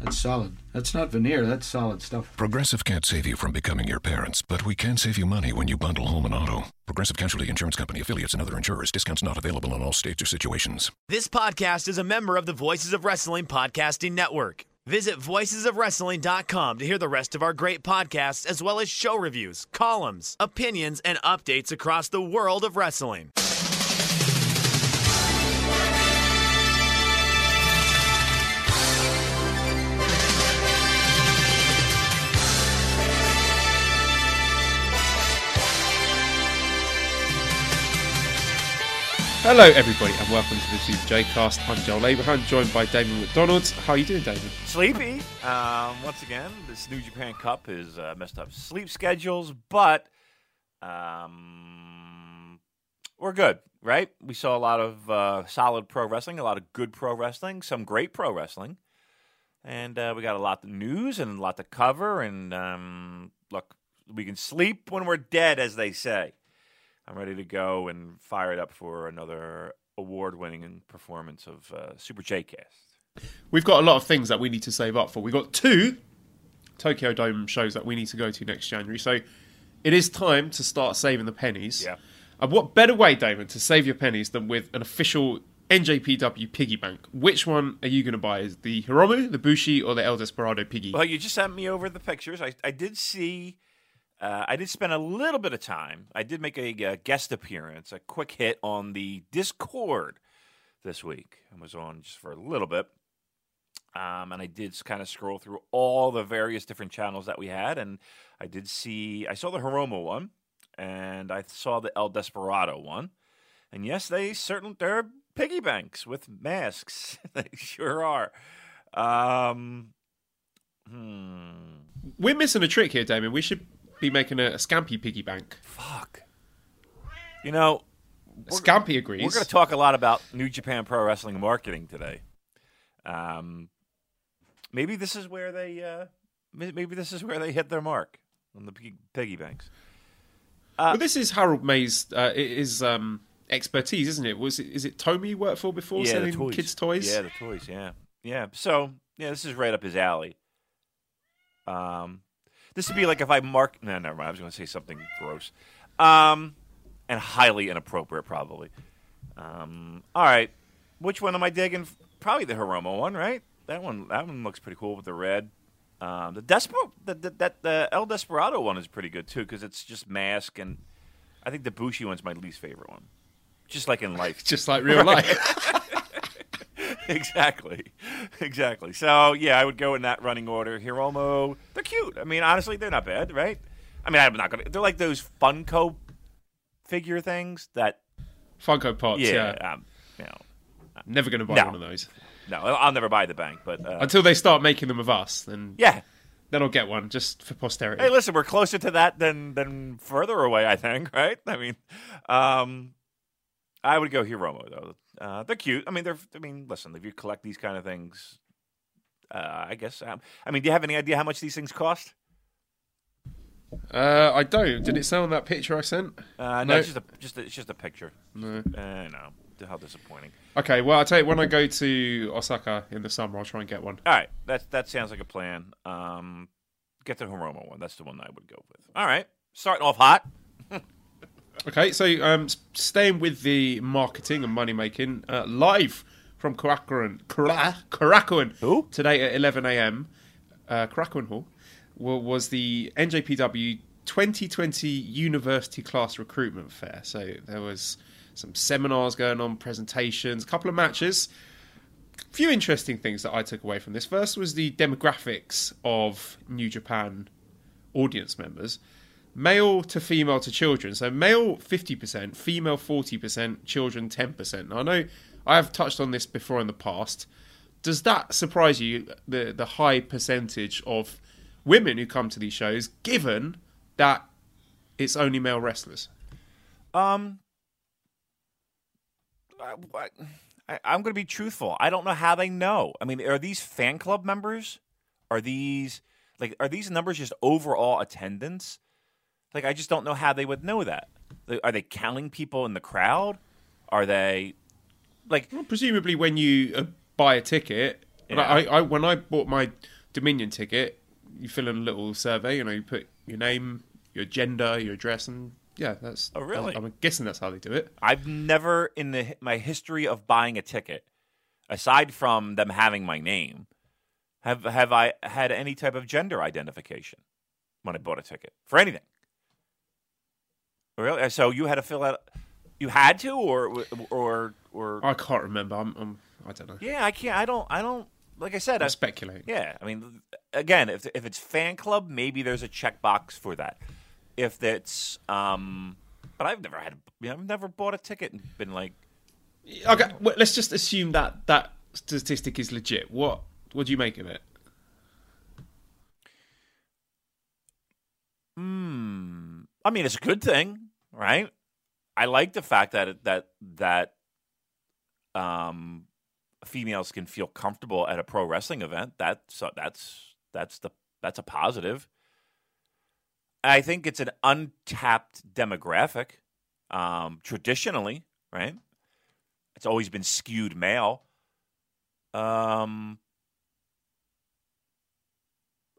That's solid. That's not veneer, that's solid stuff. Progressive can't save you from becoming your parents, but we can save you money when you bundle home and auto. Progressive Casualty Insurance Company affiliates and other insurers. Discounts not available in all states or situations. This podcast is a member of the Voices of Wrestling Podcasting Network. Visit voicesofwrestling.com to hear the rest of our great podcasts, as well as show reviews, columns, opinions, and updates across the world of wrestling. Hello, everybody, and welcome to the Super J Cast. I'm Joel Abraham, joined by Damon McDonald. How are you doing, Damon? Sleepy. Um, once again, this New Japan Cup has uh, messed up sleep schedules, but um, we're good, right? We saw a lot of uh, solid pro wrestling, a lot of good pro wrestling, some great pro wrestling, and uh, we got a lot of news and a lot to cover. And um, look, we can sleep when we're dead, as they say. I'm ready to go and fire it up for another award-winning performance of uh, Super J Cast. We've got a lot of things that we need to save up for. We've got two Tokyo Dome shows that we need to go to next January. So it is time to start saving the pennies. Yeah. And what better way, Damon, to save your pennies than with an official NJPW piggy bank? Which one are you going to buy? Is the Hiromu, the Bushi, or the El Desperado piggy? Well, you just sent me over the pictures. I, I did see. Uh, I did spend a little bit of time. I did make a, uh guest appearance, a quick hit on the Discord this week. I was on just for a little bit. Um, and I did kind of scroll through all the various different channels that we had. And I did see, I saw the Hiromu one, and I saw the El Desperado one. And yes, they certainly, they're piggy banks with masks. they sure are. Um, hmm. We're missing a trick here, Damon. We should be making a, a Scampy piggy bank. Fuck. You know, Scampy agrees. we're going to talk a lot about New Japan Pro Wrestling marketing today. Um, maybe this is where they, uh, maybe this is where they hit their mark on the piggy, banks. well, this is Harold Meij's uh, his um, expertise, isn't it? Was it, is it Tomy you worked for before yeah, selling toys. kids' toys? Yeah, the toys. Yeah, yeah. So yeah, this is right up his alley. Um, this would be like if I mark. No, never mind. I was going to say something gross, um, and highly inappropriate, probably. Um, all right, which one am I digging? Probably the Hiromu one, right? That one. That one looks pretty cool with the red. Um, the Despo, the, the, that the El Desperado one is pretty good too because it's just mask, and I think the Bushi one's my least favorite one. Just like in life, Just like real life. exactly, exactly. So yeah, I would go in that running order. Hiromu, they're cute. I mean, honestly, they're not bad, right? I mean, I'm not gonna. They're like those Funko figure things that, Funko Pops, yeah. yeah, um, you know, Never going to buy No. one of those. no, I'll never buy the bank, but uh, Until they start making them of us, then, yeah. then I'll get one just for posterity. Hey, listen, we're closer to that than than further away. I think, right? I mean, um, I would go Hiromu though. Uh, they're cute. I mean, they're. I mean, listen, if you collect these kind of things, uh, I guess. Um, I mean, do you have any idea how much these things cost? Uh, I don't. Did it say on that picture I sent? Uh, no, No. it's just a just a, it's just a picture. No. Uh, no, how disappointing. Okay, well, I'll tell you, when I go to Osaka in the summer, I'll try and get one. All right, that that sounds like a plan. Um, get the Hiromu one. That's the one I would go with. All right, starting off hot. Okay, so um, staying with the marketing and money making, uh, live from Korakuen, Kara, Korakuen Who? today at 11 a.m. Uh, Korakuen Hall was the NJPW 2020 University Class Recruitment Fair. So there was some seminars going on, presentations, a couple of matches. A few interesting things that I took away from this. First was the demographics of New Japan audience members male to female to children. So male 50%, female 40%, children 10%. Now, I know I have touched on this before in the past. Does that surprise you, the, the high percentage of women who come to these shows, given that it's only male wrestlers? Um, I, I'm going to be truthful. I don't know how they know. I mean, are these fan club members? Are these like are these numbers just overall attendance? Like, I just don't know how they would know that. Like, Are they counting people in the crowd? Are they like Well, presumably, when you uh, buy a ticket, Yeah. like I, I when I bought my Dominion ticket, you fill in a little survey. You know, you put your name, your gender, your address, and yeah, that's. Oh, really? I'm, I'm guessing that's how they do it. I've never in the my history of buying a ticket, aside from them having my name, have have I had any type of gender identification when I bought a ticket for anything. Really? So you had to fill out. You had to, or or or. I can't remember. I'm. I'm I don't know. Yeah, I can't. I don't. I don't. Like I said, I'm I, speculating. yeah. I mean, again, if if it's fan club, maybe there's a checkbox for that. If it's, um, but I've never had. You know, I've never bought a ticket and been like, Okay, well, let's just assume that that statistic is legit. What What do you make of it? Hmm. I mean, it's a good thing, right? I like the fact that that that um, females can feel comfortable at a pro wrestling event. That's that's that's the that's a positive. I think it's an untapped demographic. Um, traditionally, right? It's always been skewed male. Um,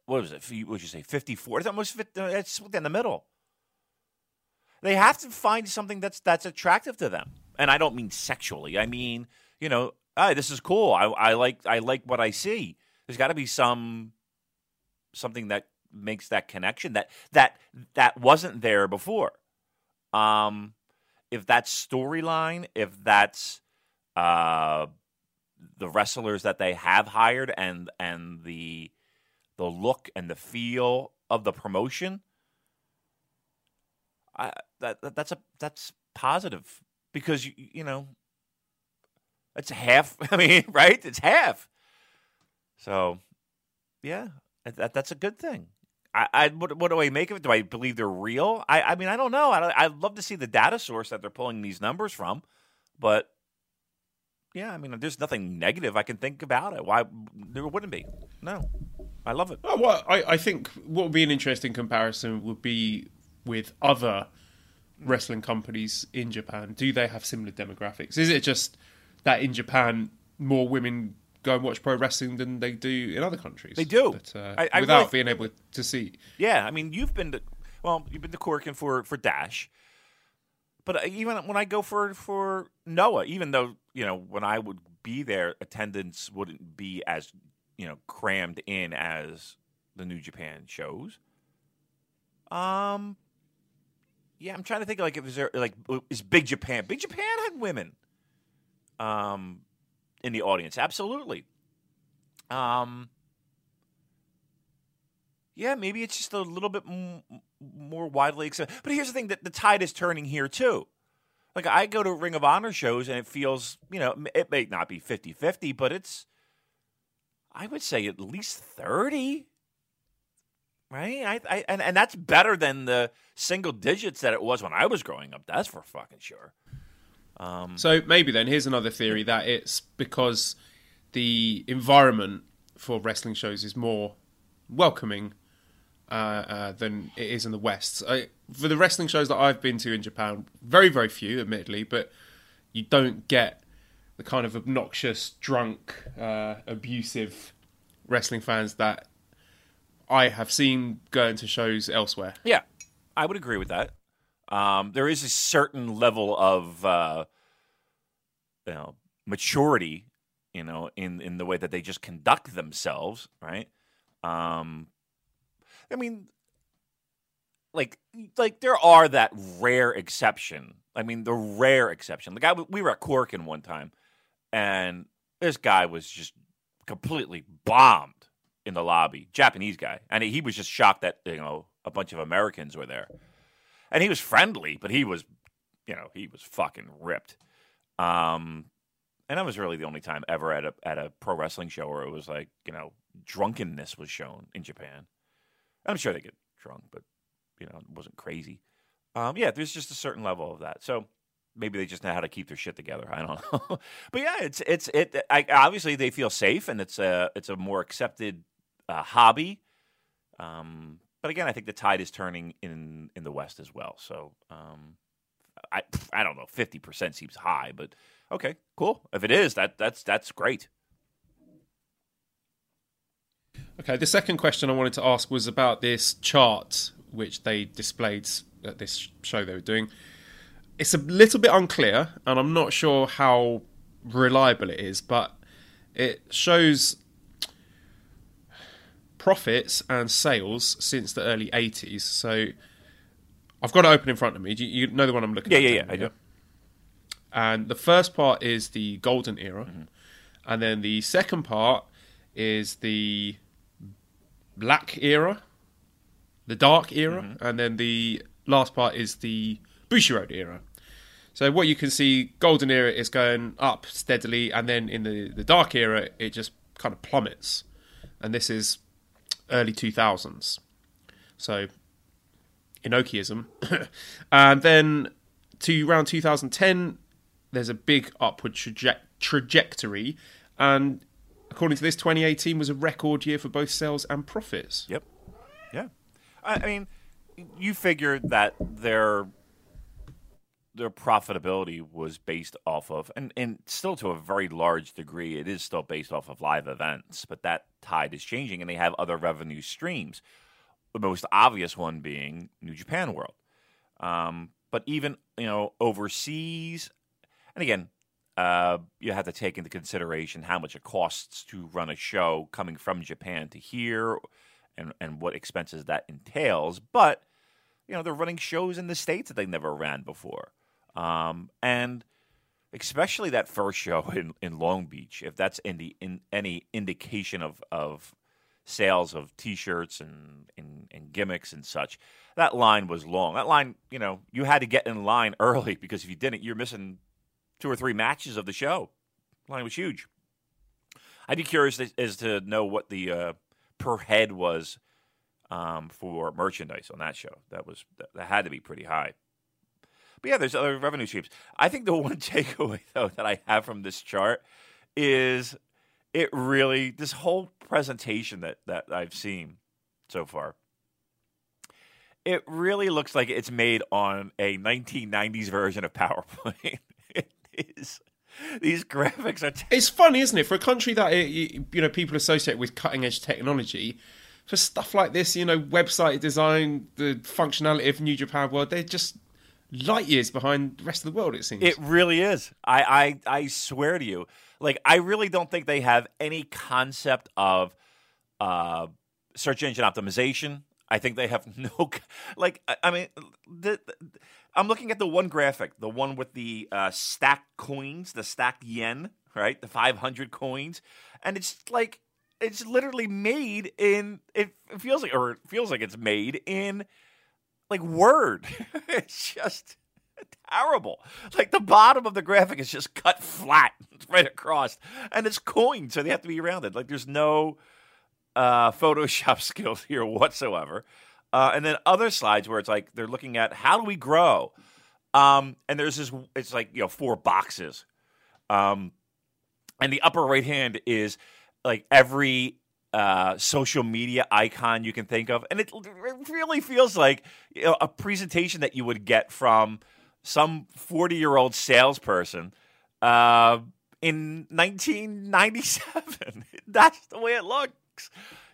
what was it? What would you say? Fifty-four. It's almost 50, it's in the middle. They have to find something that's that's attractive to them, and I don't mean sexually. I mean, you know, ah, this is cool. I, I like I like what I see. There's got to be some something that makes that connection that that that wasn't there before. Um, if that's storyline, if that's uh, the wrestlers that they have hired and and the the look and the feel of the promotion, I, that, that that's a that's positive because you you know it's half. I mean, right? It's half. So, yeah, that, that's a good thing. I, I what, what do I make of it? Do I believe they're real? I, I mean, I don't know. I, I'd love to see the data source that they're pulling these numbers from, but yeah, I mean, there's nothing negative I can think about it. Why there wouldn't be? No, I love it. Oh, well, I, I think what would be an interesting comparison would be with other wrestling companies in Japan. Do they have similar demographics? Is it just that in Japan more women go and watch pro wrestling than they do in other countries? They do. but, uh, I- I without really- being able to see. Yeah, I mean, you've been to well, you've been to Corkin for for Dash, but uh, even when I go for for Noah, even though you know when I would be there, attendance wouldn't be as you know crammed in as the New Japan shows. Um, yeah, I'm trying to think like if there like is Big Japan? Big Japan had women, um, in the audience, absolutely. Um. Yeah, maybe it's just a little bit m- more widely accepted. But here's the thing: that the tide is turning here too. Like I go to Ring of Honor shows, and it feels, you know, it may not be 50-50, but it's, I would say, at least thirty. Right, I, I and and that's better than the single digits that it was when I was growing up. That's for fucking sure. So maybe then here's another theory that it's because the environment for wrestling shows is more welcoming uh, uh, than it is in the West. I, for the wrestling shows that I've been to in Japan, very very few, admittedly, but you don't get the kind of obnoxious, drunk, uh, abusive wrestling fans that I have seen going to shows elsewhere. Yeah, I would agree with that. Um, there is a certain level of uh, you know maturity, you know, in in the way that they just conduct themselves, right? Um, I mean, like like there are that rare exception. I mean, the rare exception. The guy we were at Corkin one time, and this guy was just completely bombed in the lobby, Japanese guy, and he was just shocked that you know a bunch of Americans were there, and he was friendly, but he was, you know, he was fucking ripped. Um, and that was really the only time ever at a at a pro wrestling show where it was like you know drunkenness was shown in Japan. I'm sure they get drunk, but you know it wasn't crazy. Um, yeah, there's just a certain level of that. So maybe they just know how to keep their shit together. I don't know. but yeah, it's it's it. I, obviously, they feel safe, and it's a it's a more accepted uh, hobby. Um, but again, I think the tide is turning in in the West as well. So um, I I don't know, fifty percent seems high, but okay, cool. If it is, that that's that's great. Okay, the second question I wanted to ask was about this chart which they displayed at this show they were doing. It's a little bit unclear, and I'm not sure how reliable it is, but it shows profits and sales since the early 80s. So I've got it open in front of me. Do you, you know the one I'm looking yeah, at? Yeah, yeah, yeah, I do. And the first part is the golden era, mm-hmm. and then the second part is the black era, the dark era, mm-hmm. and then the last part is the Bushiroad era. So what you can see, golden era is going up steadily, and then in the the dark era, it just kind of plummets, and this is early two thousands. So Inokiism, and then to around 2010, there's a big upward traje- trajectory, and according to this, 2018 was a record year for both sales and profits. Yep. Yeah. I, I mean, you figure that their their profitability was based off of, and, and still to a very large degree, it is still based off of live events, but that tide is changing and they have other revenue streams. The most obvious one being New Japan World. Um, but even, you know, overseas, and again, uh, you have to take into consideration how much it costs to run a show coming from Japan to here and, and what expenses that entails. But, you know, they're running shows in the States that they never ran before. Um, and especially that first show in, in Long Beach, if that's the, in any indication of, of sales of T-shirts and, and, and gimmicks and such, that line was long. That line, you know, you had to get in line early because if you didn't, you're missing – two or three matches of the show. The line was huge. I'd be curious as, to know what the uh, per head was um, for merchandise on that show. That was that had to be pretty high. But yeah, there's other revenue streams. I think the one takeaway though that I have from this chart is it really this whole presentation that that I've seen so far. It really looks like it's made on a 1990s version of PowerPoint is. These graphics are. T- it's funny, isn't it, for a country that eh, you know people associate with cutting edge technology, for stuff like this, you know, website design, the functionality of New Japan World, they're just light years behind the rest of the world. It seems it really is. I I, I swear to you, like I really don't think they have any concept of uh, search engine optimization. I think they have no like. I mean, the, the I'm looking at the one graphic, the one with the uh, stacked coins, the stacked yen, right? The 500 coins, and it's like it's literally made in. It feels like, or it feels like it's made in like Word. it's just terrible. Like the bottom of the graphic is just cut flat right across, and it's coined, so they have to be rounded. Like there's no uh, Photoshop skills here whatsoever. Uh, and then other slides where it's like they're looking at how do we grow, um, and there's this. It's like you know four boxes, um, and the upper right hand is like every uh, social media icon you can think of, and it, it really feels like you know, a presentation that you would get from some forty year old salesperson. Uh, in 1997. That's the way it looks.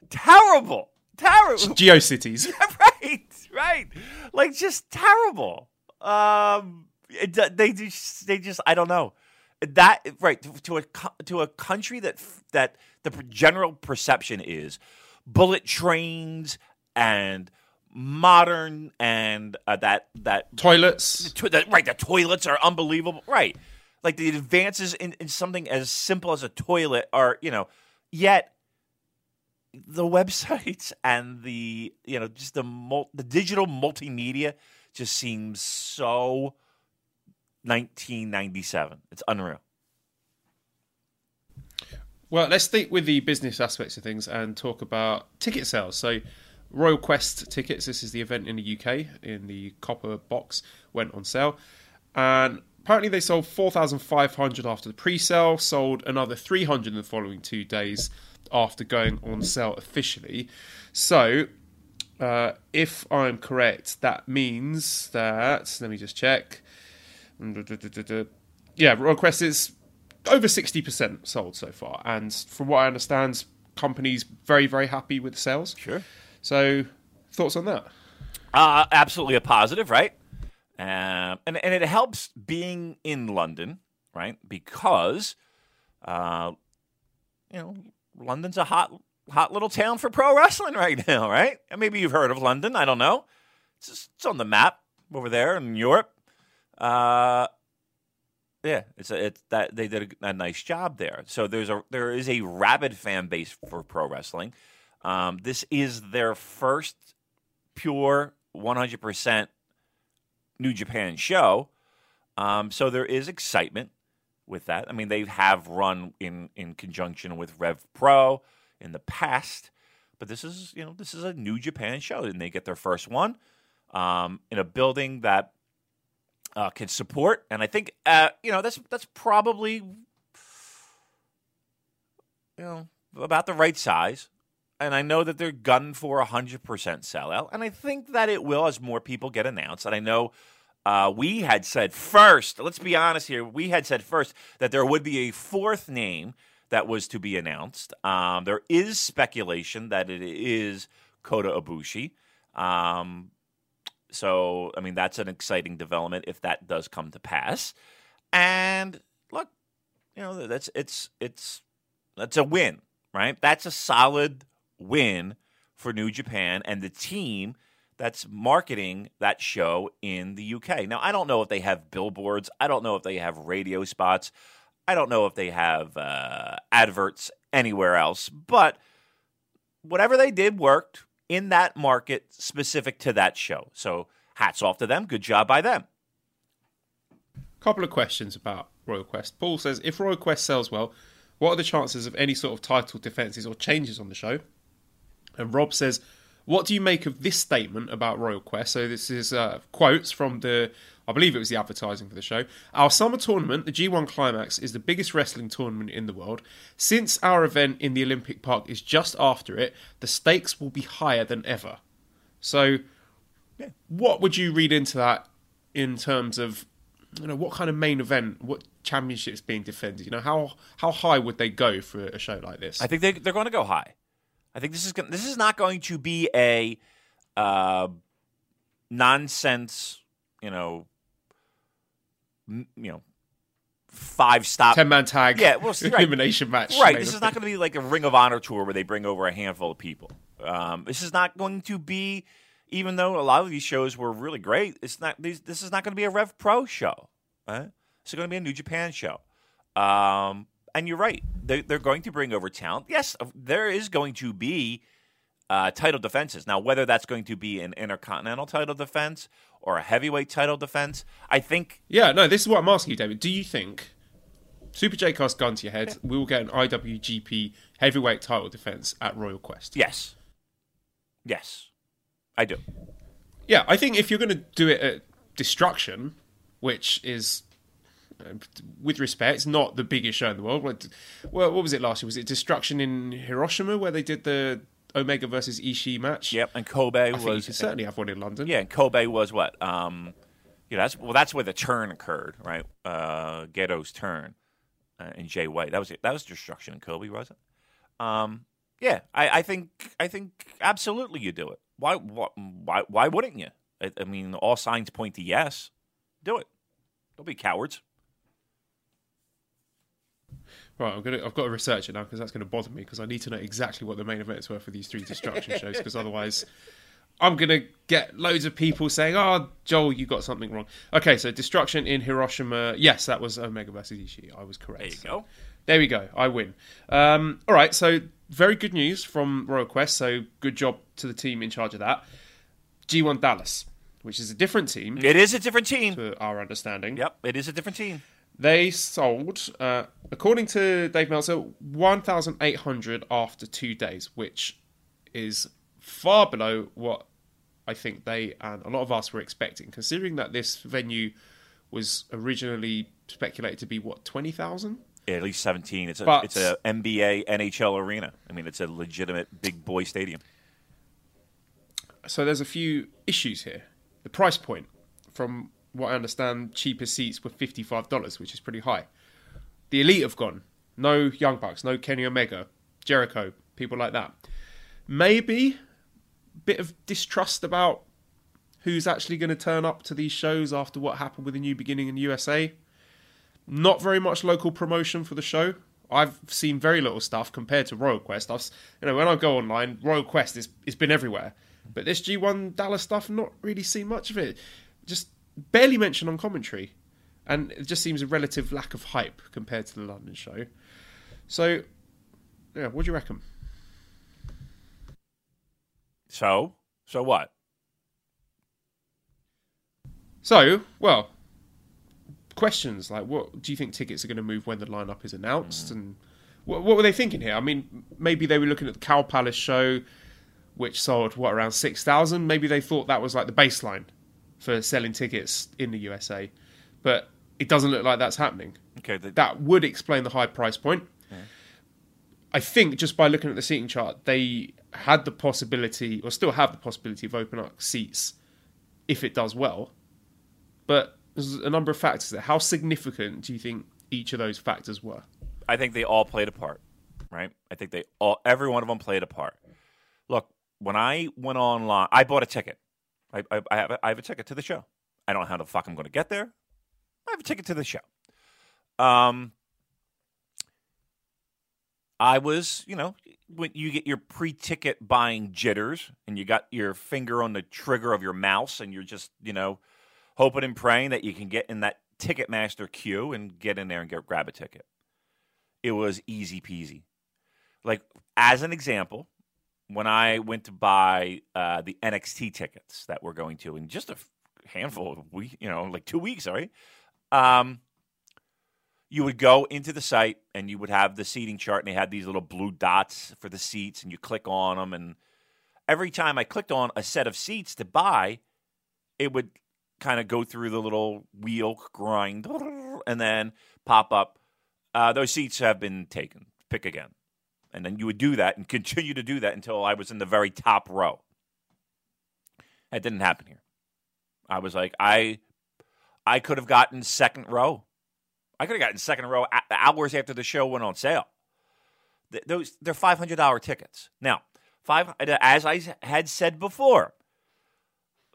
Terrible terrible. GeoCities. right, right. Like just terrible. Um, it, they just, they just, I don't know. That right to a to a country that that the general perception is bullet trains and modern and uh, that that toilets. To, that, right the toilets are unbelievable right. Like the advances in, in something as simple as a toilet are you know yet the websites and the you know just the mul- the digital multimedia just seems so 1997. It's unreal. Well, let's stick with the business aspects of things and talk about ticket sales. So, Royal Quest tickets, this is the event in the UK in the copper box, went on sale. And apparently they sold 4,500 after the pre-sale, sold another 300 in the following two days after going on sale officially. So, uh, if I'm correct, that means that let me just check. Yeah, Royal Quest is over 60% sold so far, and from what I understand, companies very very happy with the sales. Sure. So, thoughts on that? Uh, absolutely a positive, right? Uh, and and it helps being in London, right? Because, uh, you know, London's a hot hot little town for pro wrestling right now, right? And maybe you've heard of London. I don't know. It's just, it's on the map over there in Europe. Uh, yeah, it's a, it's that they did a, a, nice job there. So there's a there is a rabid fan base for pro wrestling. Um, this is their first pure 100% New Japan show. Um, so there is excitement with that. I mean, they have run in in conjunction with Rev Pro in the past, but this is you know this is a New Japan show, and they get their first one um, in a building that uh, can support. And I think uh, you know that's that's probably you know about the right size. And I know that they're gunning for a hundred percent sellout, and I think that it will as more people get announced. And I know uh, we had said first. Let's be honest here. We had said first that there would be a fourth name that was to be announced. Um, there is speculation that it is Kota Ibushi. Um, so, I mean, that's an exciting development if that does come to pass. And look, you know, that's it's it's that's a win, right? That's a solid win for New Japan and the team that's marketing that show in the UK. Now, I don't know if they have billboards. I don't know if they have radio spots. I don't know if they have uh, adverts anywhere else. But whatever they did worked in that market specific to that show. So hats off to them. Good job by them. Couple of questions about Royal Quest. Paul says if Royal Quest sells well, what are the chances of any sort of title defenses or changes on the show? And Rob says, what do you make of this statement about Royal Quest? So this is uh, quotes from the, I believe it was the advertising for the show. Our summer tournament, the G1 Climax, is the biggest wrestling tournament in the world. Since our event in the Olympic Park is just after it, the stakes will be higher than ever. So, yeah. what would you read into that in terms of, you know, what kind of main event, what championships being defended? You know, how how high would they go for a show like this? I think they, they're going to go high. I think this is this is not going to be a uh, nonsense, you know, m- you know, five stop ten man tag, yeah, well, right. elimination match. Right. This is not going to be like a Ring of Honor tour where they bring over a handful of people. Um, this is not going to be, even though a lot of these shows were really great. It's not. These, this is not going to be a Rev Pro show. Right? It's going to be a New Japan show. Um, and you're right. They're, they're going to bring over talent. Yes, there is going to be uh, title defenses. Now, whether that's going to be an intercontinental title defense or a heavyweight title defense, I think. Yeah, no, this is what I'm asking you, David. Do you think Super J Cast gun to your head, we will get an IWGP heavyweight title defense at Royal Quest? Yes. Yes, I do. Yeah, I think if you're going to do it at Destruction, which is with respect, not the biggest show in the world. Well, what was it last year? Was it Destruction in Hiroshima where they did the Omega versus Ishii match? Yep, and Kobe I was. you could certainly have one in London. Yeah, and Kobe was what? Um, you know, that's well, that's where the turn occurred, right? Uh, Gedo's turn uh, and Jay White. That was it. That was Destruction in Kobe, was it? Um, yeah, I, I think I think absolutely you do it. Why why why wouldn't you? I, I mean, all signs point to yes. Do it. Don't be cowards. Right, I'm gonna. I've got to research it now because that's going to bother me because I need to know exactly what the main events were for these three destruction shows because otherwise, I'm gonna get loads of people saying, "Oh, Joel, you got something wrong." Okay, so destruction in Hiroshima. Yes, that was Omega versus Ishii. I was correct. There you go. There we go. I win. Um, all right, so very good news from Royal Quest. So good job to the team in charge of that. G1 Dallas, which is a different team. It is a different team. To our understanding. Yep, it is a different team. They sold, uh, according to Dave Meltzer, 1,800 after two days, which is far below what I think they and a lot of us were expecting, considering that this venue was originally speculated to be what twenty thousand. Yeah, at least 17. It's a But- it's a NBA NHL arena. I mean, it's a legitimate big boy stadium. So there's a few issues here. The price point, from what I understand, cheaper seats were fifty five dollars, which is pretty high. The elite have gone. No Young Bucks, no Kenny Omega, Jericho, people like that. Maybe a bit of distrust about who's actually going to turn up to these shows after what happened with the New Beginning in the USA. Not very much local promotion for the show. I've seen very little stuff compared to Royal Quest. I've, you know, when I go online, Royal Quest is it's been everywhere, but this G1 Dallas stuff, not really seen much of it. Just barely mentioned on commentary, and it just seems a relative lack of hype compared to the London show. So, yeah, what do you reckon? So, so what? So, well, questions like what do you think tickets are going to move when the lineup is announced, mm. and what, what were they thinking here? I mean, maybe they were looking at the Cow Palace show, which sold what around six thousand. Maybe they thought that was like the baseline for selling tickets in the USA, but it doesn't look like that's happening. Okay, the, That would explain the high price point. I think just by looking at the seating chart, they had the possibility, or still have the possibility, of opening up seats if it does well. But there's a number of factors there. How significant do you think each of those factors were? I think they all played a part, right? I think they all, every one of them played a part. Look, when I went online, I bought a ticket. I, I, I, have, a, I have a ticket to the show. I don't know how the fuck I'm going to get there. I have a ticket to the show. Um, I was, you know, when you get your pre-ticket buying jitters and you got your finger on the trigger of your mouse and you're just, you know, hoping and praying that you can get in that Ticketmaster queue and get in there and get grab a ticket. It was easy peasy. Like as an example, when I went to buy uh, the NXT tickets that we're going to in just a handful of weeks, you know, like two weeks, sorry. Um, you would go into the site and you would have the seating chart, and they had these little blue dots for the seats, and you click on them. And every time I clicked on a set of seats to buy, it would kind of go through the little wheel grind and then pop up. Uh, those seats have been taken. Pick again. And then you would do that and continue to do that until I was in the very top row. That didn't happen here. I was like, I, I could have gotten second row. I could have gotten second row hours after the show went on sale. Th- Those they're five hundred dollar tickets. Now, five uh, as I had said before,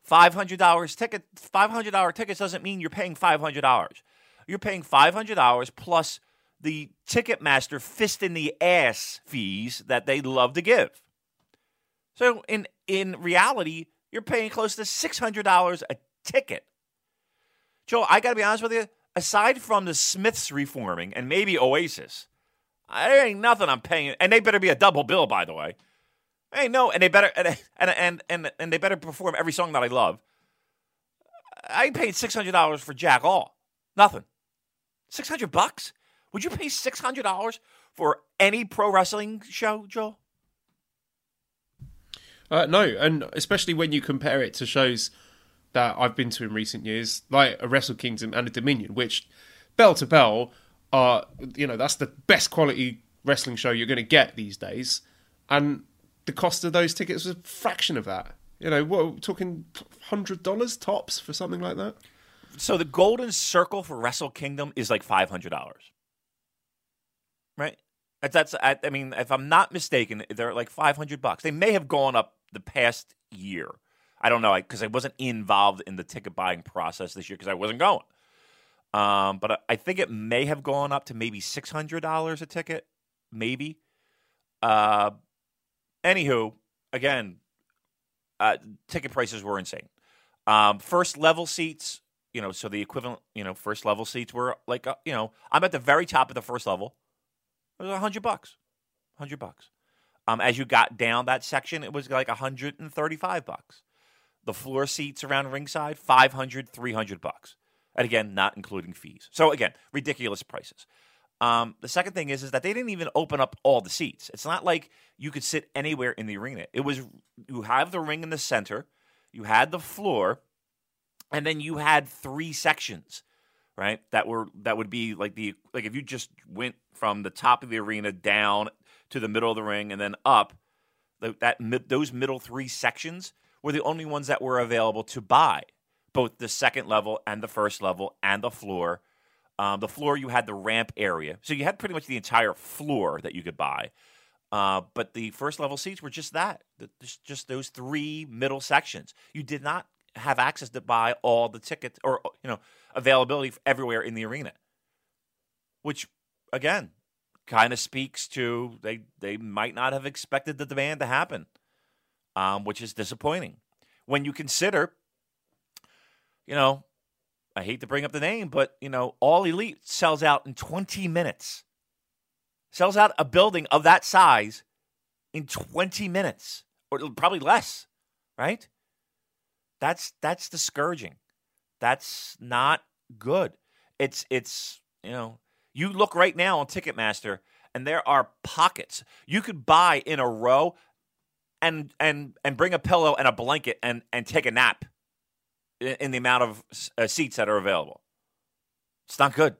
five hundred dollars ticket five hundred dollar tickets doesn't mean you're paying five hundred dollars. You're paying five hundred dollars plus the Ticketmaster fist in the ass fees that they love to give. So in in reality, you're paying close to six hundred dollars a ticket. Joe, I got to be honest with you. Aside from the Smiths reforming and maybe Oasis, there ain't nothing I'm paying, and they better be a double bill, by the way. Ain't no, and they better and and and and, they better perform every song that I love. I paid six hundred dollars for Jack All, nothing. Six hundred bucks? Would you pay six hundred dollars for any pro wrestling show, Joel? Uh, no, and especially when you compare it to shows that I've been to in recent years, like a Wrestle Kingdom and a Dominion, which bell to bell are, you know, that's the best quality wrestling show you're going to get these days. And the cost of those tickets was a fraction of that. You know, what, we're talking $100 tops for something like that? So the golden circle for Wrestle Kingdom is like five hundred dollars, right? That's, I, I mean, if I'm not mistaken, they're like five hundred bucks. They may have gone up the past year. I don't know because I, wasn't involved in the ticket buying process this year because I wasn't going. Um, but I, I think it may have gone up to maybe six hundred dollars a ticket, maybe. Uh, anywho, again, uh, ticket prices were insane. Um, first level seats, you know, so the equivalent, you know, first level seats were like, uh, you know, I'm at the very top of the first level. It was a hundred bucks, hundred bucks. Um, as you got down that section, it was like 135 bucks. The floor seats around ringside, 500, 300 bucks. And again, not including fees. So again, ridiculous prices. Um, the second thing is, is that they didn't even open up all the seats. It's not like you could sit anywhere in the arena. It was you have the ring in the center, you had the floor, and then you had three sections right? That were that would be like the like if you just went from the top of the arena down to the middle of the ring and then up, that those middle three sections were the only ones that were available to buy, both the second level and the first level and the floor. Um, the floor you had the ramp area, so you had pretty much the entire floor that you could buy. Uh, but the first level seats were just that, just, just those three middle sections. You did not have access to buy all the tickets or you know availability everywhere in the arena, which again kind of speaks to they they might not have expected the demand to happen, um, which is disappointing when you consider, you know, I hate to bring up the name, but you know, All Elite sells out in 20 minutes. Sells out a building of that size in 20 minutes, or probably less, right? That's that's discouraging. That's not good. It's it's you know you look right now on Ticketmaster and there are pockets you could buy in a row and and and bring a pillow and a blanket and and take a nap in, the amount of uh, seats that are available. It's not good.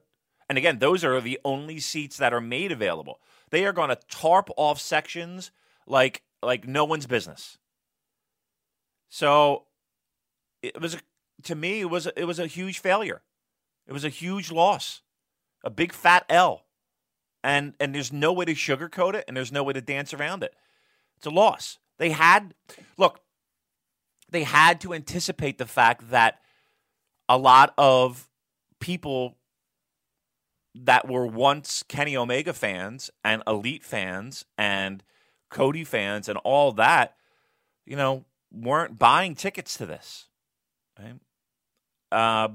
And again, those are the only seats that are made available. They are going to tarp off sections like like no one's business. So it was a, to me it was a, it was a huge failure. It was a huge loss, a big fat L, and and there's no way to sugarcoat it, and there's no way to dance around it. It's a loss. They had look, they had to anticipate the fact that a lot of people that were once Kenny Omega fans and Elite fans and Cody fans and all that, you know, weren't buying tickets to this. Right? Uh,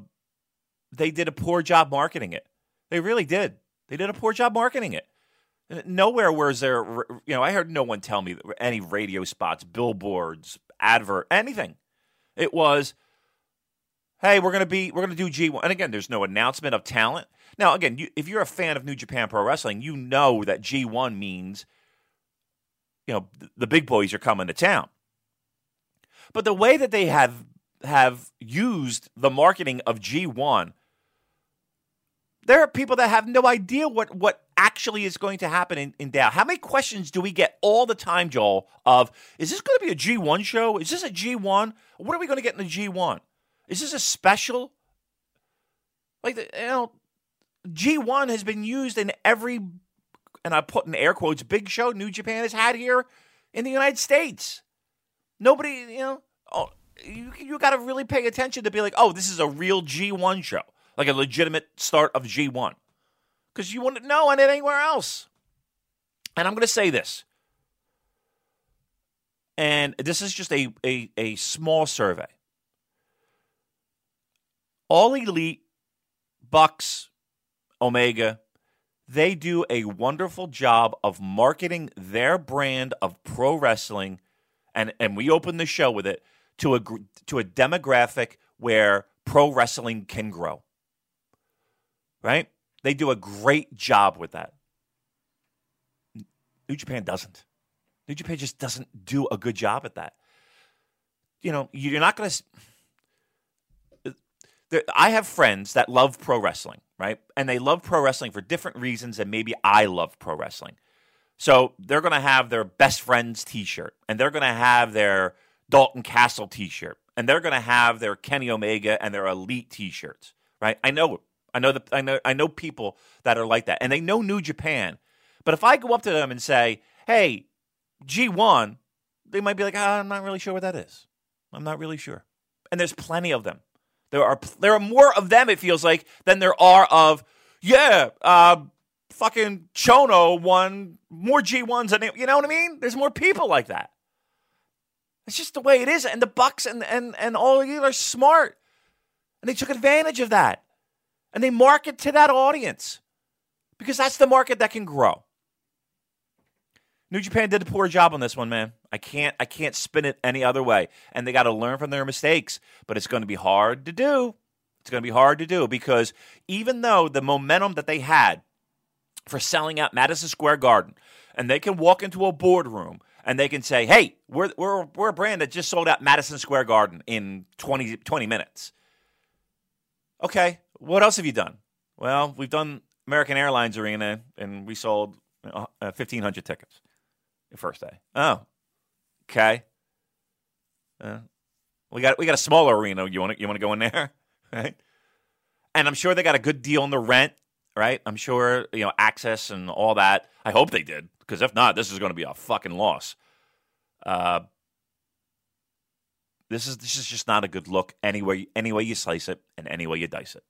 they did a poor job marketing it. They really did. They did a poor job marketing it. Nowhere was there, you know, I heard no one tell me any radio spots, billboards, advert, anything. It was, hey, we're gonna be, we're gonna do G1. And again, there's no announcement of talent. Now, again, you, if you're a fan of New Japan Pro Wrestling, you know that G1 means, you know, the big boys are coming to town. But the way that they have have used the marketing of G1, there are people that have no idea what, what actually is going to happen in, in Dow. How many questions do we get all the time, Joel, of is this going to be a G1 show? Is this a G1? What are we going to get in the G1? Is this a special? Like, the, you know, G1 has been used in every, and I put in air quotes, big show New Japan has had here in the United States. Nobody, you know, oh, you you got to really pay attention to be like, oh, this is a real G1 show, like a legitimate start of G1, because you wouldn't know on it anywhere else. And I'm going to say this, and this is just a, a, a small survey. All Elite, Bucks, Omega, they do a wonderful job of marketing their brand of pro wrestling, and, and we open the show with it to a to a demographic where pro wrestling can grow. Right? They do a great job with that. New Japan doesn't. New Japan just doesn't do a good job at that. You know, you're not going to. I have friends that love pro wrestling, right? And they love pro wrestling for different reasons than maybe I love pro wrestling. So they're going to have their best friend's t shirt and they're going to have their Dalton Castle T-shirt, and they're going to have their Kenny Omega and their Elite T-shirts, right? I know, I know, the, I know, I know people that are like that, and they know New Japan. But if I go up to them and say, "Hey, G1," they might be like, ah, "I'm not really sure what that is. I'm not really sure." And there's plenty of them. There are there are more of them. It feels like than there are of yeah. Uh, fucking Chono won more G1s than you know what I mean? There's more people like that. It's just the way it is. And the Bucks and and and all of you are smart, and they took advantage of that, and they market to that audience because that's the market that can grow. New Japan did a poor job on this one, man. I can't I can't spin it any other way. And they got to learn from their mistakes, but it's going to be hard to do. It's going to be hard to do because even though the momentum that they had for selling out Madison Square Garden, and they can walk into a boardroom and they can say, hey, we're, we're, we're a brand that just sold out Madison Square Garden in 20, 20 minutes. Okay, What else have you done? Well, we've done American Airlines Arena, and we sold uh, 1,500 tickets the first day. Oh, okay. Uh, we got we got a smaller arena. You want to you want to go in there, right? And I'm sure they got a good deal on the rent, right? I'm sure you know access and all that. I hope they did, because if not, this is going to be a fucking loss. Uh, this is this is just not a good look anyway. Any way you slice it, and any way you dice it.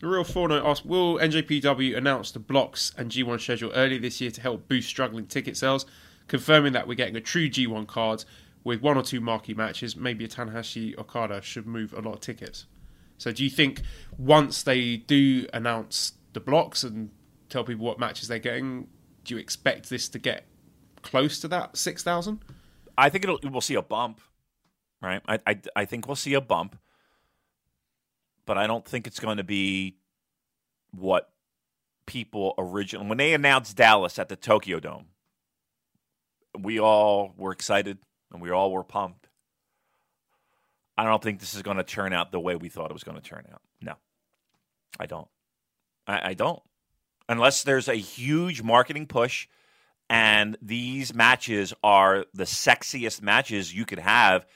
The Real Forno asked, will NJPW announce the blocks and G1 schedule early this year to help boost struggling ticket sales? Confirming that we're getting a true G1 card with one or two marquee matches, maybe a Tanahashi Okada should move a lot of tickets. So do you think once they do announce the blocks and tell people what matches they're getting, do you expect this to get close to that 6,000? I think it'll we'll see a bump, right? I, I I think we'll see a bump, but I don't think it's going to be what people originally when they announced Dallas at the Tokyo Dome. We all were excited and we all were pumped. I don't think this is going to turn out the way we thought it was going to turn out. No, I don't. I, I don't. Unless there's a huge marketing push and these matches are the sexiest matches you could have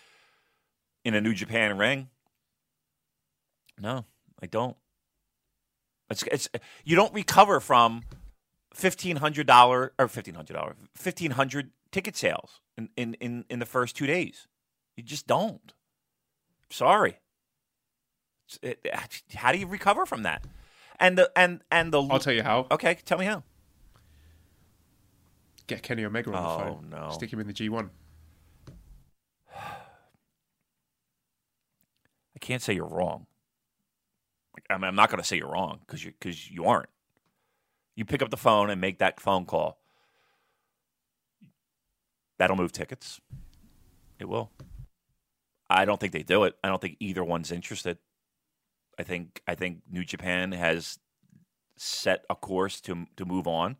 in a New Japan ring. No, I don't. It's it's you don't recover from fifteen hundred dollar or fifteen hundred dollar fifteen hundred ticket sales in, in, in, in the first two days. You just don't. Sorry. It, how do you recover from that? And the and and the I'll tell you how. Okay, tell me how. Get Kenny Omega on the Oh, phone. no. Stick him in the G1. I can't say you're wrong. I mean, I'm not going to say you're wrong because you because you aren't. You pick up the phone and make that phone call. That'll move tickets. It will. I don't think they do it. I don't think either one's interested. I think I think New Japan has set a course to to move on.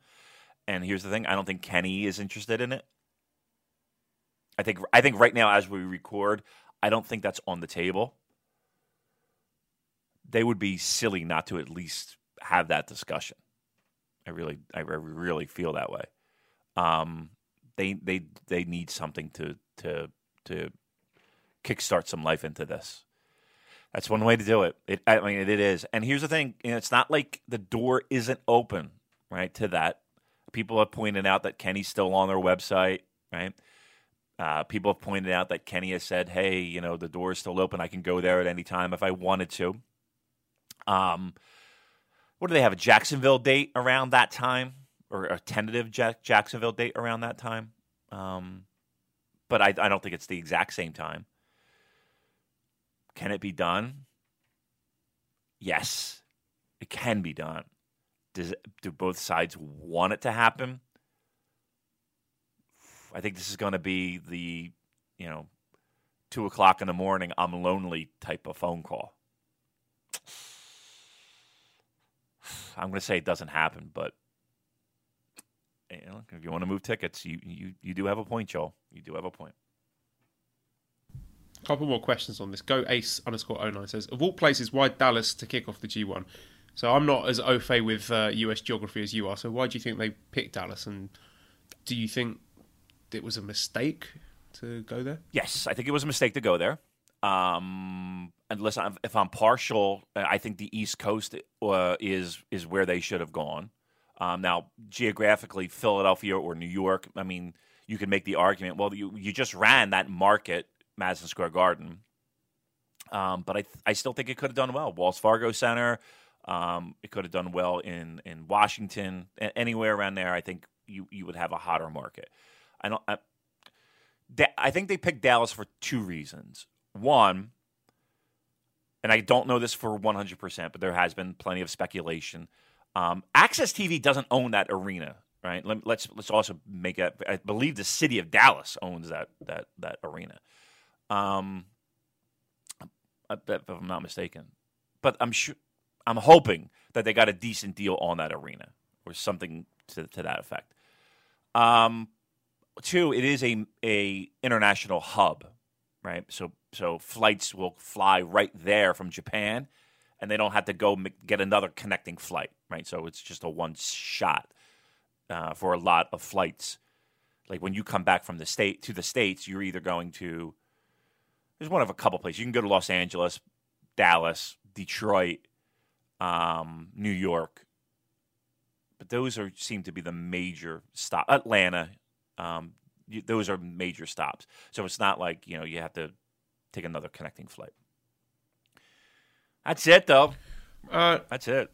And here's the thing: I don't think Kenny is interested in it. I think I think right now, as we record, I don't think that's on the table. They would be silly not to at least have that discussion. I really, I really feel that way. Um, they they they need something to to to kickstart some life into this. That's one way to do it. It I mean, it, it is. And here's the thing: you know, it's not like the door isn't open, right? To that, people have pointed out that Kenny's still on their website, right? Uh, people have pointed out that Kenny has said, "Hey, you know, the door is still open. I can go there at any time if I wanted to." Um, what do they have? A Jacksonville date around that time, or a tentative Jack- Jacksonville date around that time? Um, but I, I don't think it's the exact same time. Can it be done? Yes, it can be done. Does do both sides want it to happen? I think this is going to be the, you know, two o'clock in the morning. I'm lonely type of phone call. I'm going to say it doesn't happen, but you know, if you want to move tickets, you, you you do have a point, Joel. You do have a point. Couple more questions on this. Go Ace underscore 09 says, of all places, why Dallas to kick off the G1? So I'm not as au fait with uh, US geography as you are. So why do you think they picked Dallas? And do you think it was a mistake to go there? Yes, I think it was a mistake to go there. Um, unless if I'm partial, I think the East Coast uh, is is where they should have gone. Um, now, geographically, Philadelphia or New York. I mean, you can make the argument. Well, you you just ran that market, Madison Square Garden. Um, but I I still think it could have done well. Wells Fargo Center. Um, it could have done well in in Washington, a- anywhere around there. I think you you would have a hotter market. I don't. I, I think they picked Dallas for two reasons. One, and I don't know this for 100%, but there has been plenty of speculation. Um, AXS TV doesn't own that arena, right? Let, let's let's also make it. I believe the city of Dallas owns that that that arena. Um, if I'm not mistaken, but I'm sure I'm hoping that they got a decent deal on that arena or something to, to that effect. Um, two, it is a a international hub, right? So so flights will fly right there from Japan, and they don't have to go m- get another connecting flight, right? So it's just a one shot uh, for a lot of flights. Like when you come back from the state to the states, you're either going to there's one of a couple places you can go to Los Angeles, Dallas, Detroit, um, New York, but those are seem to be the major stop. Atlanta, um, you, those are major stops. So it's not like you know you have to take another connecting flight. That's it, though. Uh, That's it.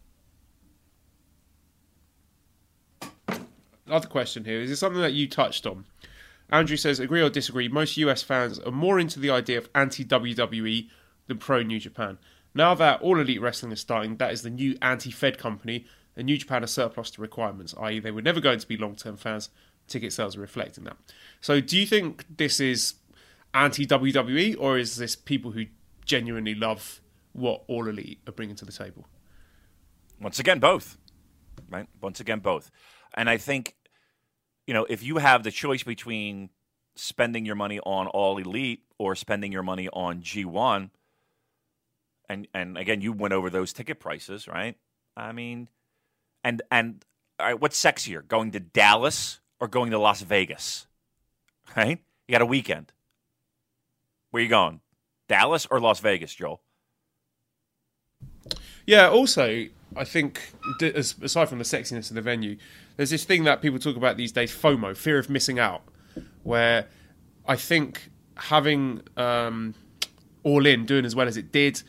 other question here is it something that you touched on? Andrew says, agree or disagree, most US fans are more into the idea of anti WWE than pro New Japan. Now that All Elite Wrestling is starting, that is the new anti Fed company, and New Japan are surplus to requirements, i.e., they were never going to be long term fans. Ticket sales are reflecting that. So, do you think this is anti WWE, or is this people who genuinely love what All Elite are bringing to the table? Once again, both. Right? Once again, both. And I think, you know, if you have the choice between spending your money on All Elite or spending your money on G1, and and again, you went over those ticket prices, right? I mean, and and all right, what's sexier, going to Dallas or going to Las Vegas? Right? You got a weekend. Where you going? Dallas or Las Vegas, Joel? Yeah, also, I think, aside from the sexiness of the venue, there's this thing that people talk about these days FOMO, fear of missing out, where I think having um, All In doing as well as it did,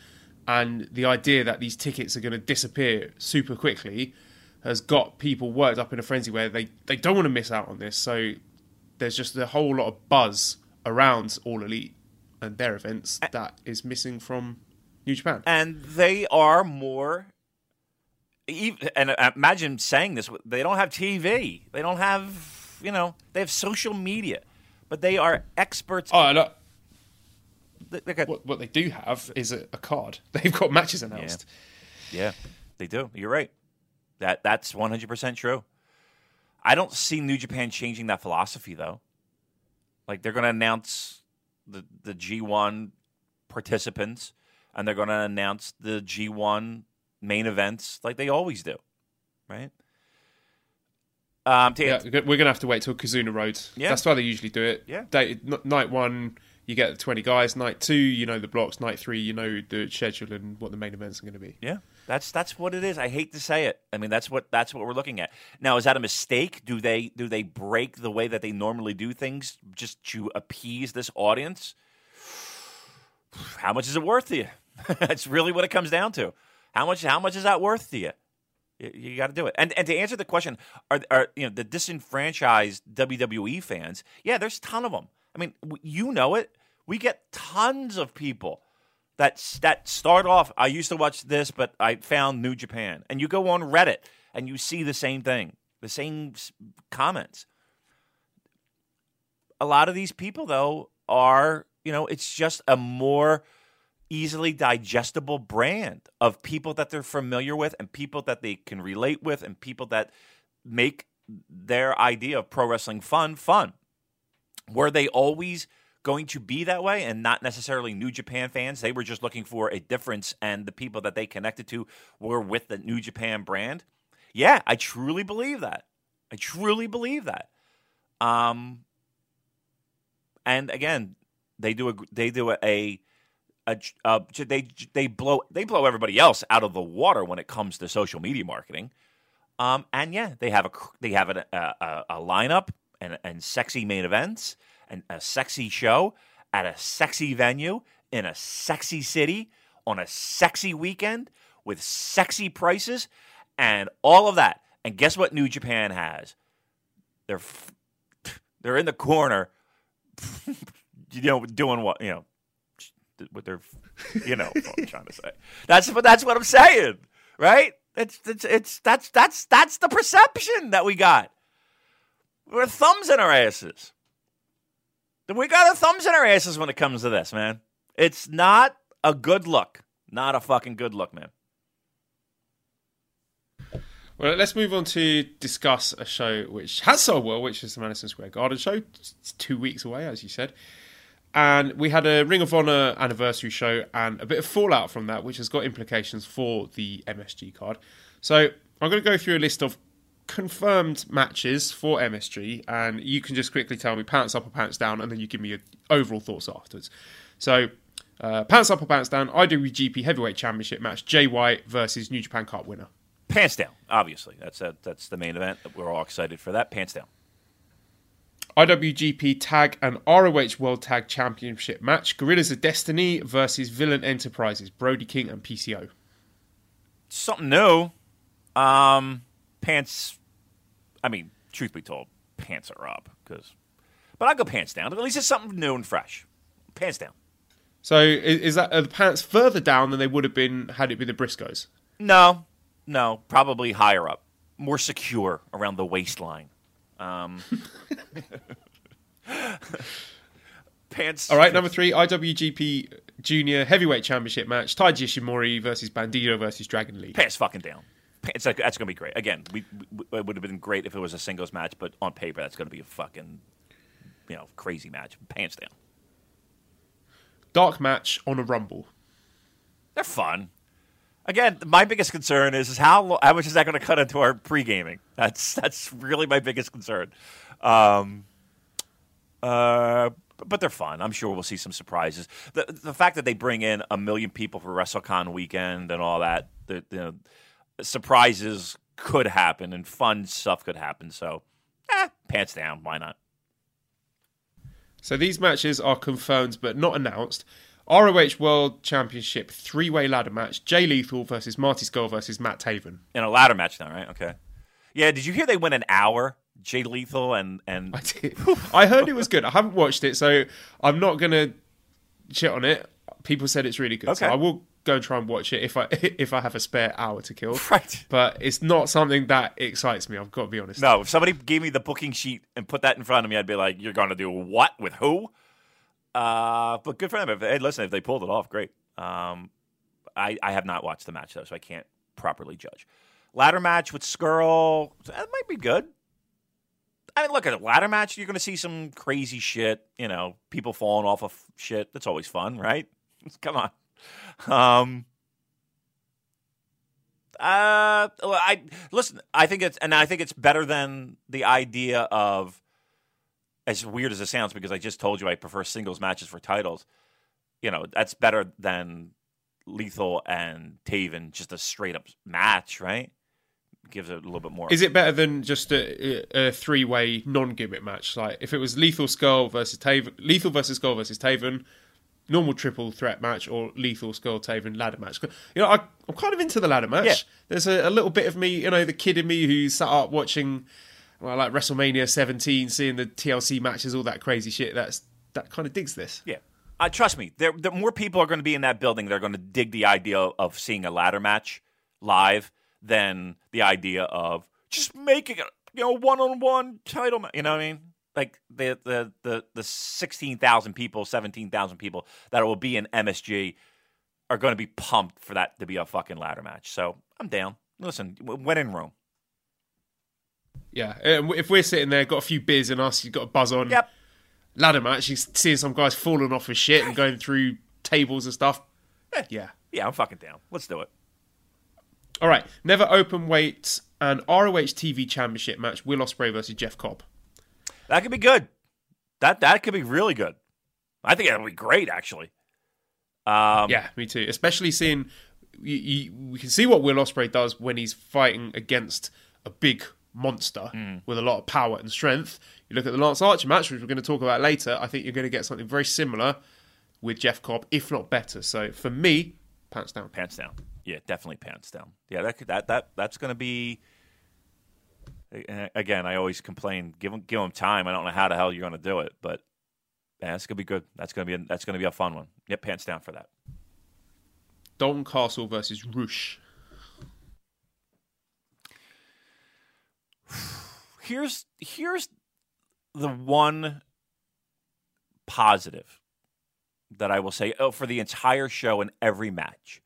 and the idea that these tickets are going to disappear super quickly has got people worked up in a frenzy where they, they don't want to miss out on this. So there's just a whole lot of buzz around All Elite and their events that is missing from New Japan. and they are more. And uh, imagine saying this: they don't have TV, they don't have, you know, they have social media, but they are experts. Oh, look, They- they what, what they do have is a, a card. They've got matches announced. yeah, they do. You're right. That that's 100 percent true. I don't see New Japan changing that philosophy though. Like they're going to announce the the G1 participants, and they're going to announce the G1 main events like they always do, right? Um, to Yeah, we're going to have to wait till Kizuna Road. Yeah. That's why they usually do it. Yeah. Day, n- night one, you get the 20 guys. Night two, you know the blocks. Night three, you know the schedule and what the main events are going to be. Yeah, that's that's what it is. I hate to say it. I mean, that's what that's what we're looking at now. Is that a mistake? Do they do they break the way that they normally do things just to appease this audience? How much is it worth to you? that's really what it comes down to. How much how much is that worth to you? You, you got to do it. And and to answer the question, are are you know the disenfranchised WWE fans? Yeah, there's a ton of them. I mean, you know it. We get tons of people that that start off. I used to watch this, but I found New Japan, and you go on Reddit and you see the same thing, the same comments. A lot of these people, though, are you know, it's just a more easily digestible brand of people that they're familiar with and people that they can relate with and people that make their idea of pro wrestling fun fun. Were they always going to be that way and not necessarily New Japan fans? They were just looking for a difference, and the people that they connected to were with the New Japan brand. Yeah, I truly believe that. I truly believe that. Um, and again, they do a they do a, a, a they they blow they blow everybody else out of the water when it comes to social media marketing. Um, and yeah, they have a they have a, a, a lineup and, and sexy main events and a sexy show at a sexy venue in a sexy city on a sexy weekend with sexy prices and all of that. And guess what New Japan has? They're they're in the corner, you know, doing what you know, what they're, you know, what I'm trying to say. That's what that's what I'm saying, right? It's it's it's that's that's that's the perception that we got. We're thumbs in our asses. We got our thumbs in our asses when it comes to this, man. It's not a good look. Not a fucking good look, man. Well, let's move on to discuss a show which has sold well, which is the Madison Square Garden show. It's two weeks away, as you said. And we had a Ring of Honor anniversary show and a bit of fallout from that, which has got implications for the MSG card. So I'm going to go through a list of confirmed matches for MSG, and you can just quickly tell me pants up or pants down, and then you give me your overall thoughts afterwards. So, uh, pants up or pants down, IWGP Heavyweight Championship match, Jay White versus New Japan Cup winner. Pants down, obviously. That's a, that's the main event. That we're all excited for that. Pants down. IWGP Tag and ROH World Tag Championship match, Gorillas of Destiny versus Villain Enterprises, Brody King and PCO. Something new. Um, pants. I mean, truth be told, pants are up because, but I go pants down. At least it's something new and fresh. Pants down. So is, is that are the pants further down than they would have been had it been the Briscoes? No, no, probably higher up, more secure around the waistline. Um, pants. All right, number three, IWGP Junior Heavyweight Championship match, Taiji Ishimori versus Bandido versus Dragon Lee. Pants fucking down. Pants, that's going to be great. Again, we, we, it would have been great if it was a singles match, but on paper, that's going to be a fucking, you know, crazy match. Pants down. Dark match on a Rumble. They're fun. Again, my biggest concern is, is how how much is that going to cut into our pre gaming? That's that's really my biggest concern. Um, uh, but they're fun. I'm sure we'll see some surprises. The the fact that they bring in a million people for WrestleCon weekend and all that, the, the surprises could happen and fun stuff could happen. So, eh, pants down. Why not? So these matches are confirmed but not announced. ROH World Championship three way ladder match, Jay Lethal versus Marty Scurll versus Matt Taven. In a ladder match now, right? Okay. Yeah. Did you hear they went an hour? Jay Lethal and and I did. I heard it was good. I haven't watched it, so I'm not gonna shit on it. People said it's really good, so Okay. I will go and try and watch it if I if I have a spare hour to kill. right. But it's not something that excites me. I've got to be honest. No, if somebody gave me the booking sheet and put that in front of me, I'd be like, "You're going to do what with who?" Uh, but good for them. If, hey, listen, if they pulled it off, great. Um, I I have not watched the match though, so I can't properly judge. Ladder match with Scurll, that might be good. I mean, look at a ladder match. You're going to see some crazy shit. You know, people falling off of shit. That's always fun, right? Come on. Um, uh, I listen. I think it's and I think it's better than the idea of as weird as it sounds because I just told you I prefer singles matches for titles. You know, that's better than Lethal and Taven just a straight up match, right? Gives it a little bit more. Is it better than just a, a three way non gimmick match? Like if it was Lethal Scurll versus Taven, Lethal versus Scurll versus Taven, normal triple threat match, or Lethal Scurll Taven ladder match. You know, I, I'm kind of into the ladder match. Yeah. There's a, a little bit of me, you know, the kid in me who sat up watching, well, like WrestleMania 17, seeing the TLC matches, all that crazy shit. That's that kind of digs this. Yeah. Uh, trust me, there, there more people are going to be in that building. They're going to dig the idea of seeing a ladder match live than the idea of just making it, you know, one on one title. Ma- you know what I mean? Like the the the the sixteen thousand people, seventeen thousand people that will be in MSG are going to be pumped for that to be a fucking ladder match. So I'm down. Listen, when in Rome. Yeah, if we're sitting there, got a few beers in us, you've got a buzz on. Yep. Ladder match, you're seeing some guys falling off his shit and going through tables and stuff. Yeah. Yeah, I'm fucking down. Let's do it. All right, never open weight and ROH TV Championship match: Will Ospreay versus Jeff Cobb. That could be good. That that could be really good. I think that would be great, actually. Um, Yeah, me too. Especially seeing you, you, we can see what Will Ospreay does when he's fighting against a big monster mm. with a lot of power and strength. You look at the Lance Archer match, which we're going to talk about later. I think you're going to get something very similar with Jeff Cobb, if not better. So for me, pants down. pants down. Yeah, definitely pants down. Yeah, that that that that's going to be. Again, I always complain. Give them give them time. I don't know how the hell you're going to do it, but yeah, that's going to be good. That's going to be a, that's going to be a fun one. Yep, pants down for that. Dalton Castle versus Rush. Here's here's the one positive that I will say oh, for the entire show and every match.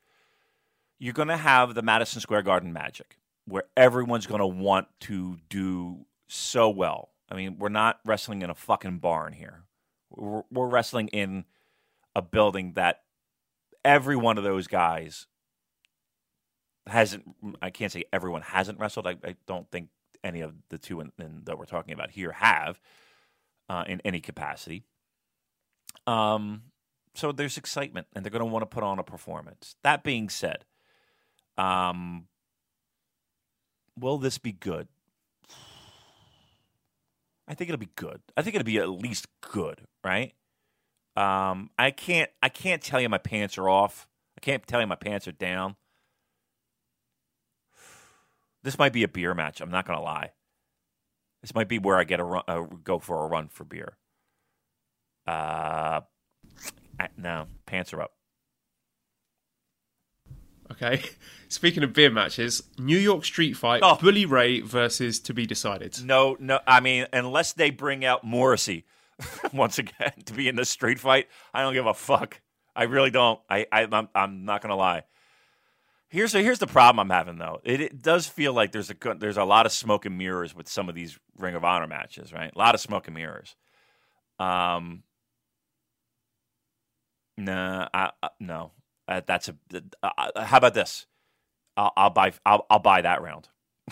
You're going to have the Madison Square Garden magic where everyone's going to want to do so well. I mean, we're not wrestling in a fucking barn here. We're, we're wrestling in a building that every one of those guys hasn't. I can't say everyone hasn't wrestled. I, I don't think any of the two in, in, that we're talking about here have uh, in any capacity. Um, so there's excitement, and they're going to want to put on a performance. That being said, um, will this be good? I think it'll be good. I think it'll be at least good, right? Um, I can't. I can't tell you my pants are off. I can't tell you my pants are down. This might be a beer match. I'm not going to lie. This might be where I get a run, uh, go for a run for beer. Uh, no, pants are up. Okay. Speaking of beer matches, New York Street Fight, Oh. Bully Ray versus To Be Decided. No, no. I mean, unless they bring out Morrissey once again to be in the street fight, I don't give a fuck. I really don't. I, I I'm, I'm not gonna lie. Here's here's the problem I'm having though. It, it does feel like there's a there's a lot of smoke and mirrors with some of these Ring of Honor matches, right? A lot of smoke and mirrors. Um. Nah, I, I, no. Uh, that's a. Uh, how about this? I'll, I'll buy. I'll, I'll buy that round.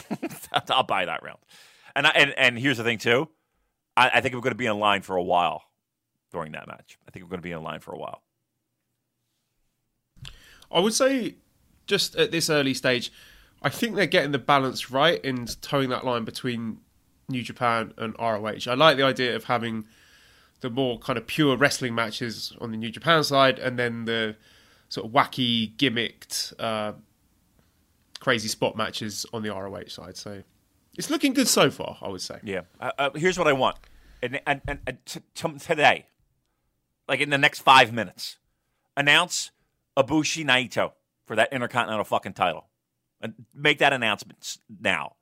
I'll buy that round. And I, and and here's the thing too. I, I think we're going to be in line for a while during that match. I think we're going to be in line for a while. I would say, just at this early stage, I think they're getting the balance right in towing that line between New Japan and ROH. I like the idea of having the more kind of pure wrestling matches on the New Japan side, and then the sort of wacky, gimmicked, uh, crazy spot matches on the ROH side. So it's looking good so far, I would say. Yeah. Uh, uh, here's what I want, and and, and, and t- t- today, like in the next five minutes, announce Ibushi Naito for that Intercontinental fucking title, and make that announcement now.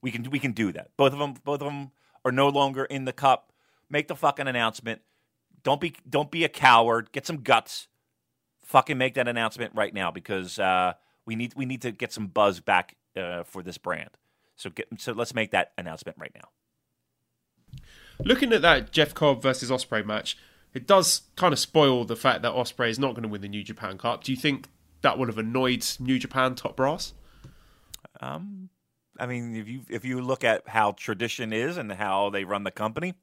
We can we can do that. Both of them both of them are no longer in the cup. Make the fucking announcement. Don't be don't be a coward. Get some guts. Fucking make that announcement right now because uh, we need we need to get some buzz back uh, for this brand. So get so let's make that announcement right now. Looking at that Jeff Cobb versus Ospreay match, it does kind of spoil the fact that Ospreay is not going to win the New Japan Cup. Do you think that would have annoyed New Japan top brass? Um, I mean, if you if you look at how tradition is and how they run the company,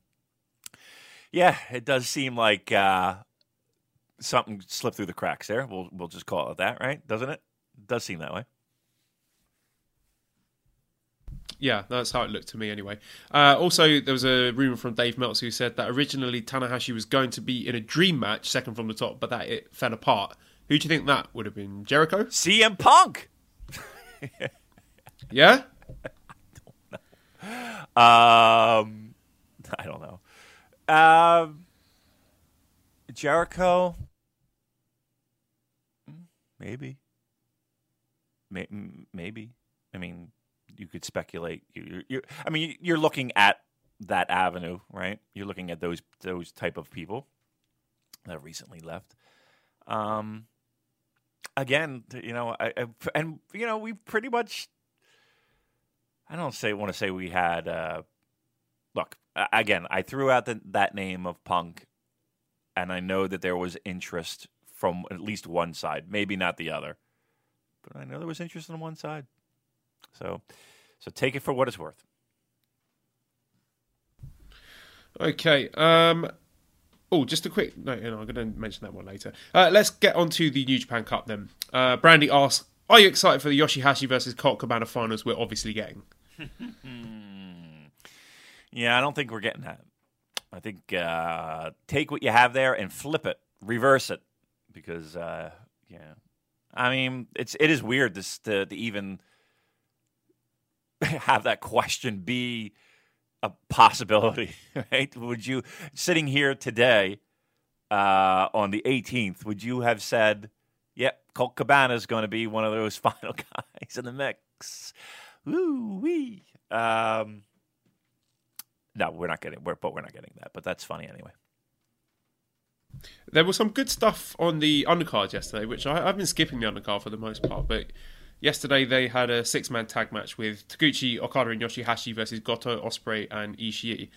yeah, it does seem like uh, something slipped through the cracks there. We'll we'll just call it that, right? Doesn't it? It does seem that way. Yeah, that's how it looked to me anyway. Uh, also, there was a rumor from Dave Meltz who said that originally Tanahashi was going to be in a dream match, second from the top, but that it fell apart. Who do you think that would have been? Jericho? CM Punk. Yeah? I don't know. Um, I don't know. Um, Jericho. Mm, Maybe. Maybe. I mean, you could speculate. You, you, I mean, you're looking at that avenue, right? You're looking at those those type of people that recently left. Um, again, you know, I, I and you know, we pretty much I don't say want to say we had. Uh, look again, I threw out the, that name of Punk, and I know that there was interest from at least one side, maybe not the other, but I know there was interest on one side. So, so take it for what it's worth. Okay. Um, oh, just a quick. No, no, I'm going to mention that one later. Uh, let's get on to the New Japan Cup then. Uh, Brandy asks, "Are you excited for the Yoshihashi versus Colt Cabana finals? We're obviously getting." Yeah, I don't think we're getting that. I think uh, take what you have there and flip it, reverse it, because uh, yeah, I mean it's it is weird this to, to even have that question be a possibility, right? Would you sitting here today uh, on the 18th? Would you have said, "Yep, Colt Cabana is going to be one of those final guys in the mix"? Woo wee. Um, no, we're not getting. We're, but we're not getting that. But that's funny anyway. There was some good stuff on the undercard yesterday, which I, I've been skipping the undercard for the most part. But yesterday they had a six-man tag match with Taguchi, Okada, and Yoshihashi versus Goto, Ospreay, and Ishii,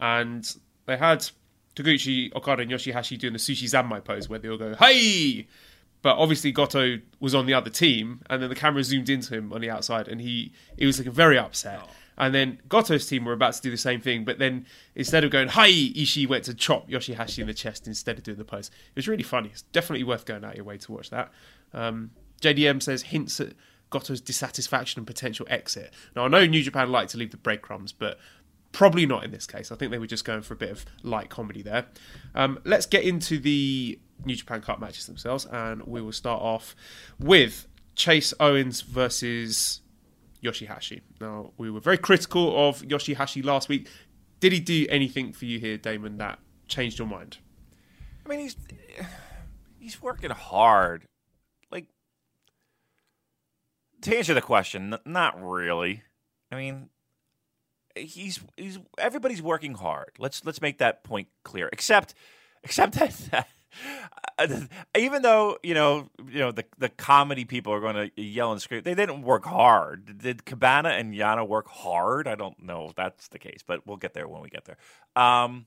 and they had Taguchi, Okada, and Yoshihashi doing the sushi zanmai pose where they all go, hey! But obviously Goto was on the other team, and then the camera zoomed into him on the outside, and he he was looking very upset. Oh. And then Goto's team were about to do the same thing, but then instead of going hi, Ishii went to chop Yoshihashi in the chest instead of doing the pose. It was really funny. It's definitely worth going out of your way to watch that. Um, JDM says hints at Goto's dissatisfaction and potential exit. Now I know New Japan like to leave the breadcrumbs, but probably not in this case. I think they were just going for a bit of light comedy there. Um, let's get into the New Japan Cup matches themselves, and we will start off with Chase Owens versus Yoshihashi. Now, we were very critical of Yoshihashi last week. Did he do anything for you here, Damon, that changed your mind? I mean, he's he's working hard. To answer the question, not really. I mean, he's he's everybody's working hard. Let's let's make that point clear. Except except that. even though you know, you know the the comedy people are going to yell and scream, they didn't work hard. Did Cabana and Yano work hard? I don't know if that's the case, but we'll get there when we get there. Um,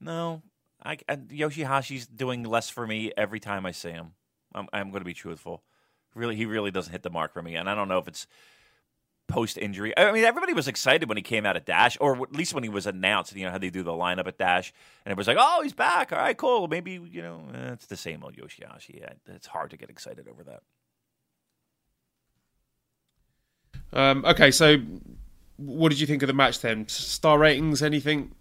no, I, I Yoshihashi's doing less for me every time I see him. I'm, I'm going to be truthful. Really, he really doesn't hit the mark for me, and I don't know if it's post injury. I mean, everybody was excited when he came out at Dash, or at least when he was announced. You know how they do the lineup at Dash, and it was like, "Oh, he's back! All right, cool. Maybe you know eh, it's the same old Yoshihashi. Yeah, It's hard to get excited over that." Um, okay, so what did you think of the match then? Star ratings, anything?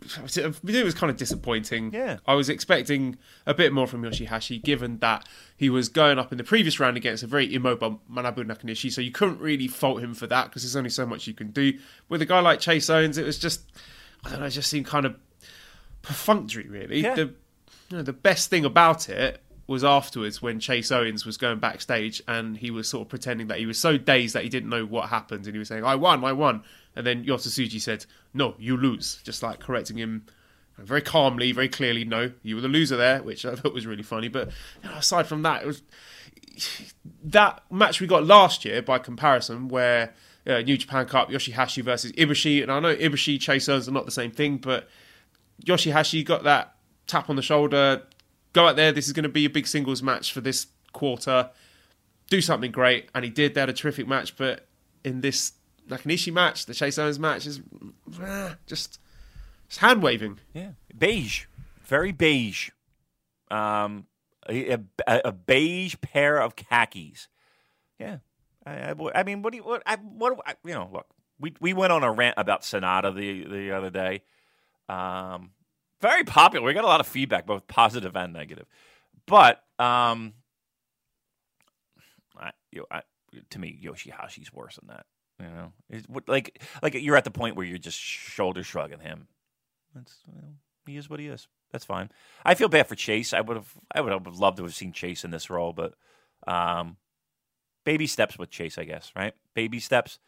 It was kind of disappointing. Yeah. I was expecting a bit more from Yoshihashi, given that he was going up in the previous round against a very immobile Manabu Nakanishi, so you couldn't really fault him for that because there's only so much you can do. With a guy like Chase Owens, it was just, I don't know, it just seemed kind of perfunctory, really. Yeah. The, you know, the best thing about it was afterwards when Chase Owens was going backstage and he was sort of pretending that he was so dazed that he didn't know what happened and he was saying, I won, I won. And then Yota Tsuji said, No, you lose. Just like correcting him very calmly, very clearly, no, you were the loser there, which I thought was really funny. But you know, aside from that, it was that match we got last year by comparison, where uh, New Japan Cup Yoshihashi versus Ibushi, and I know Ibushi Chase Owens are not the same thing, but Yoshihashi got that tap on the shoulder. Go out there. This is going to be a big singles match for this quarter. Do something great, and he did. They had a terrific match, but in this Nakanishi match, the Chase Owens match is ah, just, just hand waving. Yeah, beige, very beige. Um, a, a, a beige pair of khakis. Yeah, I, I, I mean, what do you what? I, what I, you know? Look, we we went on a rant about Sanada the the other day. Um, very popular. We got a lot of feedback, both positive and negative. But um, I, you know, I, to me, Yoshihashi's worse than that. You know, it's like like you're at the point where you're just shoulder shrugging him. That's he is what he is. That's fine. I feel bad for Chase. I would have I would have loved to have seen Chase in this role, but um, baby steps with Chase, I guess. Right, baby steps.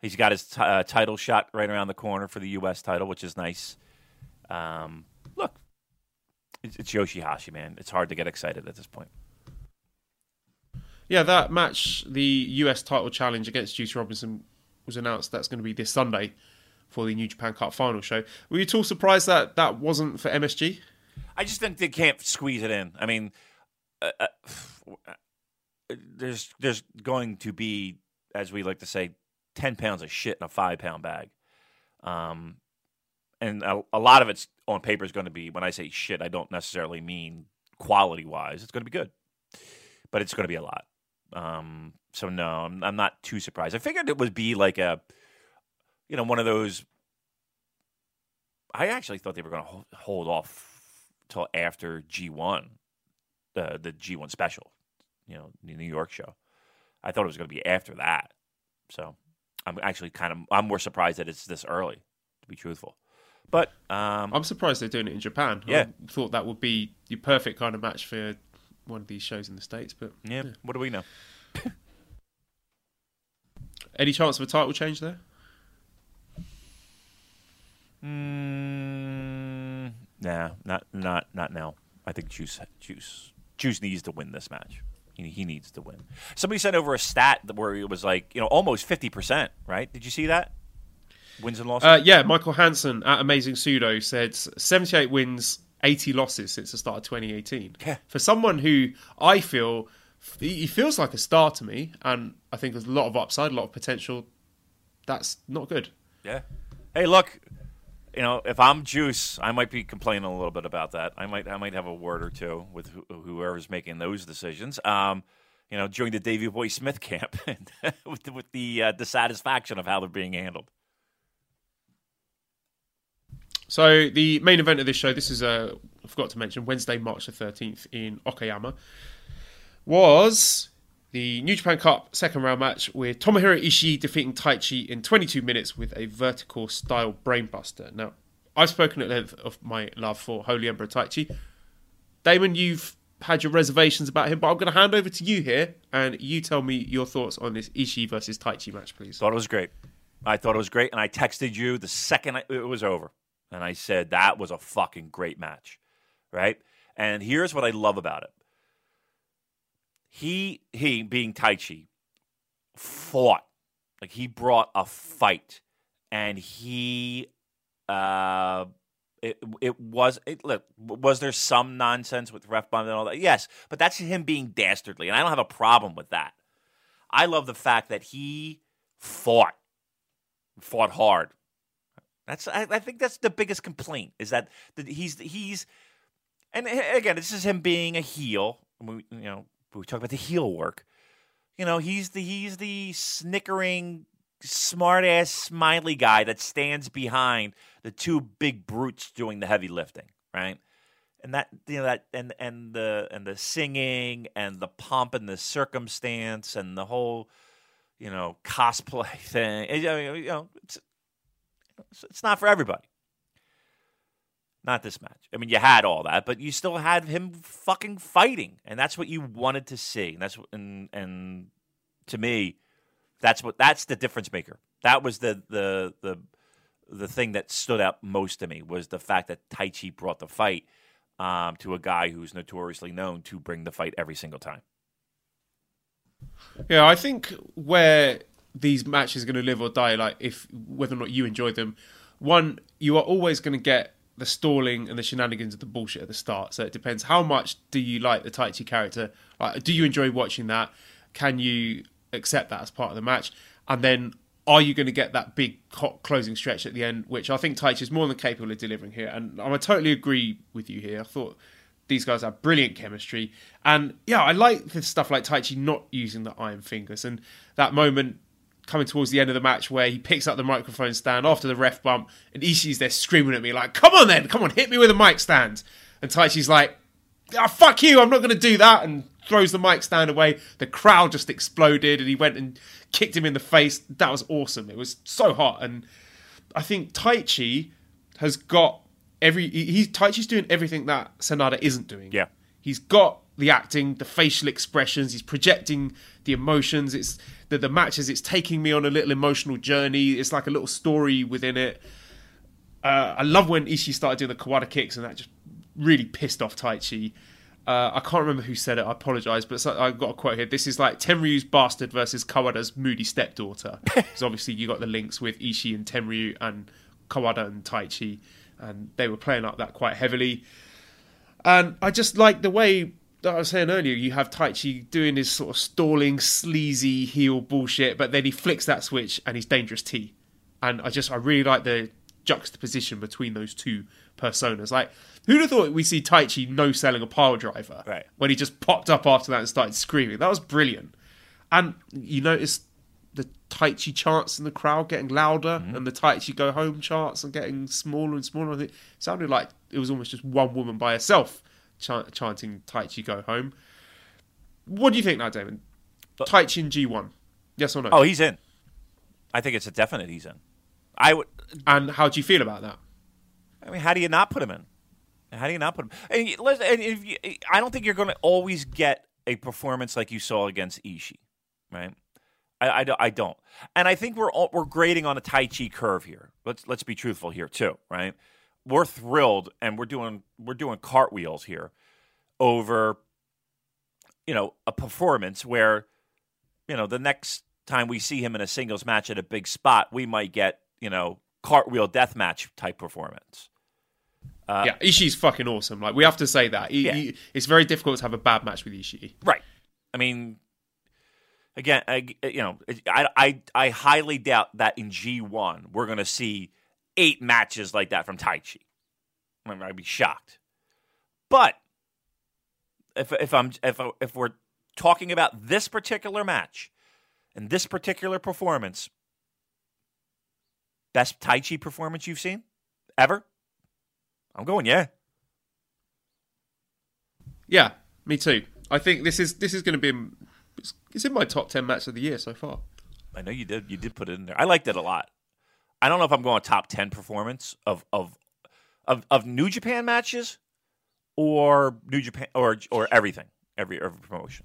He's got his t- uh, title shot right around the corner for the U.S. title, which is nice. Um, look, it's, it's Yoshihashi, man. It's hard to get excited at this point. Yeah, that match, the US title challenge against Juice Robinson, was announced. That's going to be this Sunday for the New Japan Cup final show. Were you at all surprised that that wasn't for MSG? I just think they can't squeeze it in. I mean, uh, uh, there's there's going to be, as we like to say, ten pounds of shit in a five pound bag, um, and a, a lot of it's on paper is going to be. When I say shit, I don't necessarily mean quality wise. It's going to be good, but it's going to be a lot. Um, so no, I'm, I'm not too surprised. I figured it would be like a, you know, one of those. I actually thought they were going to hold off till after G1, the the G1 special, you know, the New York show. I thought it was going to be after that. So I'm actually kind of I'm more surprised that it's this early, to be truthful. But um, I'm surprised they're doing it in Japan. Yeah. I thought that would be the perfect kind of match for one of these shows in the States. But yeah, what do we know? any chance of a title change there? Mm, nah, not not not now. I think Juice Juice Juice needs to win this match. He, he needs to win. Somebody sent over a stat where it was like you know almost fifty percent. Right? Did you see that? Wins and losses. Uh, yeah, Michael Hansen at Amazing Pseudo said 78 wins, 80 losses since the start of 2018. Yeah. For someone who I feel he feels like a star to me, and I think there's a lot of upside, a lot of potential. That's not good. Yeah. Hey, look, you know, if I'm Juice, I might be complaining a little bit about that. I might, I might have a word or two with who, whoever's making those decisions. Um, you know, during the Davy Boy Smith camp, with the, with the uh, dissatisfaction of how they're being handled. So the main event of this show, this is uh, I forgot to mention Wednesday, March the 13th in Okayama, was the New Japan Cup second round match with Tomohiro Ishii defeating Taichi in 22 minutes with a vertical style brainbuster. Now, I've spoken at length of my love for Holy Emperor Taichi. Damon, you've had your reservations about him, but I'm going to hand over to you here, and you tell me your thoughts on this Ishii versus Taichi match, please. Thought it was great. I thought it was great, and I texted you the second it was over, and I said that was a fucking great match, right? And here's what I love about it. He he being Taichi fought. Like he brought a fight, and he uh it it was it look was there some nonsense with ref bump and all that? Yes but that's him being dastardly and I don't have a problem with that. I love the fact that he fought. Fought hard that's I, I think that's the biggest complaint is that, he's he's and again this is him being a heel we, you know we talk about the heel work you know he's the he's the snickering smart ass smiley guy that stands behind the two big brutes doing the heavy lifting, right? And that you know that and and the and the singing and the pomp and the circumstance and the whole you know cosplay thing. You know, it's it's not for everybody. Not this match. I mean, you had all that, but you still had him fucking fighting, and that's what you wanted to see. And that's and and to me, that's what that's the difference maker. That was the the the the thing that stood out most to me was the fact that Taichi brought the fight um, to a guy who's notoriously known to bring the fight every single time. Yeah, I think where these matches are going to live or die, like if whether or not you enjoy them, one you are always going to get the stalling and the shenanigans of the bullshit at the start. So it depends how much do you like the Taichi character. Like, do you enjoy watching that? Can you accept that as part of the match? And then are you going to get that big closing stretch at the end, which I think Taichi is more than capable of delivering here? And I totally agree with you here. I thought these guys have brilliant chemistry. And yeah, I like the stuff like Taichi not using the iron fingers and that moment coming towards the end of the match where he picks up the microphone stand after the ref bump and Ishii's there screaming at me like, come on then, come on, hit me with a mic stand. And Taichi's like, oh, fuck you, I'm not going to do that. And throws the mic stand away. The crowd just exploded and he went and kicked him in the face. That was awesome. It was so hot. And I think Taichi has got every, he's, Taichi's doing everything that Sanada isn't doing. Yeah. He's got the acting, the facial expressions, he's projecting the emotions. It's the, the matches, it's taking me on a little emotional journey. It's like a little story within it. Uh, I love when Ishii started doing the Kawada kicks, and that just really pissed off Taichi. Uh, I can't remember who said it. I apologise, but so, I've got a quote here. This is like Tenryu's bastard versus Kawada's moody stepdaughter. Because obviously you got the links with Ishii and Tenryu and Kawada and Taichi, and they were playing up that quite heavily. And I just like the way I was saying earlier. You have Taichi doing his sort of stalling, sleazy heel bullshit, but then he flicks that switch and he's dangerous T. And I just I really like the juxtaposition between those two personas. Like, who'd have thought we see Taichi no selling a pile driver right. when he just popped up after that and started screaming? That was brilliant. And you notice the Taichi chants in the crowd getting louder Mm-hmm. and the Taichi go home chants and getting smaller and smaller. It sounded like it was almost just one woman by herself ch- chanting Taichi go home. What do you think now, Damon? But- Taichi in G1. Yes or no? Oh, he's in. I think it's a definite he's in. I would. And how do you feel about that? I mean, how do you not put him in? How do you not put him? And, listen, and if you, I don't think you're going to always get a performance like you saw against Ishii, right? I, I, don't- I don't, and I think we're all, we're grading on a Taichi curve here. Let's let's be truthful here too, right? We're thrilled, and we're doing we're doing cartwheels here over, you know, a performance where, you know, the next time we see him in a singles match at a big spot, we might get you know cartwheel death match type performance. Uh, yeah, Ishii's fucking awesome. Like we have to say that. He, Yeah. he- it's very difficult to have a bad match with Ishii. Right. I mean, again, I, you know, I, I, I highly doubt that in G1 we're going to see eight matches like that from Taichi. I mean, I'd be shocked. But if if I'm if if we're talking about this particular match and this particular performance, best Taichi performance you've seen ever, I'm going yeah. Yeah, me too. I think this is this is going to be it's, it's in my top ten match of the year so far. I know you did. You did put it in there. I liked it a lot. I don't know if I'm going top ten performance of of of, of New Japan matches or New Japan or or everything, every every promotion.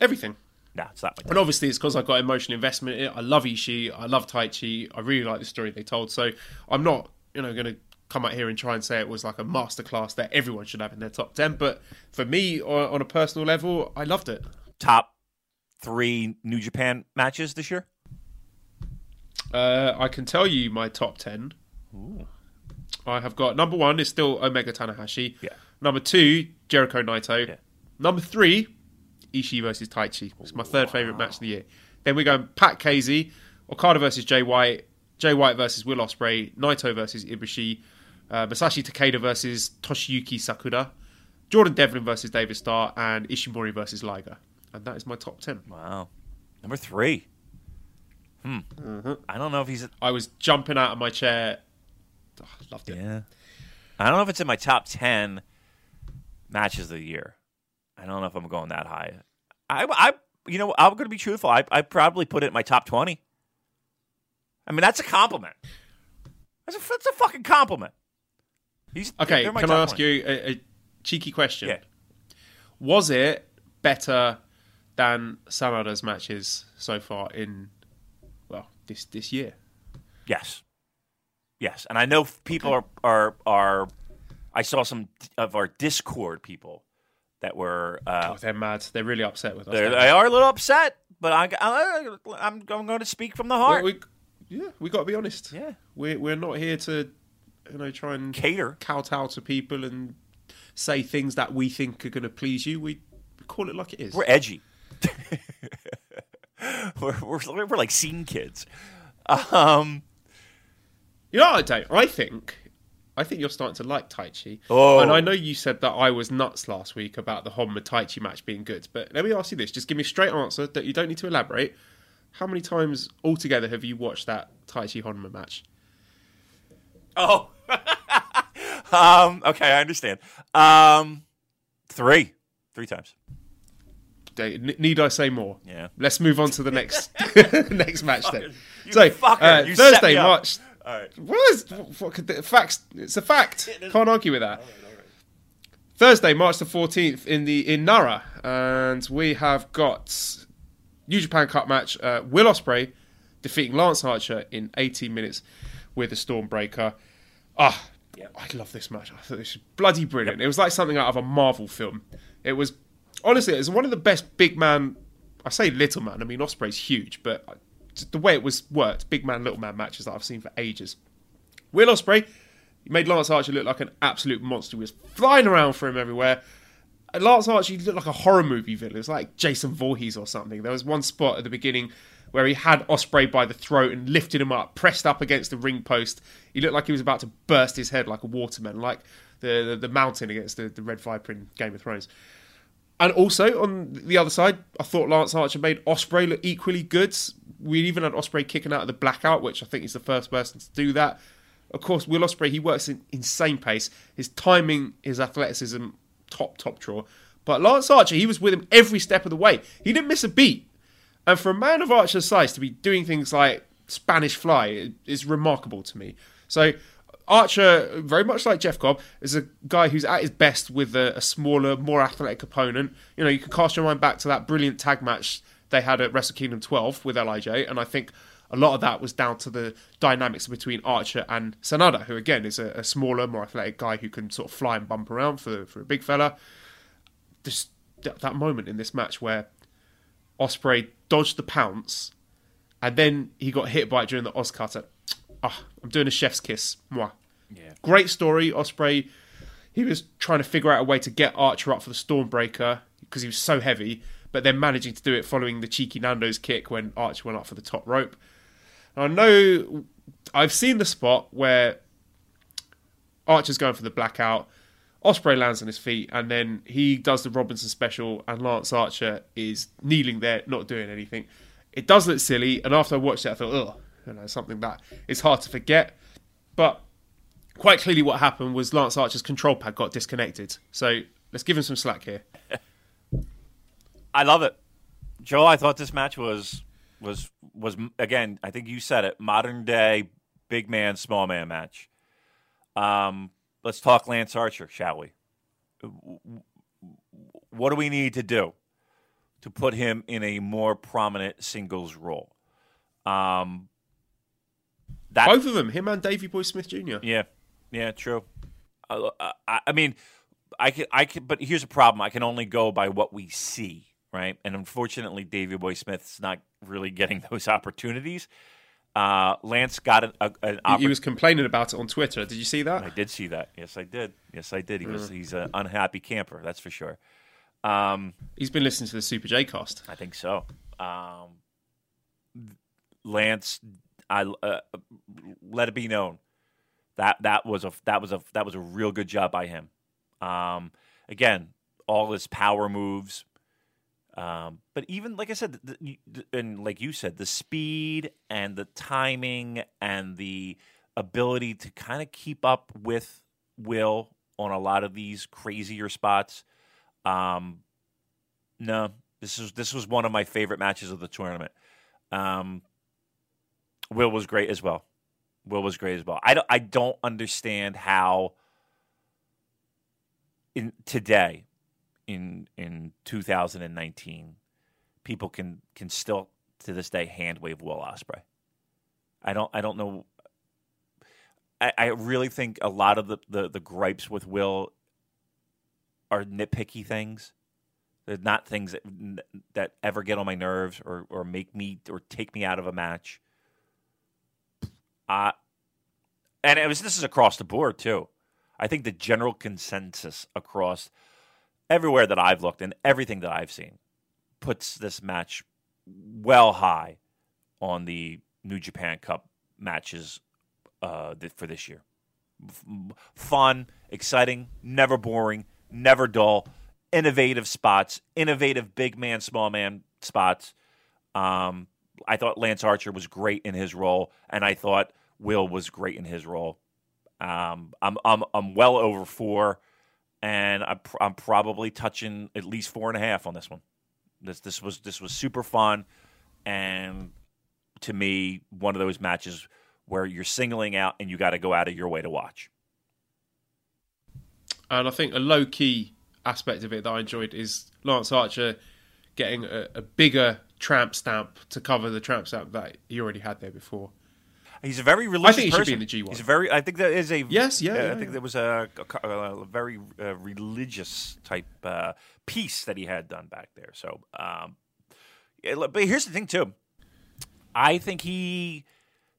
Everything. Nah, it's not my And obviously, it's because I've got emotional investment in it. I love Ishii. I love Taichi. I really like the story they told. So I'm not, you know, going to come out here and try and say it was like a masterclass that everyone should have in their top 10. But for me, on, on a personal level, I loved it. top three New Japan matches this year. Uh, I can tell you my top 10. I have got number one is still Omega Tanahashi. Yeah. Number two, Jericho Naito. Yeah. Number three, Ishii versus Taichi. It's my third favorite match of the year. Then we're going Pat Casey, Okada versus Jay White, Jay White versus Will Ospreay, Naito versus Ibushi, uh, Masashi Takeda versus Toshiyuki Sakuda, Jordan Devlin versus David Starr, and Ishimori versus Liger. And that is my top ten. Wow, number three. Hmm. I don't know if he's. I was jumping out of my chair. Oh, I loved it. Yeah. I don't know if it's in my top ten matches of the year. I don't know if I'm going that high. I, I, you know, I'm going to be truthful. I, I probably put it in my top twenty. I mean, that's a compliment. That's a, that's a fucking compliment. He's Okay, they're my can I ask 20. you a, a cheeky question? Yeah. Was it better than Sanada's matches so far in well this this year? Yes. Yes, and I know people are are are. I saw some of our Discord people that were. Uh, Oh, they're mad. They're really upset with us. they are a little upset, but I, I, I'm I'm going to speak from the heart. We, we- yeah, we got to be honest. Yeah. we're we're not here to you know try and Cater. kowtow to people and say things that we think are going to please you. We, we call it like it is. We're edgy. we're, we're we're like scene kids. Um. You know what, Dave? I think, I think you're starting to like Taichi. Oh. And I know you said that I was nuts last week about the Honma Taichi match being good, but let me ask you this: just give me a straight answer that you don't need to elaborate. How many times altogether have you watched that Taichi Honma match? Oh. um. Okay, I understand. Um. Three. Three times. Need I say more? Yeah. Let's move on to the next next match then. You so uh, Thursday. March. All right. What is what could the, facts? It's a fact. Can't argue with that. Thursday, March the fourteenth, in the in Nara, and we have got New Japan Cup match. Uh, Will Ospreay defeating Lance Archer in eighteen minutes with a Stormbreaker. Ah, I love this match. I thought this was bloody brilliant. It was like something out of a Marvel film. It was honestly, it was one of the best big man. I say little man. I mean Ospreay's huge, but the way it was worked, big man, little man matches that I've seen for ages. Will Ospreay, he made Lance Archer look like an absolute monster. He was flying around for him everywhere. And Lance Archer looked like a horror movie villain. Was like Jason Voorhees or something. There was one spot at the beginning where he had Ospreay by the throat and lifted him up, pressed up against the ring post. He looked like he was about to burst his head like a watermelon, like the the, the mountain against the, the Red Viper in Game of Thrones. And also on the other side, I thought Lance Archer made Ospreay look equally good. We even had Ospreay kicking out of the blackout, which I think he's the first person to do that. Of course, Will Ospreay he works in insane pace. His timing, his athleticism, top top draw. But Lance Archer, he was with him every step of the way. He didn't miss a beat. And for a man of Archer's size to be doing things like Spanish Fly is remarkable to me. So Archer, very much like Jeff Cobb, is a guy who's at his best with a, a smaller, more athletic opponent. You know, you can cast your mind back to that brilliant tag match they had at Wrestle Kingdom 12 with Lij, and I think a lot of that was down to the dynamics between Archer and Sanada, who again is a, a smaller, more athletic guy who can sort of fly and bump around for for a big fella. Just that, that moment in this match where Ospreay dodged the pounce, and then he got hit by it during the Oscutter. Ah, I'm doing a chef's kiss. Mwah. Yeah. Great story, Ospreay. He was trying to figure out a way to get Archer up for the Stormbreaker because he was so heavy, but then managing to do it following the cheeky Nando's kick when Archer went up for the top rope. I know I've seen the spot where Archer's going for the blackout. Ospreay lands on his feet, and then he does the Robinson special, and Lance Archer is kneeling there, not doing anything. It does look silly, and after I watched it, I thought, oh, you know, something that is hard to forget. But quite clearly, what happened was Lance Archer's control pad got disconnected. So let's give him some slack here. I love it, Joe. I thought this match was was was again. I think you said it. Modern day big man, small man match. Um, let's talk Lance Archer, shall we? What do we need to do to put him in a more prominent singles role? Um, that Both of them, him and Davey Boy Smith Jr. yeah, yeah, true. Uh, I, I mean, I can, I can, but here's a problem. I can only go by what we see, right? And unfortunately, Davey Boy Smith's not really getting those opportunities. Uh, Lance got an, a, an He- He was complaining about it on Twitter. Did you see that? I did see that. Yes, I did. Yes, I did. He was. He's an unhappy camper. That's for sure. Um, He's been listening to the Super J cast. I think so. Um, Lance, I uh, let it be known that that was a that was a that was a real good job by him. Um, again, all his power moves, um, but even like I said, the, the, and like you said, the speed and the timing and the ability to kind of keep up with Will on a lot of these crazier spots. Um, no, this is this was one of my favorite matches of the tournament. Um, Will was great as well. Will was great as well. I don't, I don't understand how in today in in 2019 people can can still to this day hand wave Will Ospreay. I don't I don't know I, I really think a lot of the, the, the gripes with Will are nitpicky things. They're not things that that ever get on my nerves or, or make me or take me out of a match. Uh, and it was this is across the board too. I think the general consensus across everywhere that I've looked and everything that I've seen puts this match well high on the New Japan Cup matches uh, for this year. Fun, exciting, never boring, never dull, innovative spots, innovative big man, small man spots. Um, I thought Lance Archer was great in his role, and I thought Will was great in his role. Um, I'm I'm I'm well over four, and I'm I'm probably touching at least four and a half on this one. This this was this was super fun, and to me, one of those matches where you're singling out and you got to go out of your way to watch. And I think a low key aspect of it that I enjoyed is Lance Archer getting a, a bigger tramp stamp to cover the tramp stamp that he already had there before. He's a very religious. I think he should be person. in the G1. He's a very. I think that is a. Yes, yeah, uh, yeah, I think yeah. there was a, a, a very uh, religious type uh, piece that he had done back there. So, um, look, but here's the thing too. I think he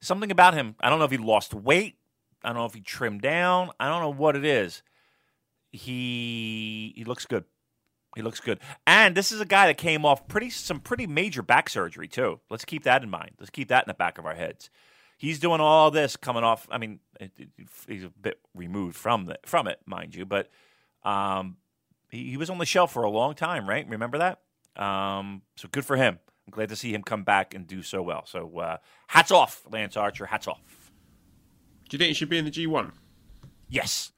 something about him. I don't know if he lost weight. I don't know if he trimmed down. I don't know what it is. He he looks good. He looks good. And this is a guy that came off pretty some pretty major back surgery too. Let's keep that in mind. Let's keep that in the back of our heads. He's doing all this coming off. I mean, it, it, he's a bit removed from the, from it, mind you, but um, he, he was on the shelf for a long time, right? Remember that? Um, so good for him. I'm glad to see him come back and do so well. So uh, hats off, Lance Archer. Hats off. Do you think he should be in the G1? Yes,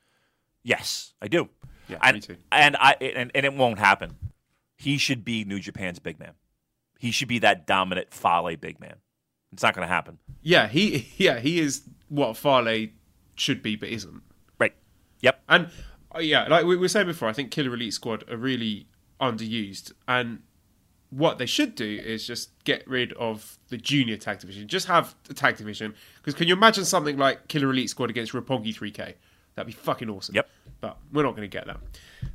yes, I do. Yeah, and, me too. And I and, and it won't happen. He should be New Japan's big man. He should be that dominant Fale big man. It's not going to happen. Yeah, he yeah he is what Fale should be, but isn't. Right. Yep. And uh, yeah, like we were saying before, I think Killer Elite Squad are really underused. And what they should do is just get rid of the junior tag division. Just have the tag division. Because can you imagine something like Killer Elite Squad against Roppongi 3K? That'd be fucking awesome. Yep. But we're not going to get that.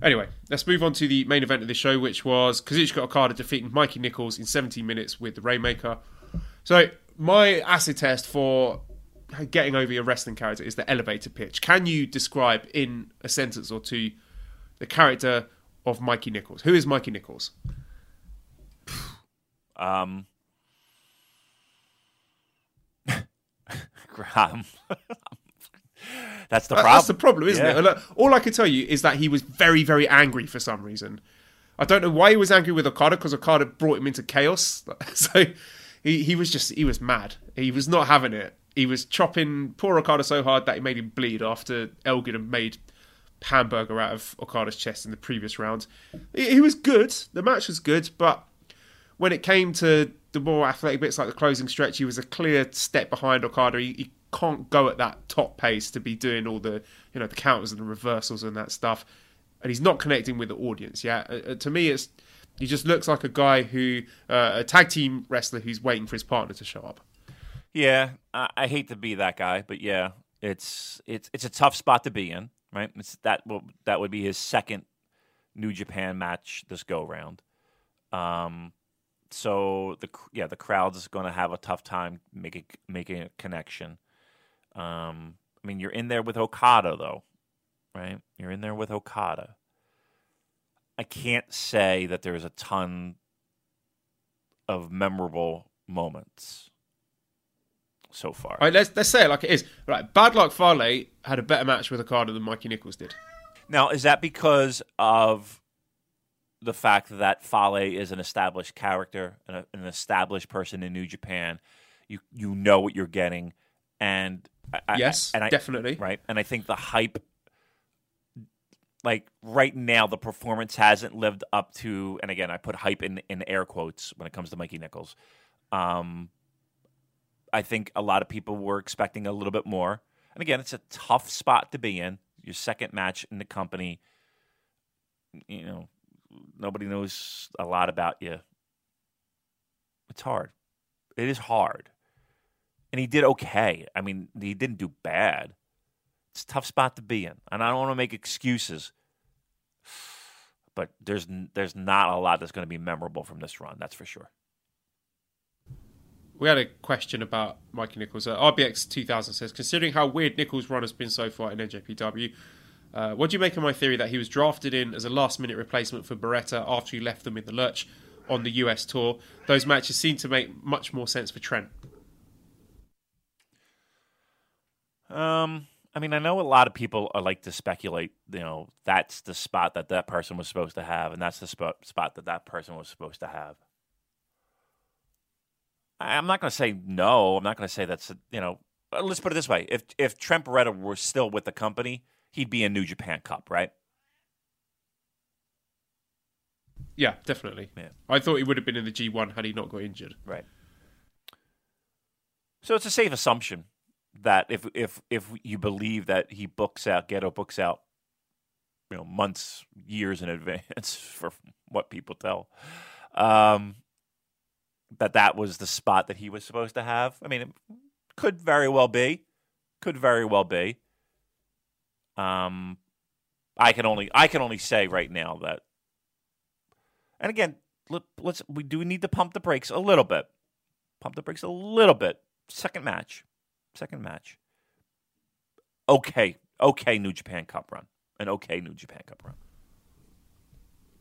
Anyway, let's move on to the main event of the show, which was Kazuchika Okada defeating Mikey Nichols in 17 minutes with the Rainmaker. So my acid test for getting over your wrestling character is the elevator pitch. Can you describe in a sentence or two the character of Mikey Nichols? Who is Mikey Nichols? Um, um, that's the problem. That's the problem, isn't Yeah. it? Uh, All I can tell you is that he was very, very angry for some reason. I don't know why he was angry with Okada because Okada brought him into chaos. So he, he was just he was mad. He was not having it. He was chopping poor Okada so hard that he made him bleed after Elgin had made hamburger out of Okada's chest in the previous round. He, he was good. The match was good, but when it came to the more athletic bits like the closing stretch, he was a clear step behind Okada. He, he can't go at that top pace to be doing all the you know the counters and the reversals and that stuff, and he's not connecting with the audience. Yeah, uh, uh, to me, it's he just looks like a guy who uh, a tag team wrestler who's waiting for his partner to show up. Yeah, I, I hate to be that guy, but yeah, it's it's it's a tough spot to be in, right? It's that will that would be his second New Japan match this go round. Um, so the yeah the crowd's going to have a tough time making making a connection. Um, I mean, you're in there with Okada though, right? You're in there with Okada. I can't say that there's a ton of memorable moments so far. All right, let's let's say it like it is. Right, Bad Luck Fale had a better match with Okada than Mikey Nichols did. Now, is that because of the fact that Fale is an established character, an, an established person in New Japan? You you know what you're getting, and I, Yes, and I, definitely. right. And I think the hype, like right now, the performance hasn't lived up to. And again, I put hype in in air quotes when it comes to Mikey Nichols. Um, I think a lot of people were expecting a little bit more. And again, it's a tough spot to be in. Your second match in the company. You know, nobody knows a lot about you. It's hard. It is hard. And he did okay. I mean, he didn't do bad. It's a tough spot to be in. And I don't want to make excuses. But there's there's not a lot that's going to be memorable from this run, that's for sure. We had a question about Mikey Nichols. Uh, RBX 2000 says, considering how weird Nichols' run has been so far in NJPW, uh, what do you make of my theory that he was drafted in as a last minute replacement for Beretta after he left them in the lurch on the US tour? Those matches seem to make much more sense for Trent. Um, I mean, I know a lot of people are like to speculate. You know, that's the spot that that person was supposed to have, and that's the spot spot that that person was supposed to have. I- I'm not going to say no. I'm not going to say that's you know. Let's put it this way: if if Trent Beretta were still with the company, he'd be in New Japan Cup, right? Yeah, definitely. Yeah. I thought he would have been in the G1 had he not got injured. Right. So it's a safe assumption that if if if you believe that he books out Gedo books out, you know, months, years in advance for what people tell, um, that that was the spot that he was supposed to have. I mean, it could very well be, could very well be. Um, I can only I can only say right now that, and again, let, let's we do need to pump the brakes a little bit, pump the brakes a little bit. Second match, second match. Okay, okay, New Japan Cup run, an okay New Japan Cup run.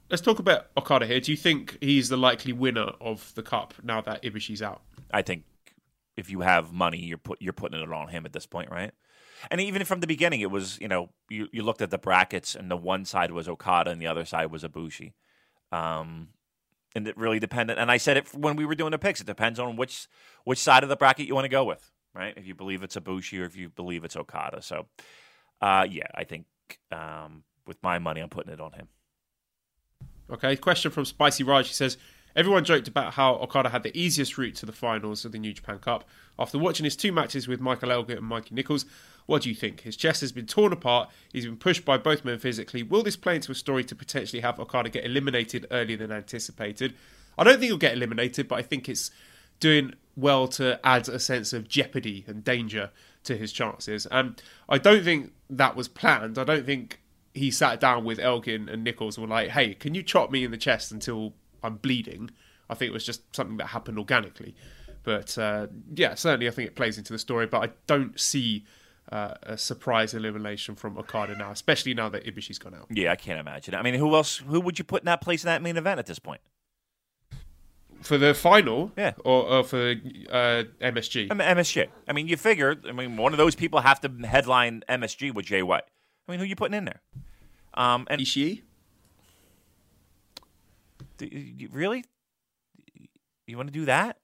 Let's talk about Okada here. Do you think he's the likely winner of the cup now that Ibushi's out? I think if you have money, you're put you're putting it on him at this point, right? And even from the beginning, it was you know you, you looked at the brackets, and the one side was Okada, and the other side was Ibushi. Um, and it really depended. And I said it when we were doing the picks. It depends on which which side of the bracket you want to go with, right? If you believe it's Ibushi or if you believe it's Okada. So, uh, yeah, I think um, with my money, I'm putting it on him. Okay, question from Spicy Raj. He says, Everyone joked about how Okada had the easiest route to the finals of the New Japan Cup. After watching his two matches with Michael Elgin and Mikey Nichols, what do you think? His chest has been torn apart, he's been pushed by both men physically. Will this play into a story to potentially have Okada get eliminated earlier than anticipated? I don't think he'll get eliminated, but I think it's doing well to add a sense of jeopardy and danger to his chances. And I don't think that was planned. I don't think he sat down with Elgin and Nichols and were like, hey, can you chop me in the chest until I'm bleeding? I think it was just something that happened organically. But uh, yeah, certainly I think it plays into the story. But I don't see uh, a surprise elimination from Okada now, especially now that Ibushi's gone out. Yeah, I can't imagine. I mean, who else? Who would you put in that place in that main event at this point? For the final, Yeah. or, or for uh, MSG. I mean, MSG. I mean, you figure. I mean, one of those people have to headline MSG with Jay White. I mean, who are you putting in there? Um, and Ishii? you- really, you want to do that?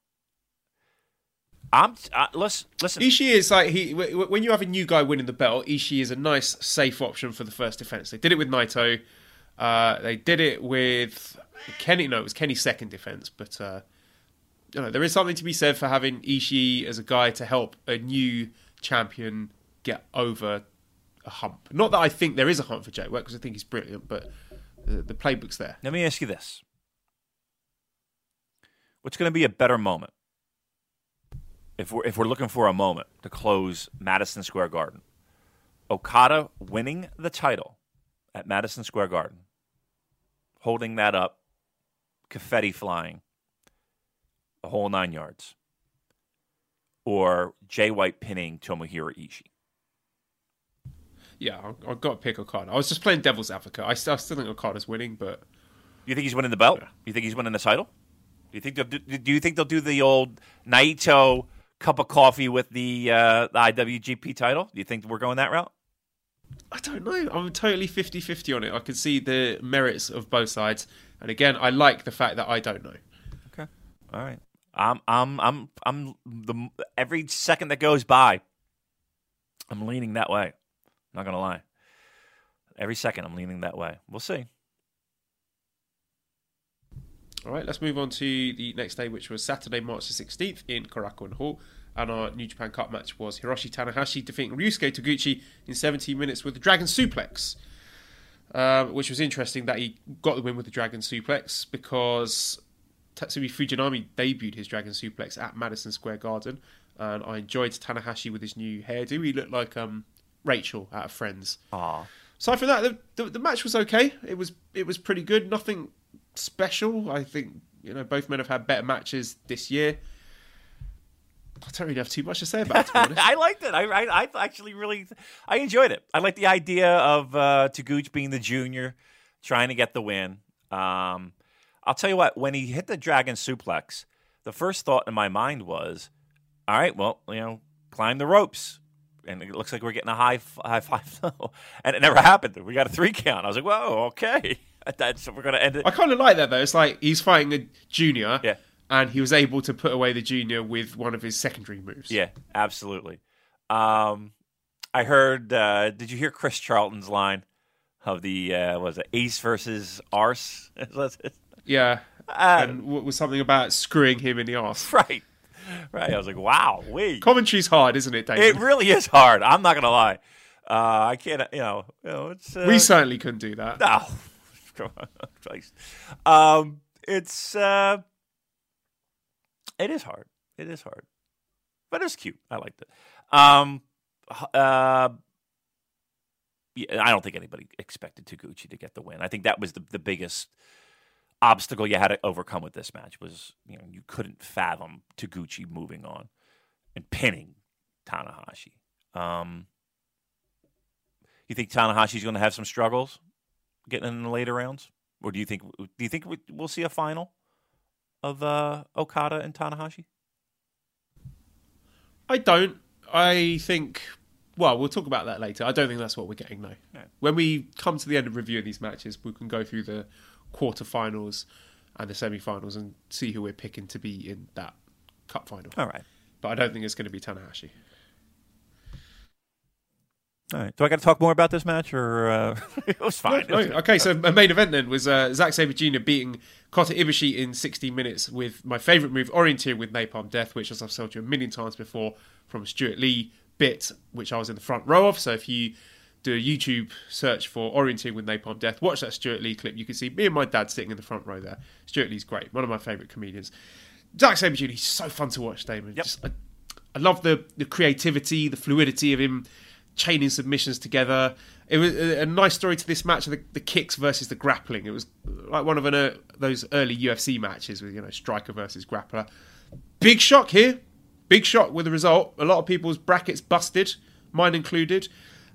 I'm. Uh, listen, listen. Ishii is like he when you have a new guy winning the belt. Ishii is a nice, safe option for the first defense. They did it with Naito. Uh, they did it with Kenny. No, it was Kenny's second defense. But uh, you know, there is something to be said for having Ishii as a guy to help a new champion get over a hump. Not that I think there is a hump for Jay White because I think he's brilliant, but the, the playbook's there. Let me ask you this: What's going to be a better moment if we're if we're looking for a moment to close Madison Square Garden? Okada winning the title at Madison Square Garden, holding that up, confetti flying, the whole nine yards, or Jay White pinning Tomohiro Ishii. Yeah, I've got to pick Okada. I was just playing devil's advocate. I still, I still think Okada's winning, but You think he's winning the belt? You think he's winning the title? Do you think they'll do, do you think they'll do the old Naito cup of coffee with the uh, the IWGP title? Do you think we're going that route? I don't know. I'm totally 50 50 on it. I can see the merits of both sides. And again, I like the fact that I don't know. Okay, all right. I'm I'm I'm I'm the every second that goes by, I'm leaning that way. not gonna lie. Every second I'm leaning that way. We'll see. All right, let's move on to the next day, which was Saturday, March the 16th in Korakuen Hall. And our New Japan Cup match was Hiroshi Tanahashi defeating Ryusuke Taguchi in 17 minutes with the Dragon Suplex. Um, which was interesting that he got the win with the Dragon Suplex because Tatsumi Fujinami debuted his Dragon Suplex at Madison Square Garden. And I enjoyed Tanahashi with his new hairdo. He looked like um, Rachel out of Friends. Aw. Aside from that, the, the, the match was okay. It was it was pretty good. Nothing special. I think you know both men have had better matches this year. I don't really have too much to say about it. To. I liked it. I, I, I actually really, I enjoyed it. I like the idea of uh, Taguchi being the junior, trying to get the win. Um, I'll tell you what. When he hit the dragon suplex, the first thought in my mind was, "All right, well, you know, climb the ropes." And it looks like we're getting a high f- high five, and it never happened. We got a three count. I was like, "Whoa, okay." That's we're gonna end it. I kind of like that though. It's like he's fighting a junior, Yeah. And he was able to put away the junior with one of his secondary moves. Yeah, absolutely. Um, I heard. Uh, did you hear Chris Charlton's line of the uh, was it Ace versus Arse? yeah. Uh, and what was something about screwing him in the arse. right, right. I was like, wow, wait. Commentary's hard, isn't it, David? It really is hard. I'm not gonna lie. Uh, I can't. You know. You know. It's uh, we certainly couldn't do that. No, come on, Christ. Um, it's uh, it is hard. It is hard, but it's cute. I liked it. Um, uh, yeah, I don't think anybody expected Taguchi to get the win. I think that was the the biggest obstacle you had to overcome with this match was you know you couldn't fathom Taguchi moving on and pinning Tanahashi. Um, you think Tanahashi's going to have some struggles getting in the later rounds, or do you think do you think we'll see a final of uh, Okada and Tanahashi? I don't. I think. Well, we'll talk about that later. I don't think that's what we're getting though. When we come to the end of reviewing these matches, we can go through the quarterfinals and the semi-finals and see who we're picking to be in that cup final. All right, But I don't think it's going to be Tanahashi. All right. Do I got to talk more about this match, or uh, it was fine? No, no. Okay, so my main event then was uh, Zack Sabre Jr. beating Kota Ibushi in 60 minutes with my favourite move, Orienteering with Napalm Death, which, as I've told you a million times before, from Stewart Lee bit, which I was in the front row of. So if you do a YouTube search for Orienteering with Napalm Death, watch that Stewart Lee clip. You can see me and my dad sitting in the front row there. Stewart Lee's great, one of my favourite comedians. Zack Sabre Jr. He's so fun to watch, Damon. Yep. Just, I, I love the the creativity, the fluidity of him chaining submissions together. It was a, nice story to this match. The, the kicks versus the grappling. It was like one of an, uh, those early UFC matches with you know striker versus grappler. big shock here. Big shock with the result. A lot of people's brackets busted, mine included.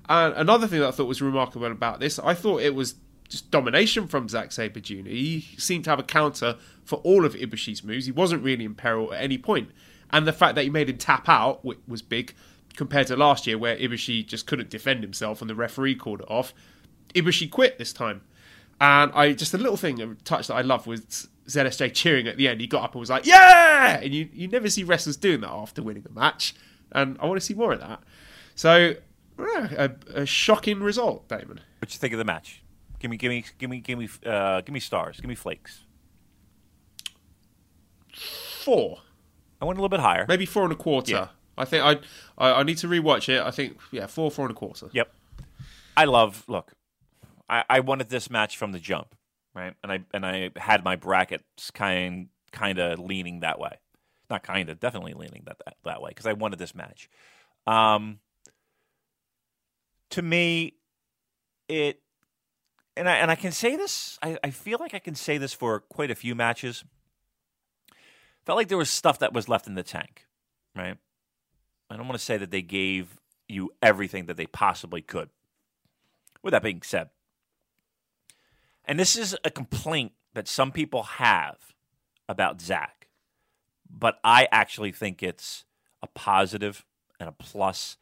And another thing that I thought was remarkable about this, I thought it was just domination from Zack Sabre Jr. He seemed to have a counter for all of Ibushi's moves. He wasn't really in peril at any point. And the fact that he made him tap out was big compared to last year where Ibushi just couldn't defend himself and the referee called it off. Ibushi quit this time. And I just a little thing, a touch that I love was ZSJ cheering at the end. He got up and was like, "Yeah!" And you you never see wrestlers doing that after winning a match, and I want to see more of that. So, yeah, a, a shocking result, Damon. What do you think of the match? Give me, give me, give me, give me, uh, give me stars. Give me flakes. Four, I went a little bit higher. maybe four and a quarter. Yeah. I think I, I I need to rewatch it. I think yeah, four, four and a quarter. Yep. I love. Look, I, I wanted this match from the jump, right? And I and I had my brackets kind kind of leaning that way. Not kind of, definitely leaning that that, that way because I wanted this match. Um, to me, it and I and I can say this. I, I feel like I can say this for quite a few matches. Felt like there was stuff that was left in the tank, right? I don't want to say that they gave you everything that they possibly could. With that being said, and this is a complaint that some people have about Zack, but I actually think it's a positive and a plus,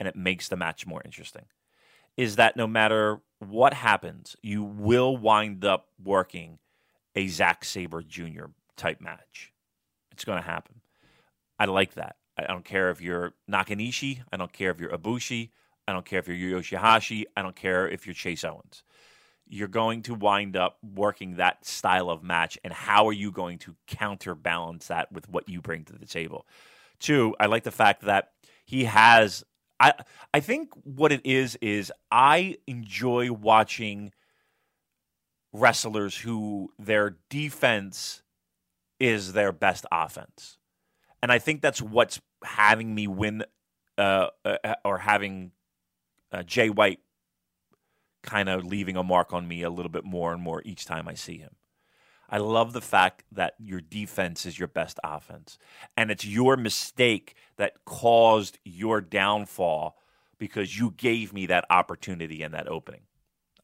and it makes the match more interesting. Is that no matter what happens, you will wind up working a Zack Sabre Jr. type match. It's going to happen. I like that. I don't care if you're Nakanishi. I don't care if you're Ibushi. I don't care if you're Yoshihashi. I don't care if you're Chase Owens. You're going to wind up working that style of match, and how are you going to counterbalance that with what you bring to the table? Two, I like the fact that he has. I I think what it is is I enjoy watching wrestlers who their defense is their best offense and I think that's what's having me win, uh, uh, or having uh, Jay White kind of leaving a mark on me a little bit more and more each time I see him. I love the fact that your defense is your best offense, and it's your mistake that caused your downfall because you gave me that opportunity and that opening.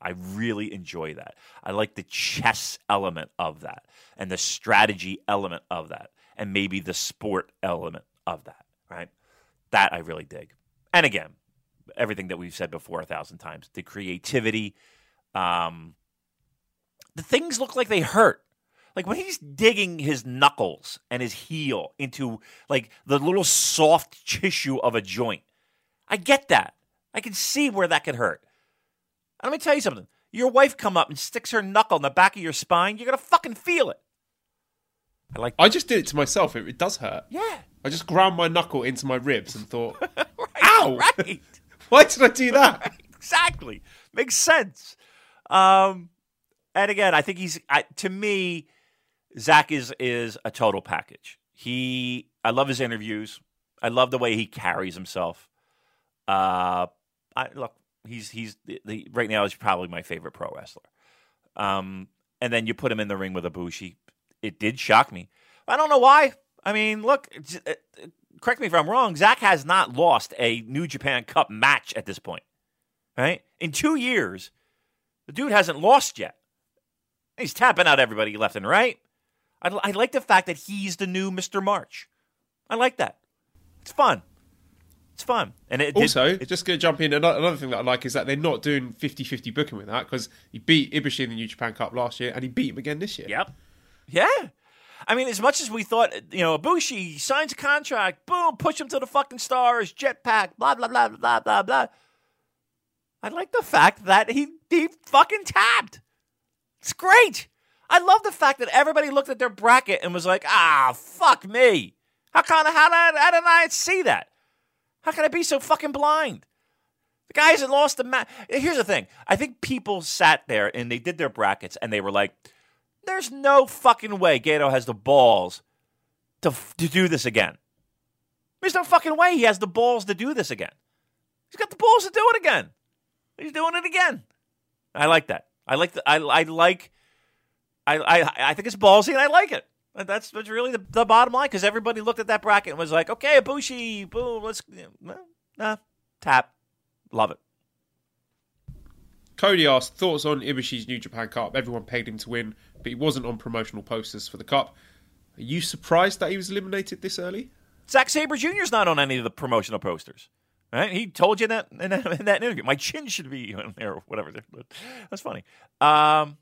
I really enjoy that. I like the chess element of that and the strategy element of that and maybe the sport element of that, right? That I really dig. And again, everything that we've said before a thousand times the creativity, um, the things look like they hurt. Like when he's digging his knuckles and his heel into like the little soft tissue of a joint. I get that. I can see where that could hurt. And let me tell you something. Your wife come up and sticks her knuckle in the back of your spine, you're gonna fucking feel it. I like I just did it to myself. It, it does hurt. Yeah. I just ground my knuckle into my ribs and thought, right, Ow! Right. why did I do that? exactly. Makes sense. Um, and again, I think he's I, to me, Zack is is a total package. He, I love his interviews. I love the way he carries himself. Uh, I look, he's he's the, the, right now is probably my favorite pro wrestler. Um, and then you put him in the ring with Ibushi. It did shock me. I don't know why. I mean, look, uh, correct me if I'm wrong. Zack has not lost a New Japan Cup match at this point, right? In two years, the dude hasn't lost yet. He's tapping out everybody left and right. I, I like the fact that he's the new Mr. March. I like that. It's fun. It's fun. And it did- Also, it- just going to jump in, another, another thing that I like is that they're not doing 50 50 booking with that because he beat Ibushi in the New Japan Cup last year and he beat him again this year. Yep. Yeah. I mean, as much as we thought, you know, Ibushi signs a contract, boom, push him to the fucking stars, jetpack, blah blah blah blah blah blah. I like the fact that he he fucking tapped. It's great. I love the fact that everybody looked at their bracket and was like, ah, fuck me. How of how did, how did I see that? How can I be so fucking blind? The guy hasn't lost a match. Here's the thing. I think people sat there and they did their brackets and they were like, there's no fucking way Gedo has the balls to, to do this again. There's no fucking way he has the balls to do this again. He's got the balls to do it again. He's doing it again. I like that. I like the, I, I like I, I I think it's ballsy and I like it. That's really the, the bottom line because everybody looked at that bracket and was like, okay, Ibushi, boom, let's nah, tap, love it. Cody asked thoughts on Ibushi's New Japan Cup. Everyone pegged him to win, but he wasn't on promotional posters for the cup. Are you surprised that he was eliminated this early? Zack Sabre Jr. is not on any of the promotional posters. Right? He told you that in that, in that interview. My chin should be on there or whatever. That's funny. Um,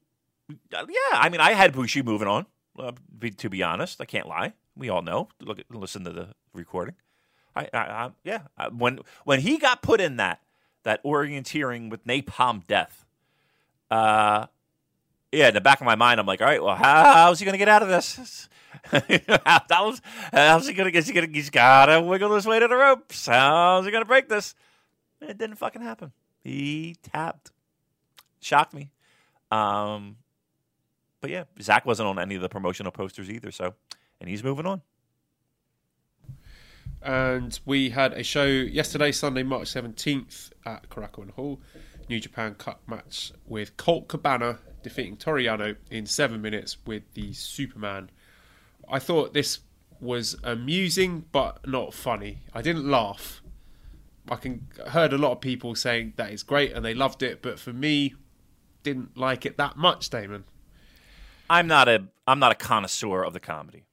yeah, I mean, I had Bushi moving on. Uh, be, to be honest, I can't lie. We all know. Look, listen to the recording. I, I, I yeah. I, when when he got put in that that orienteering with napalm death, uh, yeah. In the back of my mind, I'm like, all right, well, how, how's he going to get out of this? how's, how's he going to get? He's, got to wiggle his way to the ropes. How's he going to break this? It didn't fucking happen. He tapped. Shocked me. Um, but yeah, Zack wasn't on any of the promotional posters either. So, and he's moving on. And we had a show yesterday, Sunday, March 17th at Korakuen Hall. New Japan Cup match with Colt Cabana defeating Toru Yano in seven minutes with the Superman. I thought this was amusing but not funny. I didn't laugh. I can heard a lot of people saying that is great and they loved it, but for me, didn't like it that much, Damon. I'm not a I'm not a connoisseur of the comedy.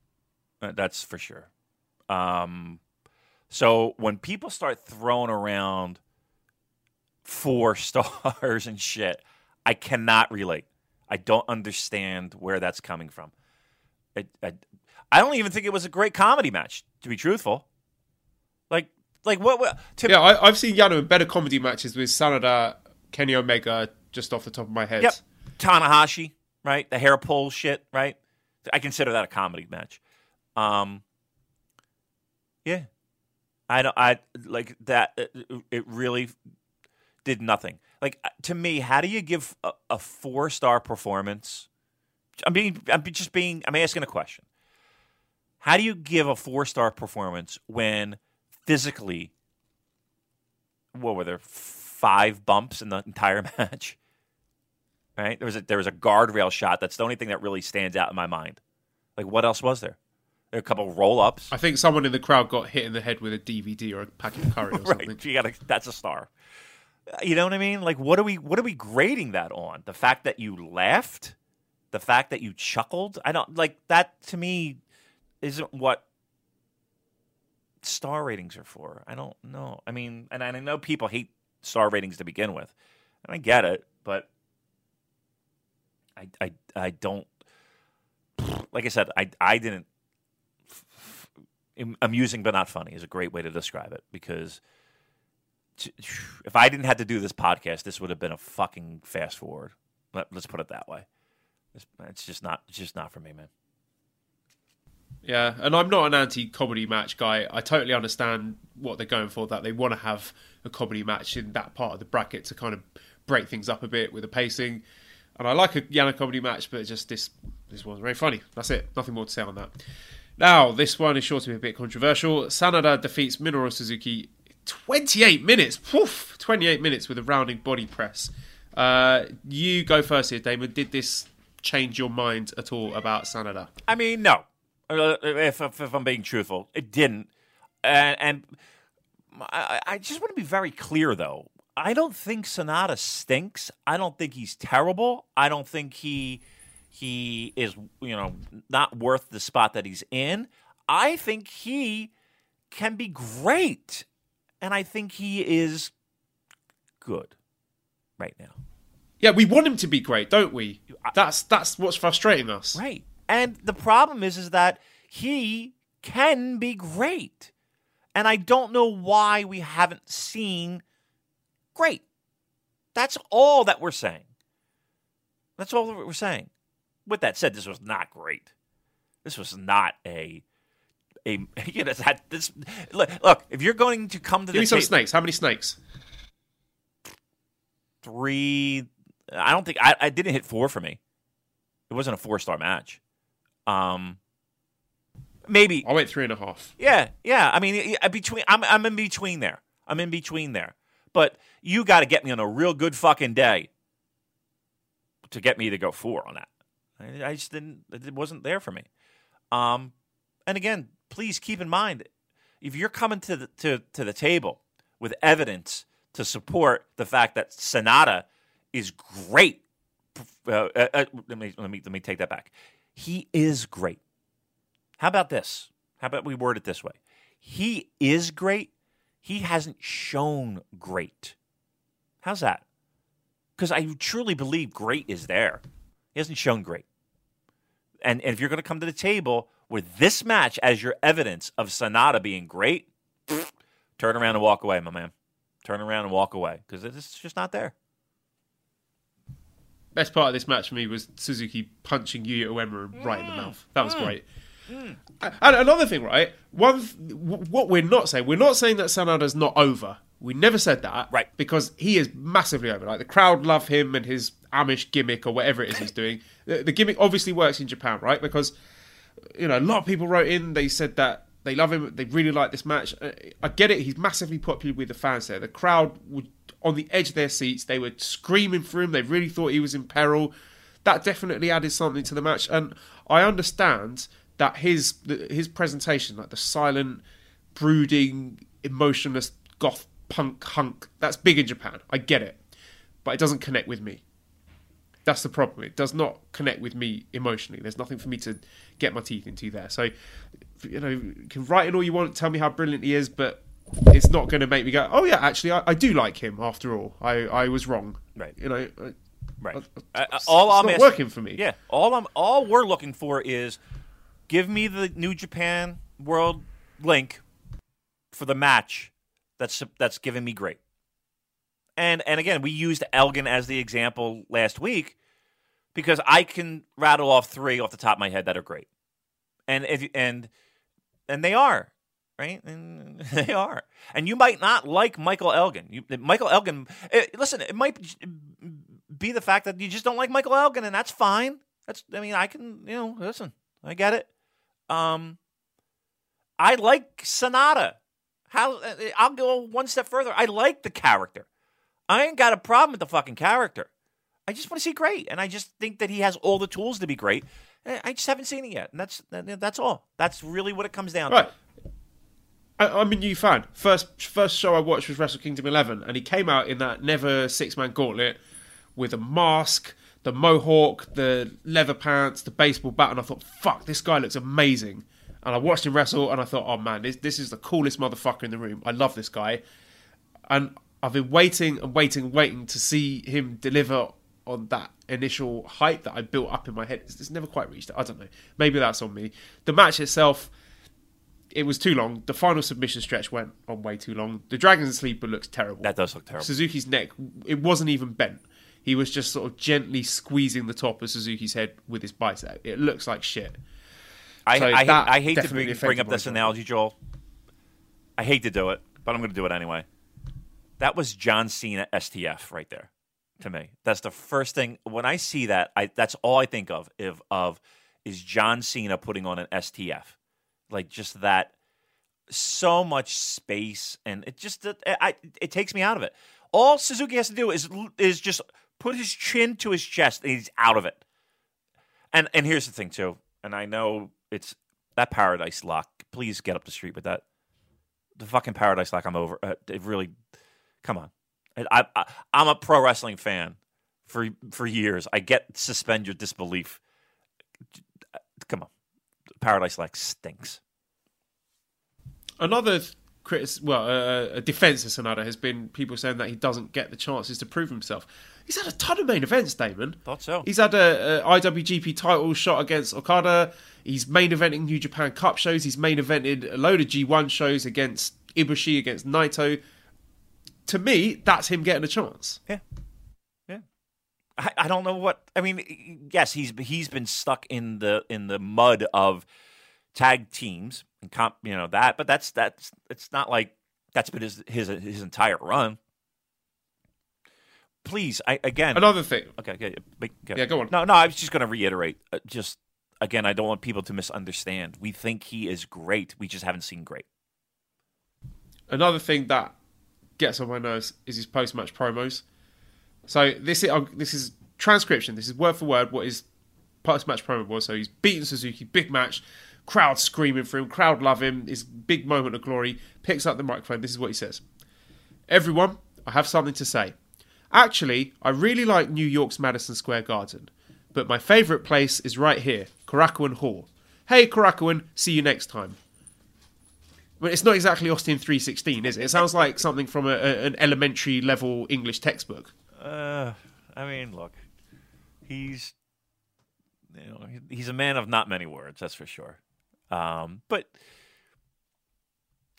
Uh, that's for sure. Um, so when people start throwing around four stars and shit, I cannot relate. I don't understand where that's coming from. I, I, I don't even think it was a great comedy match, to be truthful. Like, like what? what to, Yeah, I, I've seen Yano in better comedy matches with Sanada, Kenny Omega, just off the top of my head. Yep. Tanahashi, right? The hair pull shit, right? I consider that a comedy match. Um, yeah, I don't. I like that. It, it really did nothing. Like uh, to me, how do you give a, a four star performance? I'm being. I'm just being. I'm asking a question. How do you give a four star performance when physically, what were there five bumps in the entire match? Right there was a there was a guardrail shot. That's the only thing that really stands out in my mind. Like what else was there? There were a couple roll ups. I think someone in the crowd got hit in the head with a DVD or a packet of curry or something. You got that's a star. You know what I mean? Like what are we what are we grading that on? The fact that you laughed? The fact that you chuckled? I don't like that to me isn't what star ratings are for. I don't know. I mean, and I know people hate star ratings to begin with. And I get it, but I I I don't like I said, I I didn't amusing but not funny is a great way to describe it because if I didn't have to do this podcast, this would have been a fucking fast forward. Let, us put it that way. It's, it's just not. It's just not for me, man. Yeah, and I'm not an anti-comedy match guy. I totally understand what they're going for. That they want to have a comedy match in that part of the bracket to kind of break things up a bit with the pacing. And I like a Yano comedy match, but just this this wasn't very funny. That's it. Nothing more to say on that. Now, this one is sure to be a bit controversial. Sanada defeats Minoru Suzuki 28 minutes. Poof, 28 minutes with a rounding body press. Uh, you go first here, Damon. Did this change your mind at all about Sanada? I mean, no. Uh, if, if, if I'm being truthful, it didn't. And, and I, I just want to be very clear, though. I don't think Sanada stinks. I don't think he's terrible. I don't think he he is you know not worth the spot that he's in. I think he can be great, and I think he is good right now. Yeah, we want him to be great, don't we? That's that's what's frustrating us. Right. And the problem is is that he can be great. And I don't know why we haven't seen great. That's all that we're saying. That's all that we're saying. With that said, this was not great. This was not a a you know that this look, look if you're going to come to Give the me some ta- snakes. How many snakes? three I don't think I, I didn't hit four for me. It wasn't a four star match. Um maybe I went three and a half. Yeah, yeah. I mean, between I'm I'm in between there. I'm in between there. But you got to get me on a real good fucking day to get me to go four on that. I, I just didn't. It wasn't there for me. Um, and again, please keep in mind if you're coming to the to, to the table with evidence to support the fact that Sanada is great. Uh, uh, uh, let me let me let me take that back. He is great. How about this? How about we word it this way? He is great. He hasn't shown great. How's that? Because I truly believe great is there. He hasn't shown great. And, and if you're going to come to the table with this match as your evidence of Sanada being great, turn around and walk away, my man. Turn around and walk away because it's just not there. Best part of this match for me was Suzuki punching Yuya Uemura right in the mm. mouth. That was mm. great. Mm. And another thing, right? One, th- what we're not saying, we're not saying that Sanada's not over. We never said that, Right. Because he is massively over. Like the crowd love him and his Amish gimmick or whatever it is he's doing. The, the gimmick obviously works in Japan, right? Because you know a lot of people wrote in. They said that they love him. They really like this match. Uh, I get it. He's massively popular with the fans there. The crowd would on the edge of their seats. They were screaming for him. They really thought he was in peril. That definitely added something to the match, and I understand that his his presentation, like the silent, brooding, emotionless goth punk hunk, that's big in Japan. I get it, but it doesn't connect with me. That's the problem. It does not connect with me emotionally. There's nothing for me to get my teeth into there. So, you know, you can write in all you want, tell me how brilliant he is, but it's not going to make me go, oh yeah, actually, I, I do like him. After all, I I was wrong. Right. You know. I- Right. Uh, it's all I'm not asking- working for me. Yeah. All I'm all we're looking for is give me the New Japan World link for the match that's that's giving me great. And and again, we used Elgin as the example last week because I can rattle off three off the top of my head that are great. And if and and they are right? And they are. And you might not like Michael Elgin. You, Michael Elgin. eh, listen, it might be the fact that you just don't like Michael Elgin, and that's fine. That's. I mean, I can. You know, listen, I get it. Um, I like Sanada. How? eh, I'll go one step further. I like the character. I ain't got a problem with the fucking character. I just want to see great, and I just think that he has all the tools to be great. I just haven't seen it yet, and that's that's all. That's really what it comes down Right. to. I, I'm a new fan. First first show I watched was Wrestle Kingdom 11, and he came out in that never six man gauntlet with a mask, the mohawk, the leather pants, the baseball bat, and I thought, fuck, this guy looks amazing. And I watched him wrestle, and I thought, oh man, this this is the coolest motherfucker in the room. I love this guy, and I've been waiting and waiting and waiting to see him deliver on that initial hype that I built up in my head. It's, it's never quite reached it. I don't know. Maybe that's on me. The match itself it was too long. The final submission stretch went on way too long. The Dragon Sleeper looks terrible. That does look terrible. Suzuki's neck, it wasn't even bent. He was just sort of gently squeezing the top of Suzuki's head with his bicep. It looks like shit. I, So I, hate- I hate to bring, bring up this analogy, Joel. I hate to do it, but I'm going to do it anyway. That was John Cena STF right there to me. That's the first thing when I see that. I that's all I think of if, of is John Cena putting on an STF, like just that so much space and it just it, I, it takes me out of it. All Suzuki has to do is is just put his chin to his chest and he's out of it. And and here's the thing too, and I know it's that Paradise Lock. Please get up the street with that. The fucking Paradise Lock. I'm over. Uh, it really, come on. I, I I'm a pro wrestling fan for for years. I get suspend your disbelief. Come on, Paradise Lock stinks. Another critic, well, uh, a defense of Sanada has been people saying that he doesn't get the chances to prove himself. He's had a ton of main events, Damon. Thought so. He's had a, a IWGP title shot against Okada. He's main eventing New Japan Cup shows. He's main evented a load of G1 shows against Ibushi, against Naito. To me, that's him getting a chance. Yeah, yeah. I, I don't know what I mean. Yes, he's he's been stuck in the in the mud of tag teams and comp, you know that. But that's that's it's not like that's been his his his entire run. Please, I again. Another thing, Okay, okay, okay. Yeah, go on. No, no, I was just going to reiterate. Uh, just again, I don't want people to misunderstand. We think he is great. We just haven't seen great. another thing that gets on my nerves is his post-match promos. So this is this is transcription. This is word for word what his post-match promo was. So he's beaten Suzuki, big match, crowd screaming for him, crowd love him, his big moment of glory. Picks up the microphone. This is what he says Everyone, I have something to say. Actually, I really like New York's Madison Square Garden, but my favourite place is right here, Korakuen Hall. Hey, Korakuen, see you next time. Well, it's not exactly Austin 316, is it? It sounds like something from a, a, an elementary level English textbook. Uh, I mean, look, he's you know he's a man of not many words, that's for sure. Um, but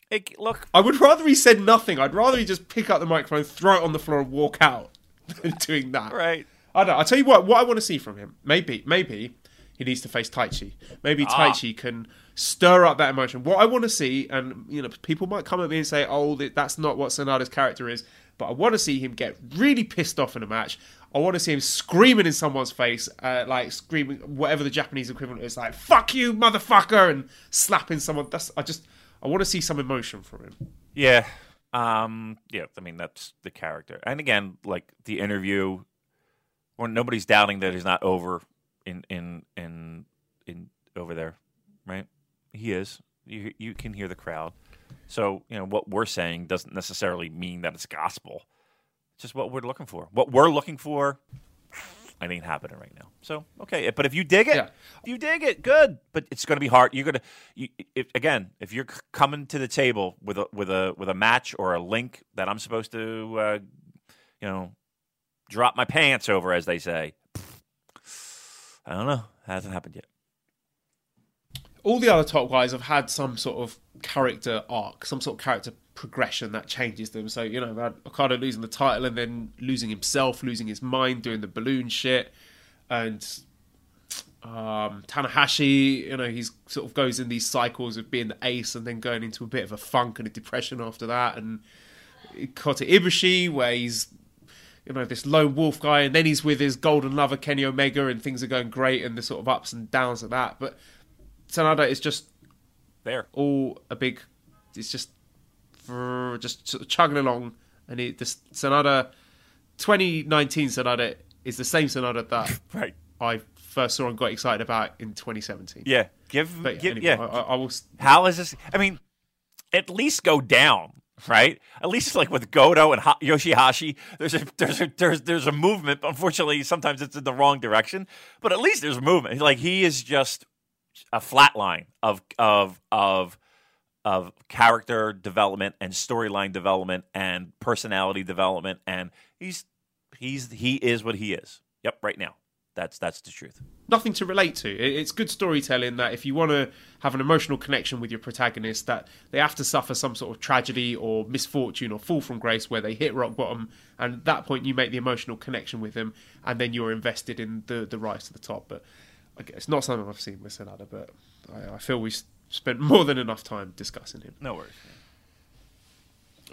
it, look, I would rather he said nothing. I'd rather he just pick up the microphone, throw it on the floor, and walk out than doing that. right? I don't. I'll tell you what. What I want to see from him. Maybe, maybe he needs to face Taichi. Maybe Ah. Taichi can stir up that emotion. What I want to see, and you know, people might come at me and say, "Oh, that's not what Sanada's character is." But I want to see him get really pissed off in a match. I want to see him screaming in someone's face, uh, like screaming whatever the Japanese equivalent is, like "fuck you, motherfucker," and slapping someone. That's I just I want to see some emotion from him. Yeah. Um, yeah, I mean that's the character. And again, like the interview or nobody's doubting that he's not over in in in in over there, right? He is. You you can hear the crowd. So, you know, what we're saying doesn't necessarily mean that it's gospel. It's just what we're looking for. What we're looking for I ain't happening right now. So okay, but if you dig it, Yeah. if you dig it, good. But it's going to be hard. You're gonna, you, if, again, if you're coming to the table with a with a with a match or a link that I'm supposed to, uh, you know, drop my pants over, as they say. I don't know. Hasn't happened yet. all the other top guys have had some sort of character arc, some sort of character progression that changes them. So, you know, had Okada losing the title and then losing himself, losing his mind, doing the balloon shit. And um, Tanahashi, you know, he's sort of goes in these cycles of being the ace and then going into a bit of a funk and a depression after that. And Kota Ibushi, where he's you know, this lone wolf guy, and then he's with his golden lover Kenny Omega, and things are going great, and the sort of ups and downs of that. But Sanada is just There. all a big. It's just just sort of chugging along, and it this Sanada 2019 Sanada is the same Sanada that Right. I first saw and got excited about in 2017. Yeah. Give. But give anyway, yeah. I, I will. How is this? I mean, at least go down, right? At least like with Goto and ha- Yoshihashi, there's a there's a there's there's a movement. Unfortunately, sometimes it's in the wrong direction, but at least there's movement. Like he is just a flat line of of of of character development and storyline development and personality development, and he's he's he is what he is. Yep, right now. That's that's the truth. nothing to relate to. It's good storytelling that if you want to have an emotional connection with your protagonist, that they have to suffer some sort of tragedy or misfortune or fall from grace where they hit rock bottom, and at that point you make the emotional connection with them, and then you're invested in the the rise to the top. But I guess it's not something I've seen with Sanada, but I, I feel we spent more than enough time discussing him. No worries.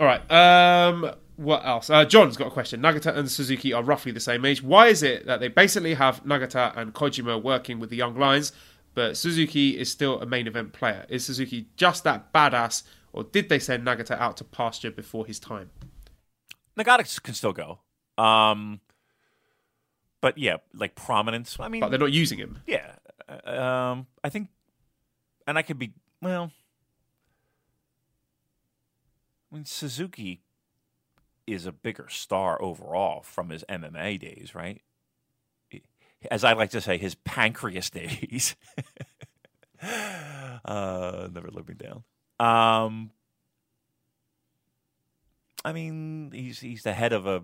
All right. Um, what else? Uh, John's got a question. Nagata and Suzuki are roughly the same age. Why is it that they basically have Nagata and Kojima working with the young lions, but Suzuki is still a main event player? Is Suzuki just that badass, or did they send Nagata out to pasture before his time? Nagata can still go. Um, but yeah, like prominence. I mean, But they're not using him. yeah. uh, Um, I think, and I could be well. I mean, Suzuki is a bigger star overall from his MMA days, right? As I like to say, his pancreas days. uh, never let me down. Um, I mean, he's he's the head of a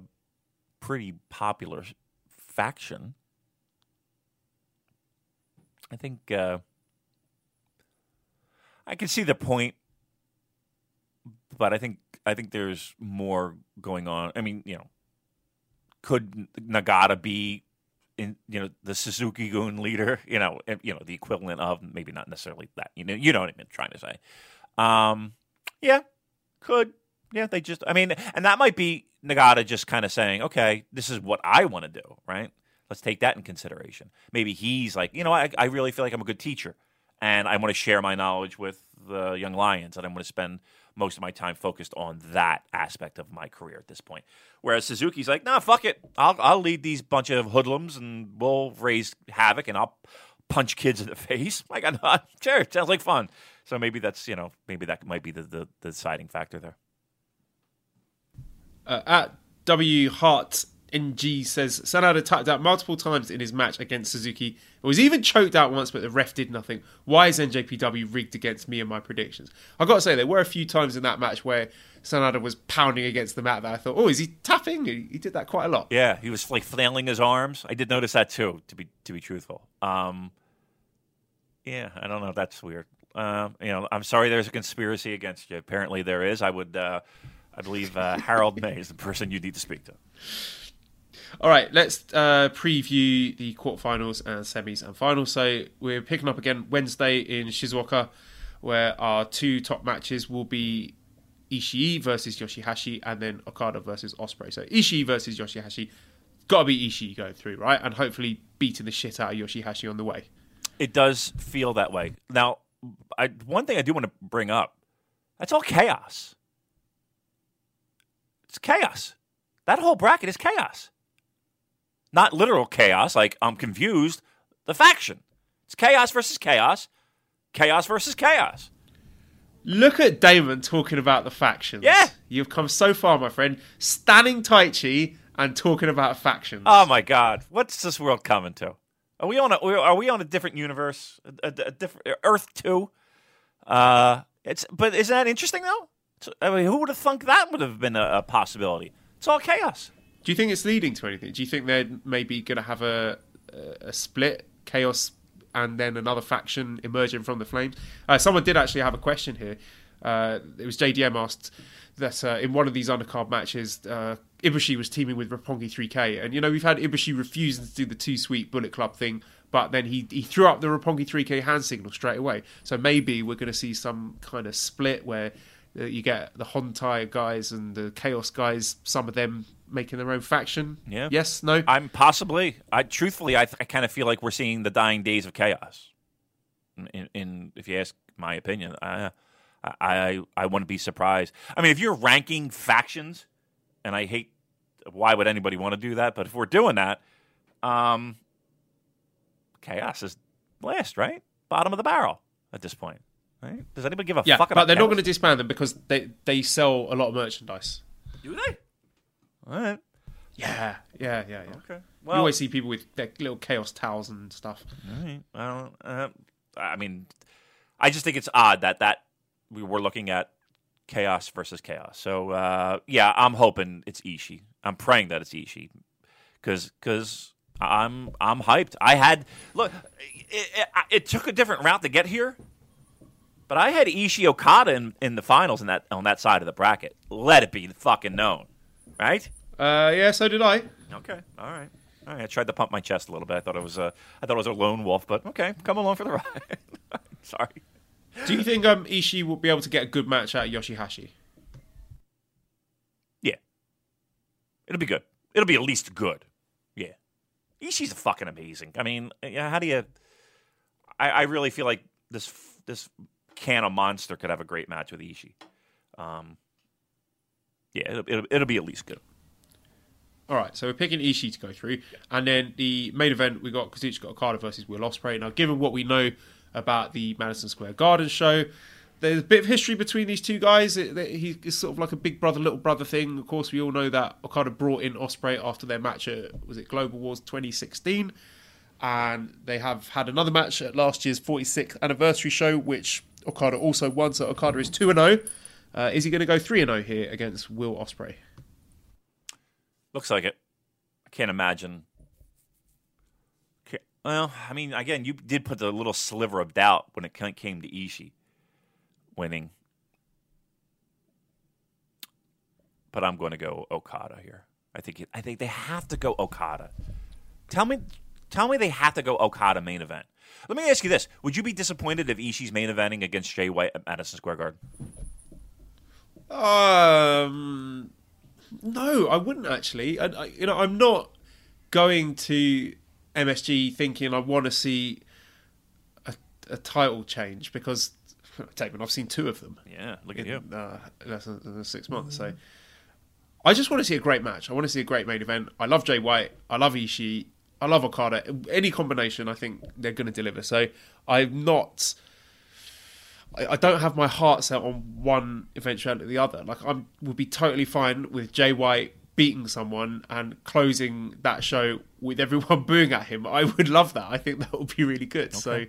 pretty popular faction. I think uh, I can see the point, but I think I think there's more going on. I mean, you know, could Nagata be in you know the Suzuki-gun leader? You know, you know the equivalent of maybe not necessarily that. You know, you know what I'm trying to say. Um, yeah, could yeah. They just I mean, and that might be Nagata just kind of saying, okay, this is what I want to do, right? Let's take that in consideration. Maybe he's like, you know, I, I really feel like I'm a good teacher, and I want to share my knowledge with the young lions, and I want to spend most of my time focused on that aspect of my career at this point. Whereas Suzuki's like, nah, fuck it, I'll I'll lead these bunch of hoodlums, and we'll raise havoc, and I'll punch kids in the face. Like, I'm not sure. Sounds like fun. So maybe that's you know maybe that might be the the, the deciding factor there. Uh, at W Hart NG says Sanada tapped out multiple times in his match against Suzuki. It was even choked out once, but the ref did nothing. Why is NJPW rigged against me and my predictions? I got to say there were a few times in that match where Sanada was pounding against the mat that I thought, oh, is he tapping? He, did that quite a lot. Yeah, he was like flailing his arms. I did notice that too. To be to be truthful, um, yeah, I don't know. That's weird. Uh, you know, I'm sorry. There's a conspiracy against you. Apparently, there is. I would. Uh, I believe uh, Harold Meij is the person you need to speak to. All right, let's uh, preview the quarterfinals and semis and finals. So we're picking up again Wednesday in Shizuoka, where our two top matches will be Ishii versus Yoshihashi, and then Okada versus Ospreay. So Ishii versus Yoshihashi, got to be Ishii going through, right? And hopefully beating the shit out of Yoshihashi on the way. It does feel that way. Now, I, one thing I do want to bring up that's all chaos. It's chaos. That whole bracket is chaos. Not literal chaos, like I'm confused. The faction. It's chaos versus chaos, chaos versus chaos. Look at Damon talking about the factions. Yeah. You've come so far, my friend. Standing Taichi and talking about factions. Oh my God, what's this world coming to? Are we on a are we on a different universe, a, a, a different Earth two? Uh, it's but isn't that interesting though? I mean, who would have thunk that would have been a, a possibility? It's all chaos. Do you think it's leading to anything? Do you think they're maybe going to have a, a, split, chaos, and then another faction emerging from the flames? Uh, someone did actually have a question here. Uh, it was JDM asked that uh, in one of these undercard matches, uh, Ibushi was teaming with Roppongi 3K, and you know we've had Ibushi refusing to do the two sweet Bullet Club thing, but then he he threw up the Roppongi 3K hand signal straight away. So maybe we're going to see some kind of split where uh, you get the Hontai guys and the Chaos guys, some of them making their own faction. Yeah. Yes. No. I'm possibly. I truthfully, I, I kind of feel like we're seeing the dying days of chaos. In, in if you ask my opinion, I, I I wouldn't be surprised. I mean, if you're ranking factions, and I hate why would anybody want to do that, but if we're doing that, um, chaos is last, right? Bottom of the barrel at this point. Right? Does anybody give a yeah, fuck about? but they're not going to disband them because they they sell a lot of merchandise. do they? All right. Yeah. Yeah. Yeah. Yeah. Okay. you always see people with their little chaos towels and stuff. All right. I don't. Uh, I mean, I just think it's odd that that we were looking at chaos versus chaos. So uh, yeah, I'm hoping it's Ishii. I'm praying that it's Ishii because because I'm I'm hyped. I had look. It, it, it took a different route to get here. But I had Ishii Okada in, in the finals in that on that side of the bracket. Let it be fucking known, right? Uh, yeah. So did I. Okay, all right, all right. I tried to pump my chest a little bit. I thought it was a, I thought it was a lone wolf, but okay, come along for the ride. Sorry. Do you think um Ishii will be able to get a good match out of Yoshihashi? Yeah, it'll be good. It'll be at least good. Yeah, Ishii's fucking amazing. I mean, how do you? I, I really feel like this this can of monster could have a great match with Ishii. Um, yeah, it'll, it'll, it'll be at least good. All right, so we're picking Ishii to go through, and then the main event we got Kazuchika Okada versus Will Ospreay. Now, given what we know about the Madison Square Garden show, there's a bit of history between these two guys. It, it, he's sort of like a big brother, little brother thing. Of course, we all know that Okada brought in Ospreay after their match at was it Global Wars 2016, and they have had another match at last year's 46th anniversary show, which Okada also won. So Okada is two and zero. Uh, is he going to go three and zero here against Will Ospreay? Looks like it. I can't imagine. Well, I mean, again, you did put the little sliver of doubt when it came to Ishii winning. But I'm going to go Okada here. I think I think they have to go Okada. Tell me, tell me they have to go Okada main event. Let me ask you this: Would you be disappointed if Ishii's main eventing against Jay White at Madison Square Garden? Um, no, I wouldn't actually. I, I, you know, I'm not going to MSG thinking I want to see a, a title change because, Damon, I've seen two of them Yeah, look at you. uh, less than than six months. So I just want to see a great match. I want to see a great main event. I love Jay White. I love Ishii. I love Okada. Any combination, I think they're going to deliver. So I'm not. I, I don't have my heart set on one eventuality or the other. Like I would be totally fine with Jay White beating someone and closing that show with everyone booing at him. I would love that. I think that would be really good. So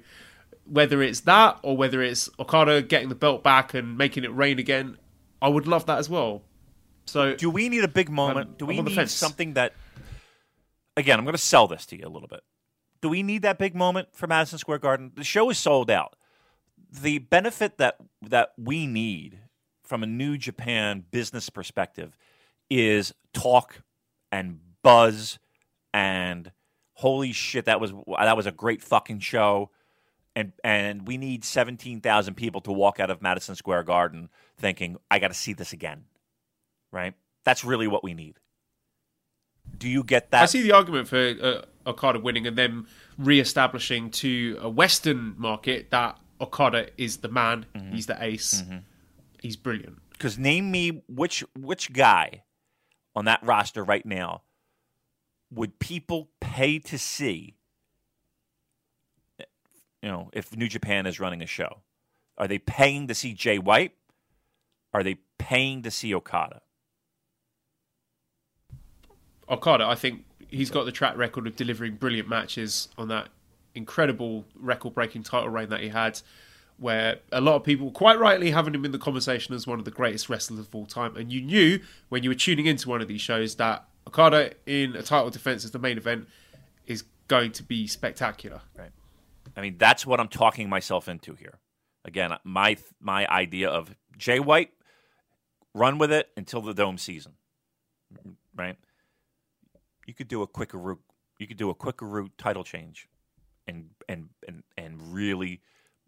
whether it's that or whether it's Okada getting the belt back and making it rain again, I would love that as well. So Do we need a big moment? Do we need something that? Again, I'm going to sell this to you a little bit. Do we need that big moment for Madison Square Garden? The show is sold out. The benefit that that we need from a New Japan business perspective is talk and buzz and holy shit that was that was a great fucking show and and we need 17,000 people to walk out of Madison Square Garden thinking I got to see this again right? That's really what we need. Do you get that? I see the argument for uh, Okada winning and them re-establishing to a Western market that Okada is the man. Mm-hmm. He's the ace. He's brilliant. Because name me which which guy on that roster right now would people pay to see? You know, if New Japan is running a show, are they paying to see Jay White? Are they paying to see Okada? Okada, I think he's got the track record of delivering brilliant matches on that incredible record-breaking title reign that he had, where a lot of people quite rightly having him in the conversation as one of the greatest wrestlers of all time. And you knew when you were tuning into one of these shows that Okada in a title defense as the main event is going to be spectacular. Right. I mean, that's what I'm talking myself into here. Again, my my idea of Jay White, run with it until the dome season. Right. You could do a quicker route. You could do a quicker route title change, and and and and really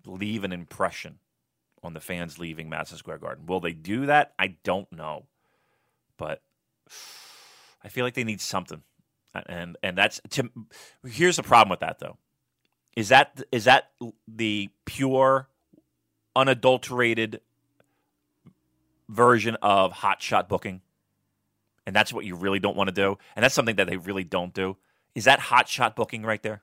leave an impression on the fans leaving Madison Square Garden. Will they do that? I don't know, but I feel like they need something, and and that's to. Here's the problem with that though is that is that the pure, unadulterated version of hot shot booking? And that's what you really don't want to do. And that's something that they really don't do. Is that hot shot booking right there?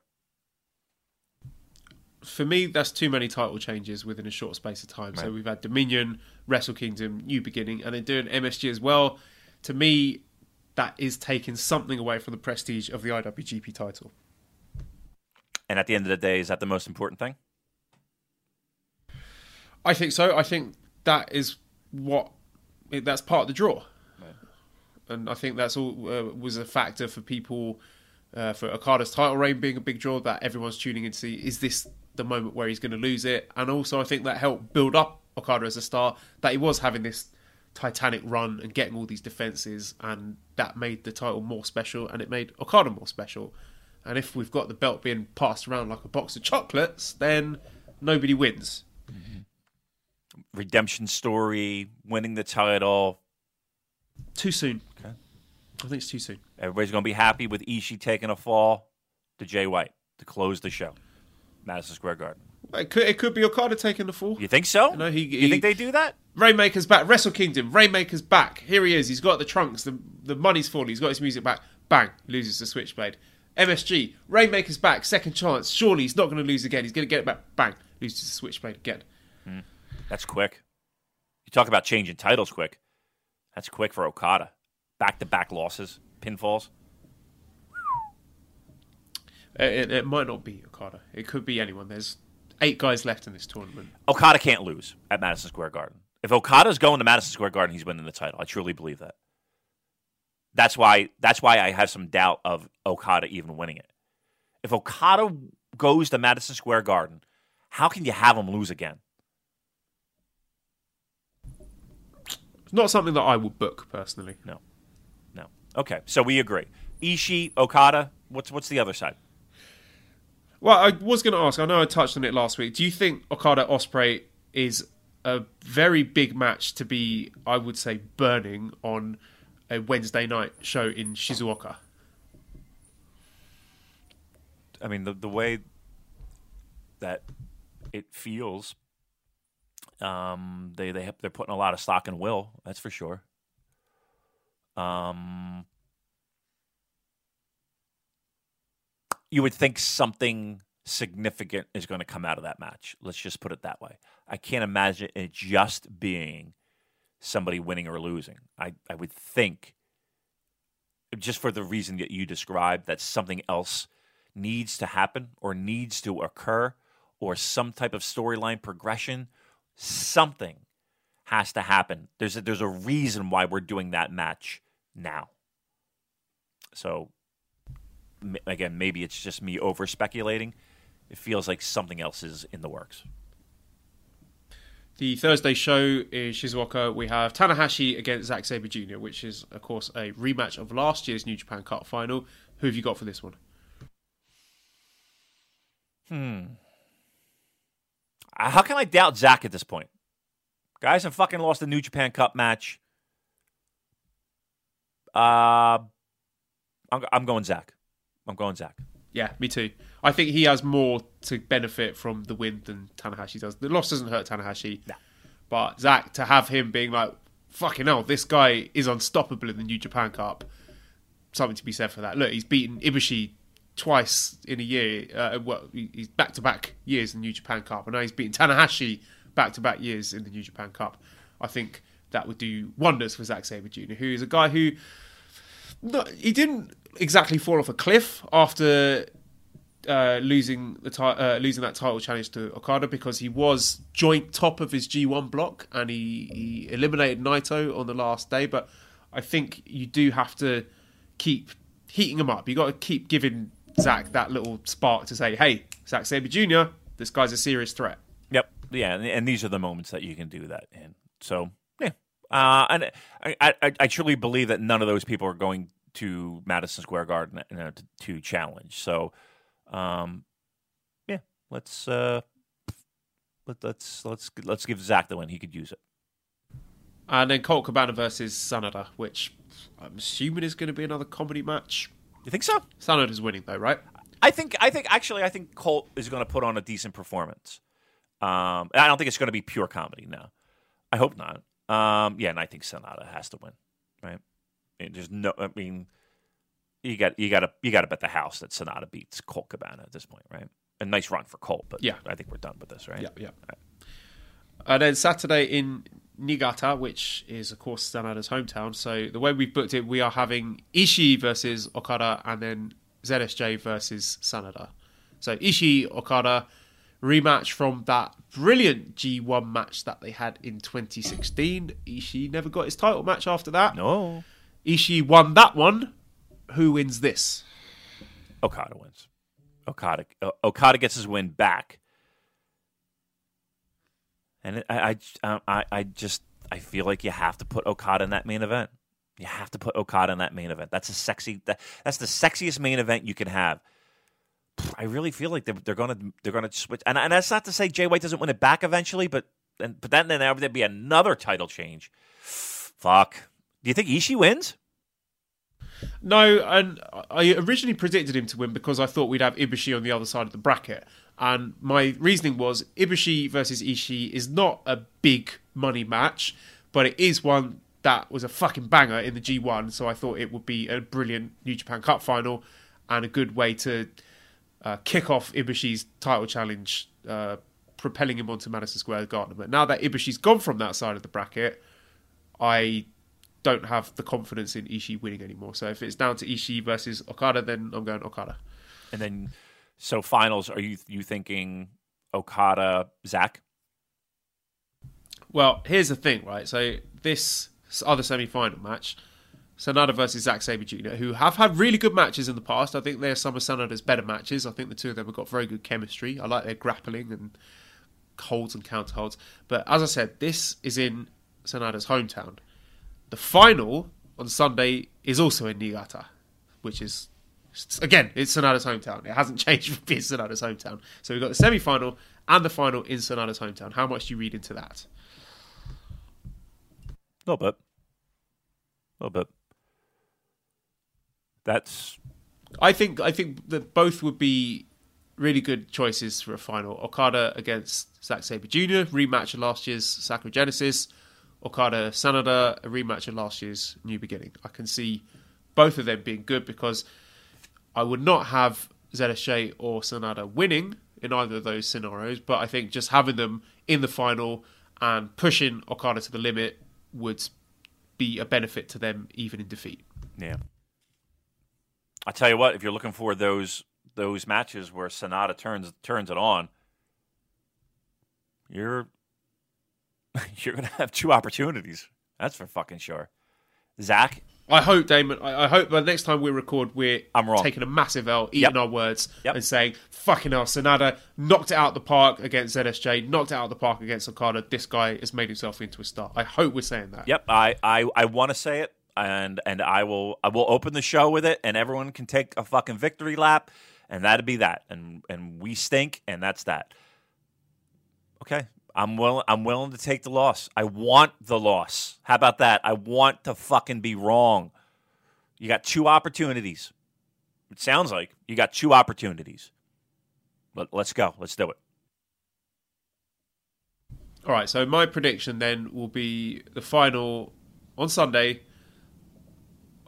For me, that's too many title changes within a short space of time. So we've had Dominion, Wrestle Kingdom, New Beginning, and then doing MSG as well. To me, that is taking something away from the prestige of the IWGP title. And at the end of the day, is that the most important thing? I think so. I think that is what that's part of the draw, and I think that's all uh, was a factor for people uh, for Okada's title reign being a big draw that everyone's tuning in to see. Is this the moment where he's going to lose it? And also, I think that helped build up Okada as a star. That he was having this titanic run and getting all these defenses, and that made the title more special, and it made Okada more special. And if we've got the belt being passed around like a box of chocolates, then nobody wins. Mm-hmm. Redemption story, winning the title. Too soon. Okay. I think it's too soon. Everybody's going to be happy with Ishii taking a fall to Jay White to close the show. Madison Square Garden. It could, it could be Okada taking the fall. You think so? No, he- you he- think they do that? Rainmaker's back. Wrestle Kingdom. Rainmaker's back. Here he is. He's got the trunks. The, the money's falling. He's got his music back. Bang. Loses the Switchblade. MSG. Rainmaker's back. Second chance. Surely he's not going to lose again. He's going to get it back. Bang. Loses the Switchblade again. Hmm. That's quick. You talk about changing titles quick. That's quick for Okada. Back to back losses, pinfalls. It, it might not be Okada. It could be anyone. There's eight guys left in this tournament. Okada can't lose at Madison Square Garden. If Okada's going to Madison Square Garden, he's winning the title. I truly believe that. That's why that's why I have some doubt of Okada even winning it. If Okada goes to Madison Square Garden, how can you have him lose again? It's not something that I would book personally. No. No. Okay, so we agree. Ishii, Okada, what's what's the other side? Well, I was going to ask. I know I touched on it last week. Do you think Okada Ospreay is a very big match to be, I would say, burning on a Wednesday night show in Shizuoka? I mean, the the way that it feels, um, they they have, they're putting a lot of stock in Will. That's for sure. Um, you would think something significant is going to come out of that match. Let's just put it that way. I can't imagine it just being somebody winning or losing. I, I would think, just for the reason that you described, that something else needs to happen or needs to occur or some type of storyline progression. Something has to happen. There's a, there's a reason why we're doing that match now. So again, maybe it's just me over speculating. It feels like something else is in the works. The Thursday show is Shizuoka. We have Tanahashi against Zack Sabre Jr., which is, of course, a rematch of last year's New Japan Cup final. Who have you got for this one? Hmm. Uh, How can I doubt Zack at this point? Guys have fucking lost the New Japan Cup match. Uh, I'm, I'm going Zack. I'm going Zack. Yeah, me too. I think he has more to benefit from the win than Tanahashi does. The loss doesn't hurt Tanahashi. No. But Zack to have him being like, fucking hell, this guy is unstoppable in the New Japan Cup, something to be said for that. Look, he's beaten Ibushi twice in a year. Uh, well, he's back to back years in the New Japan Cup, and now he's beaten Tanahashi back to back years in the New Japan Cup. I think that would do wonders for Zack Sabre Jr., who is a guy who no, he didn't exactly fall off a cliff after uh, losing the ti- uh, losing that title challenge to Okada because he was joint top of his G1 block and he, he eliminated Naito on the last day. But I think you do have to keep heating him up. You got to keep giving Zack that little spark to say, "Hey, Zack Sabre Jr., this guy's a serious threat." Yep. Yeah, and, these are the moments that you can do that in. So yeah, uh, and I, I, I truly believe that none of those people are going to Madison Square Garden you know, to, to challenge. So, um, yeah, let's uh, let, let's let's let's give Zack the win. He could use it. And then Colt Cabana versus Sanada, which I'm assuming is going to be another comedy match. You think so? Sanada's winning though, right? I think I think actually I think Colt is going to put on a decent performance. Um, I don't think it's going to be pure comedy. No, I hope not. Um, yeah, and I think Sanada has to win. Right? There's no. I mean, you got you got to you got to bet the house that Sanada beats Colt Cabana at this point, right? A nice run for Colt, but Yeah. I think we're done with this, right? Yeah, yeah. And uh, then Saturday in Niigata, which is of course Sanada's hometown. So the way we've booked it, we are having Ishii versus Okada, and then ZSJ versus Sanada. So Ishii Okada rematch from that brilliant G1 match that they had in 2016. Ishii never got his title match after that. No, Ishii won that one. Who wins this? Okada wins. Okada uh, Okada gets his win back, and I, I I I just I feel like you have to put Okada in that main event. You have to put Okada in that main event. That's a sexy. That, that's the sexiest main event you can have. I really feel like they're, they're gonna they're gonna switch, and, and that's not to say Jay White doesn't win it back eventually, but and, but then then there'd be another title change. Fuck. Do you think Ishii wins? No, and I originally predicted him to win because I thought we'd have Ibushi on the other side of the bracket. And my reasoning was Ibushi versus Ishii is not a big money match, but it is one that was a fucking banger in the G1. So I thought it would be a brilliant New Japan Cup final and a good way to uh, kick off Ibushi's title challenge, uh, propelling him onto Madison Square Garden. But now that Ibushi's gone from that side of the bracket, I don't have the confidence in Ishii winning anymore. So if it's down to Ishii versus Okada, then I'm going Okada. And then, so finals, are you you thinking Okada, Zack? Well, here's the thing, right? So this other semi-final match, Sanada versus Zack Sabre Jr., who have had really good matches in the past. I think they're some of Sanada's better matches. I think the two of them have got very good chemistry. I like their grappling and holds and counter holds. But as I said, this is in Sanada's hometown. The final on Sunday is also in Niigata, which is again it's Sanada's hometown. It hasn't changed from being Sanada's hometown. So we've got the semi-final and the final in Sanada's hometown. How much do you read into that? A little bit. A little bit. That's I think I think that both would be really good choices for a final. Okada against Zack Sabre Jr. rematch of last year's Sakura Genesis. Okada Sanada a rematch of last year's New Beginning. I can see both of them being good because I would not have ZSJ or Sanada winning in either of those scenarios, but I think just having them in the final and pushing Okada to the limit would be a benefit to them even in defeat. Yeah. I tell you what, if you're looking for those those matches where Sanada turns turns it on, you're you're gonna have two opportunities. That's for fucking sure. Zack, I hope, Damon. I, I hope by the next time we record, we're I'm wrong. taking a massive L, eating Yep. our words, Yep. and saying, "Fucking hell, Sanada knocked it out the park against ZSJ, knocked it out the park against Okada. This guy has made himself into a star." I hope we're saying that. Yep, I I, I want to say it, and and I will I will open the show with it, and everyone can take a fucking victory lap, and that'd be that, and and we stink, and that's that. Okay, I'm willing I'm willing to take the loss. I want the loss. How about that? I want to fucking be wrong. You got two opportunities. It sounds like you got two opportunities. But let's go. Let's do it. All right. So my prediction then will be the final on Sunday.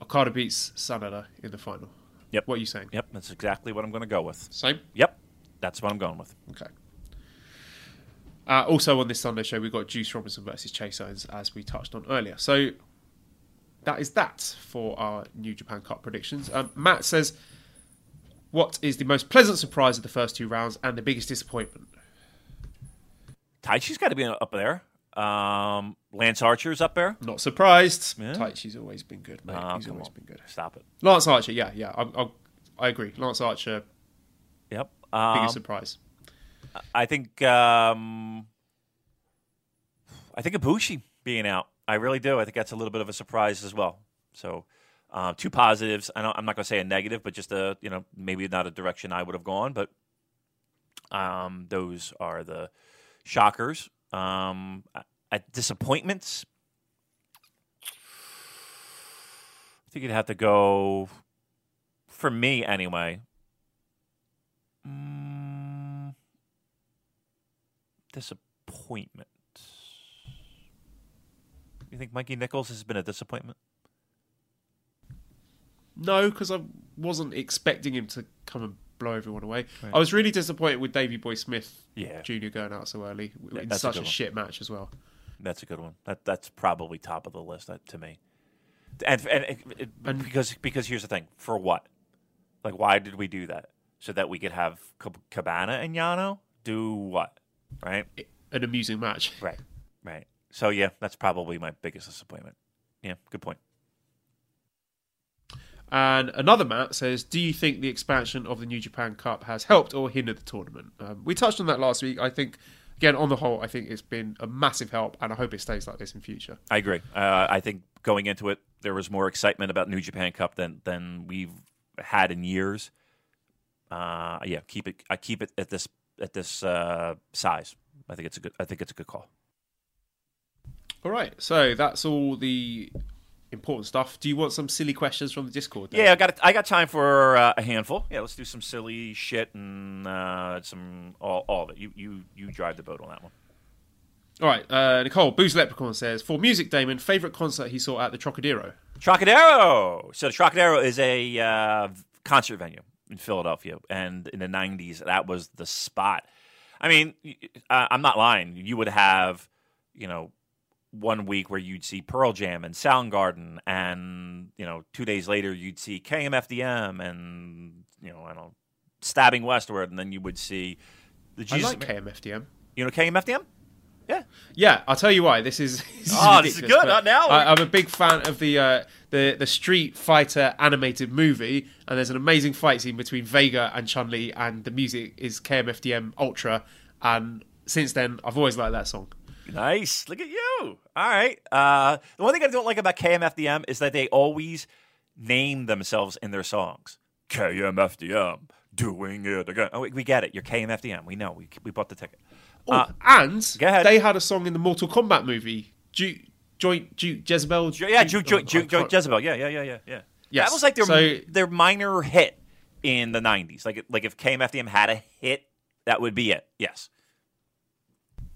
Okada beats Sanada in the final. Yep. What are you saying? Yep, that's exactly what I'm going to go with. Same. Yep, that's what I'm going with. Okay. Uh, also on this Sunday show, we've got Juice Robinson versus Chase Owens, as we touched on earlier. So that is that for our New Japan Cup predictions. Um, Matt says, "What is the most pleasant surprise of the first two rounds and the biggest disappointment?" Taichi's got to be up there. Um, Lance Archer's up there. Not surprised. Yeah. Taichi's always been good, mate. He's always on. been good. Stop it. Lance Archer, yeah, yeah, I, I, I agree. Lance Archer, Yep. biggest Um, surprise. I think um, I think Ibushi being out. I really do. I think that's a little bit of a surprise as well. So uh, two positives. I I'm not going to say a negative, but just a you know maybe not a direction I would have gone. But um, those are the shockers. Um, I- disappointments. I think you'd have to go for me anyway. Disappointment. You think Mikey Nicholls has been a disappointment? No, because I wasn't expecting him to come and blow everyone away. I was really disappointed with Davy Boy Smith Yeah. Jr. going out so early in that's a such good a shit match as well. That's a good one. That that's probably top of the list uh, to me. And, and, it- And- because because here's the thing: for what? Like, why did we do that? So that we could have Cab- Cabana and Yano do what? Right, An amusing match. right, right. So yeah, that's probably my biggest disappointment. Yeah, good point. And another Matt says, "Do you think the expansion of the New Japan Cup has helped or hindered the tournament?" Um, we touched on that last week. I think, again, on the whole, I think it's been a massive help, and I hope it stays like this in future. I agree. Uh, I think going into it, there was more excitement about New Japan Cup than than we've had in years. Uh, yeah, keep it. I keep it at this at this uh, size. I think it's a good. I think it's a good call. All right, so that's all the important stuff. Do you want some silly questions from the Discord? Yeah, I got I got time for uh, a handful. Yeah, let's do some silly shit and uh, some all, all of it. You you you drive the boat on that one. All right, uh, Nicole Booze Leprechaun says, "For music, Damon, favorite concert he saw at the Trocadero." Trocadero. So the Trocadero is a uh, concert venue in Philadelphia, and in the '90s, that was the spot. I mean, I'm not lying. You would have, you know, one week where you'd see Pearl Jam and Soundgarden, and you know, two days later you'd see KMFDM and you know, I don't know, Stabbing Westward, and then you would see the Jesus. I like KMFDM. You know KMFDM? Yeah. Yeah, I'll tell you why. This is, this is Oh, this is good. now I, I'm a big fan of the uh, the the Street Fighter animated movie, and there's an amazing fight scene between Vega and Chun Li, and the music is KMFDM Ultra. And since then, I've always liked that song. Nice. Look at you. All right. Uh, the one thing I don't like about KMFDM is that they always name themselves in their songs. KMFDM doing it again. Oh, we, we get it. You're KMFDM. We know. We, we bought the ticket. Oh, Uh, and they had a song in the Mortal Kombat movie, Joint Ju- Jezebel. Yeah, I Ju- Ju- can't- Jezebel. Yeah, yeah, yeah, yeah, yeah. Yes. That was like their So- their minor hit in the '90s. Like like if KMFDM had a hit, that would be it. Yes.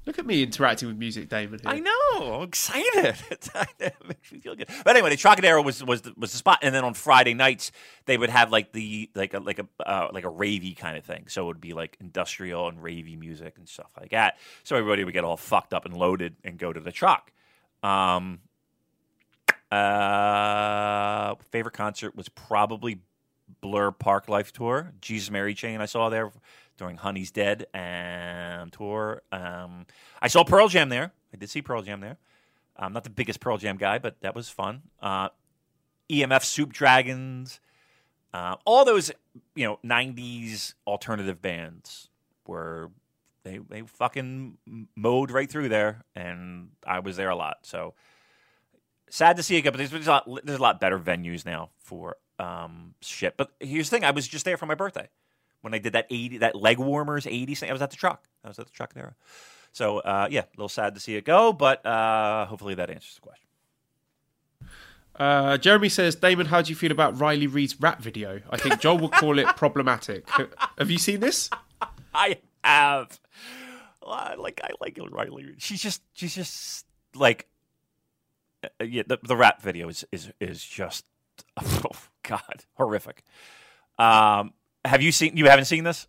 Look at me interacting with music, Damon. Here. I know. I'm excited. it makes me feel good. But anyway, the Trocadero was was the, was the spot, and then on Friday nights they would have like the like a like a uh, like a ravey kind of thing. So it would be like industrial and ravey music and stuff like that. So everybody would get all fucked up and loaded and go to the truck. Um, uh, favorite concert was probably Blur Parklife Tour. Jesus Mary Chain I saw there during Honey's Dead um, tour. Um, I saw Pearl Jam there. I did see Pearl Jam there. I'm not the biggest Pearl Jam guy, but that was fun. Uh, EMF Soup Dragons, uh, all those you know '90s alternative bands were they they fucking mowed right through there, and I was there a lot. So sad to see it go, but there's, there's a lot there's a lot better venues now for um, shit. But here's the thing: I was just there for my birthday when I did that eighty that leg warmers eighty. thing. I was at the truck. I was at the truck there. So uh, yeah, a little sad to see it go, but uh, hopefully that answers the question. Uh, Jeremy says, Damon, how do you feel about Riley Reid's rap video? I think Joel would call it problematic. Have you seen this? I have. I like I like Riley. She's just she's just like uh, yeah. The, the rap video is is is just oh god horrific. Um, have you seen? You haven't seen this?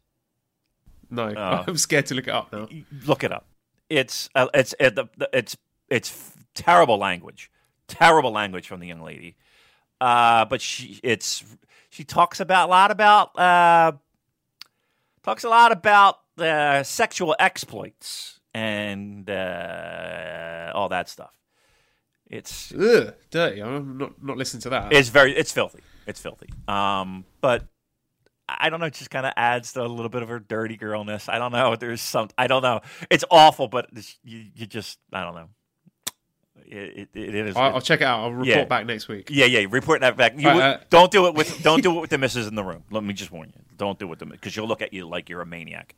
No, I'm scared to look it up now. Look it up. It's uh, it's it, it's it's terrible language, terrible language from the young lady. Uh, but she it's she talks about a lot about uh, talks a lot about uh, sexual exploits and uh, all that stuff. It's Ugh, dirty. I'm not not listening to that. It's very it's filthy. It's filthy. Um, but I don't know. It just kind of adds to a little bit of her dirty girlness. I don't know. There's some. I don't know. It's awful, but you, you just. I don't know. It, it, it is. I'll, I'll, check it out. I'll report yeah. back next week. Yeah, yeah. Report that back. You, uh, don't do it with. Don't do it with the missus in the room. Let me just warn you. Don't do it with them because she'll look at you like you're a maniac.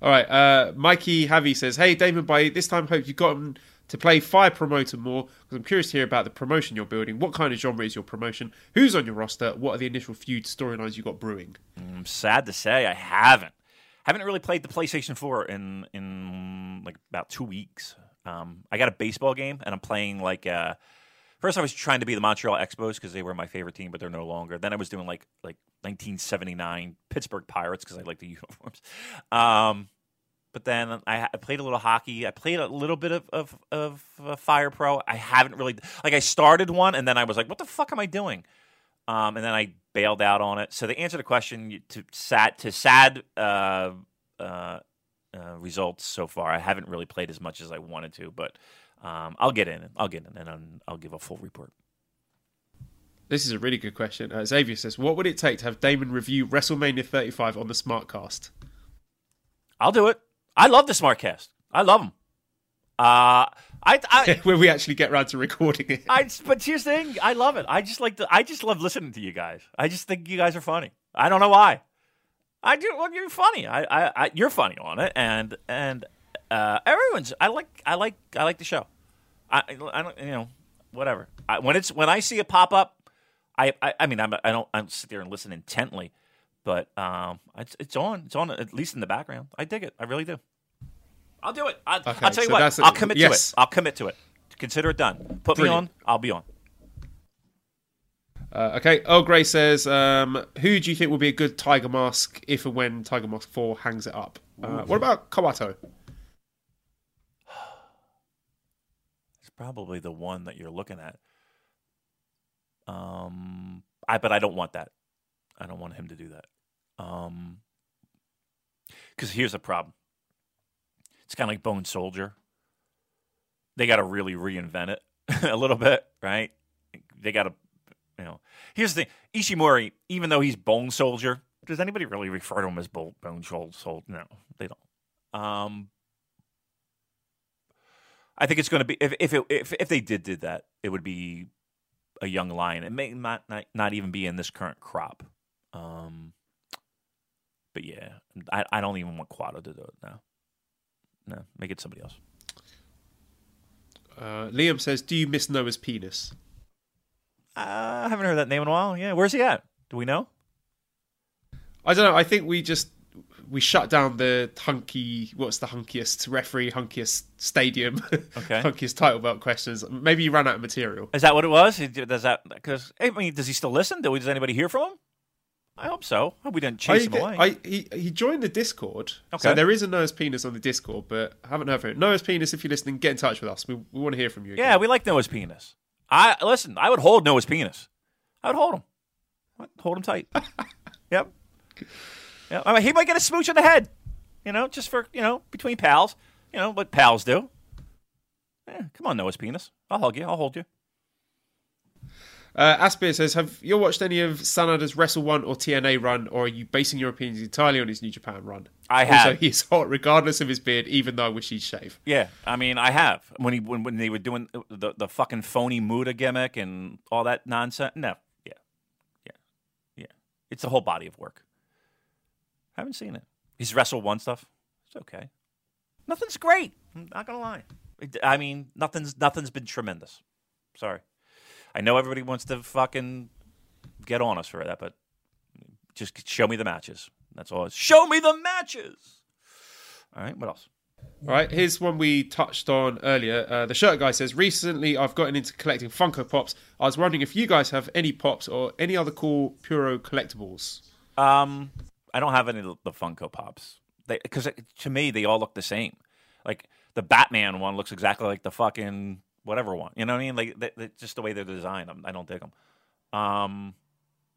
All right. Uh, Mikey Javi says, "Hey, Damon. By this time, hope you've gotten to play Fire Promoter more because I'm curious to hear about the promotion you're building. What kind of genre is your promotion? Who's on your roster? What are the initial feud storylines you got brewing? I'm sad to say I haven't. Haven't really played the PlayStation 4 in in like about two weeks. Um, I got a baseball game and I'm playing like. Uh, first, I was trying to be the Montreal Expos because they were my favorite team, but they're no longer. Then I was doing like like 1979 Pittsburgh Pirates because I like the uniforms. Um, but then I, I, played a little hockey. I played a little bit of of, of uh, Fire Pro. I haven't really like I started one and then I was like, what the fuck am I doing? Um, and then I bailed out on it. So the answer to the question to sad to sad uh, uh, uh, results so far, I haven't really played as much as I wanted to, but um, I'll get in. I'll get in and I'll, I'll give a full report. This is a really good question. Uh, Xavier says, "What would it take to have Damon review WrestleMania 35 on the Smartcast?" I'll do it. I love the Smartcast. I love them. Uh, I, I when we actually get around to recording it. I, but here's the thing, I love it. I just like the, I just love listening to you guys. I just think you guys are funny. I don't know why. I do. Well, you're funny. I, I, I you're funny on it, and and uh, everyone's. I like, I like, I like the show. I, I don't, you know, whatever. I, when it's when I see it pop up, I, I, I mean, I'm, I don't, I don't sit there and listen intently. But um, it's, it's on. It's on at least in the background. I dig it. I really do. I'll do it. I, will tell you so what. I'll commit yes. to it. I'll commit to it. Consider it done. Put Brilliant. me on. I'll be on. Uh, okay. Oh, Grey says, um, "Who do you think will be a good Tiger Mask if and when Tiger Mask Four hangs it up? Uh, what about Kawato?" It's probably the one that you're looking at. Um, I but I don't want that. I don't want him to do that. Um, because here's the problem. It's kind of like Bone Soldier. They got to really reinvent it a little bit, right? They got to, you know. Here's the thing: Ishimori, even though he's Bone Soldier, does anybody really refer to him as Bone Soldier? No, they don't. Um, I think it's going to be if if, it, if if they did did that, it would be a young lion. It may not not, not even be in this current crop. Um, but yeah, I, I don't even want Kawato to do it now. No, make it somebody else. Uh, Liam says, "Do you miss Noah's penis?" Uh, I haven't heard that name in a while. Yeah, where's he at? Do we know? I don't know. I think we just we shut down the hunky. What's the hunkiest referee, hunkiest stadium, Okay. hunkiest title belt questions. Maybe you ran out of material. Is that what it was? Does that because I mean, does he still listen? Does anybody hear from him? I hope so. I hope we didn't chase him away. I, he, he joined the Discord. So Okay. there is a Noah's Penis on the Discord, but I haven't heard from him. Noah's Penis, if you're listening, get in touch with us. We, we want to hear from you. yeah, we like Noah's penis. I listen. I would hold Noah's penis. I would hold him. I'd hold him tight. yep. Yeah. I mean, he might get a smooch on the head. You know, just for you know, between pals. You know what pals do. Yeah, come on, Noah's penis. I'll hug you. I'll hold you. Uh, Aspir says, have you watched any of Sanada's Wrestle 1 or TNA run, or are you basing your opinions entirely on his New Japan run? I Also, have. he's hot regardless of his beard, even though I wish he'd shave. Yeah, I mean, I have when he when, when they were doing the the fucking phony Muta gimmick and all that nonsense. No, yeah, yeah, yeah. It's a whole body of work. Haven't seen it. He's wrestled one stuff. It's okay. Nothing's great. I'm not gonna lie. I mean, nothing's nothing's been tremendous. Sorry. I know everybody wants to fucking get on us for that, but just show me the matches. That's all. Show me the matches. All right. What else? All right, here's one we touched on earlier. Uh, the shirt guy says, Recently I've gotten into collecting Funko Pops. I was wondering if you guys have any Pops or any other cool Puro collectibles. Um, I don't have any of the Funko Pops because to me they all look the same. Like the Batman one looks exactly like the fucking whatever one. You know what I mean? Like they, just the way they're designed. I'm, I don't dig them. Um,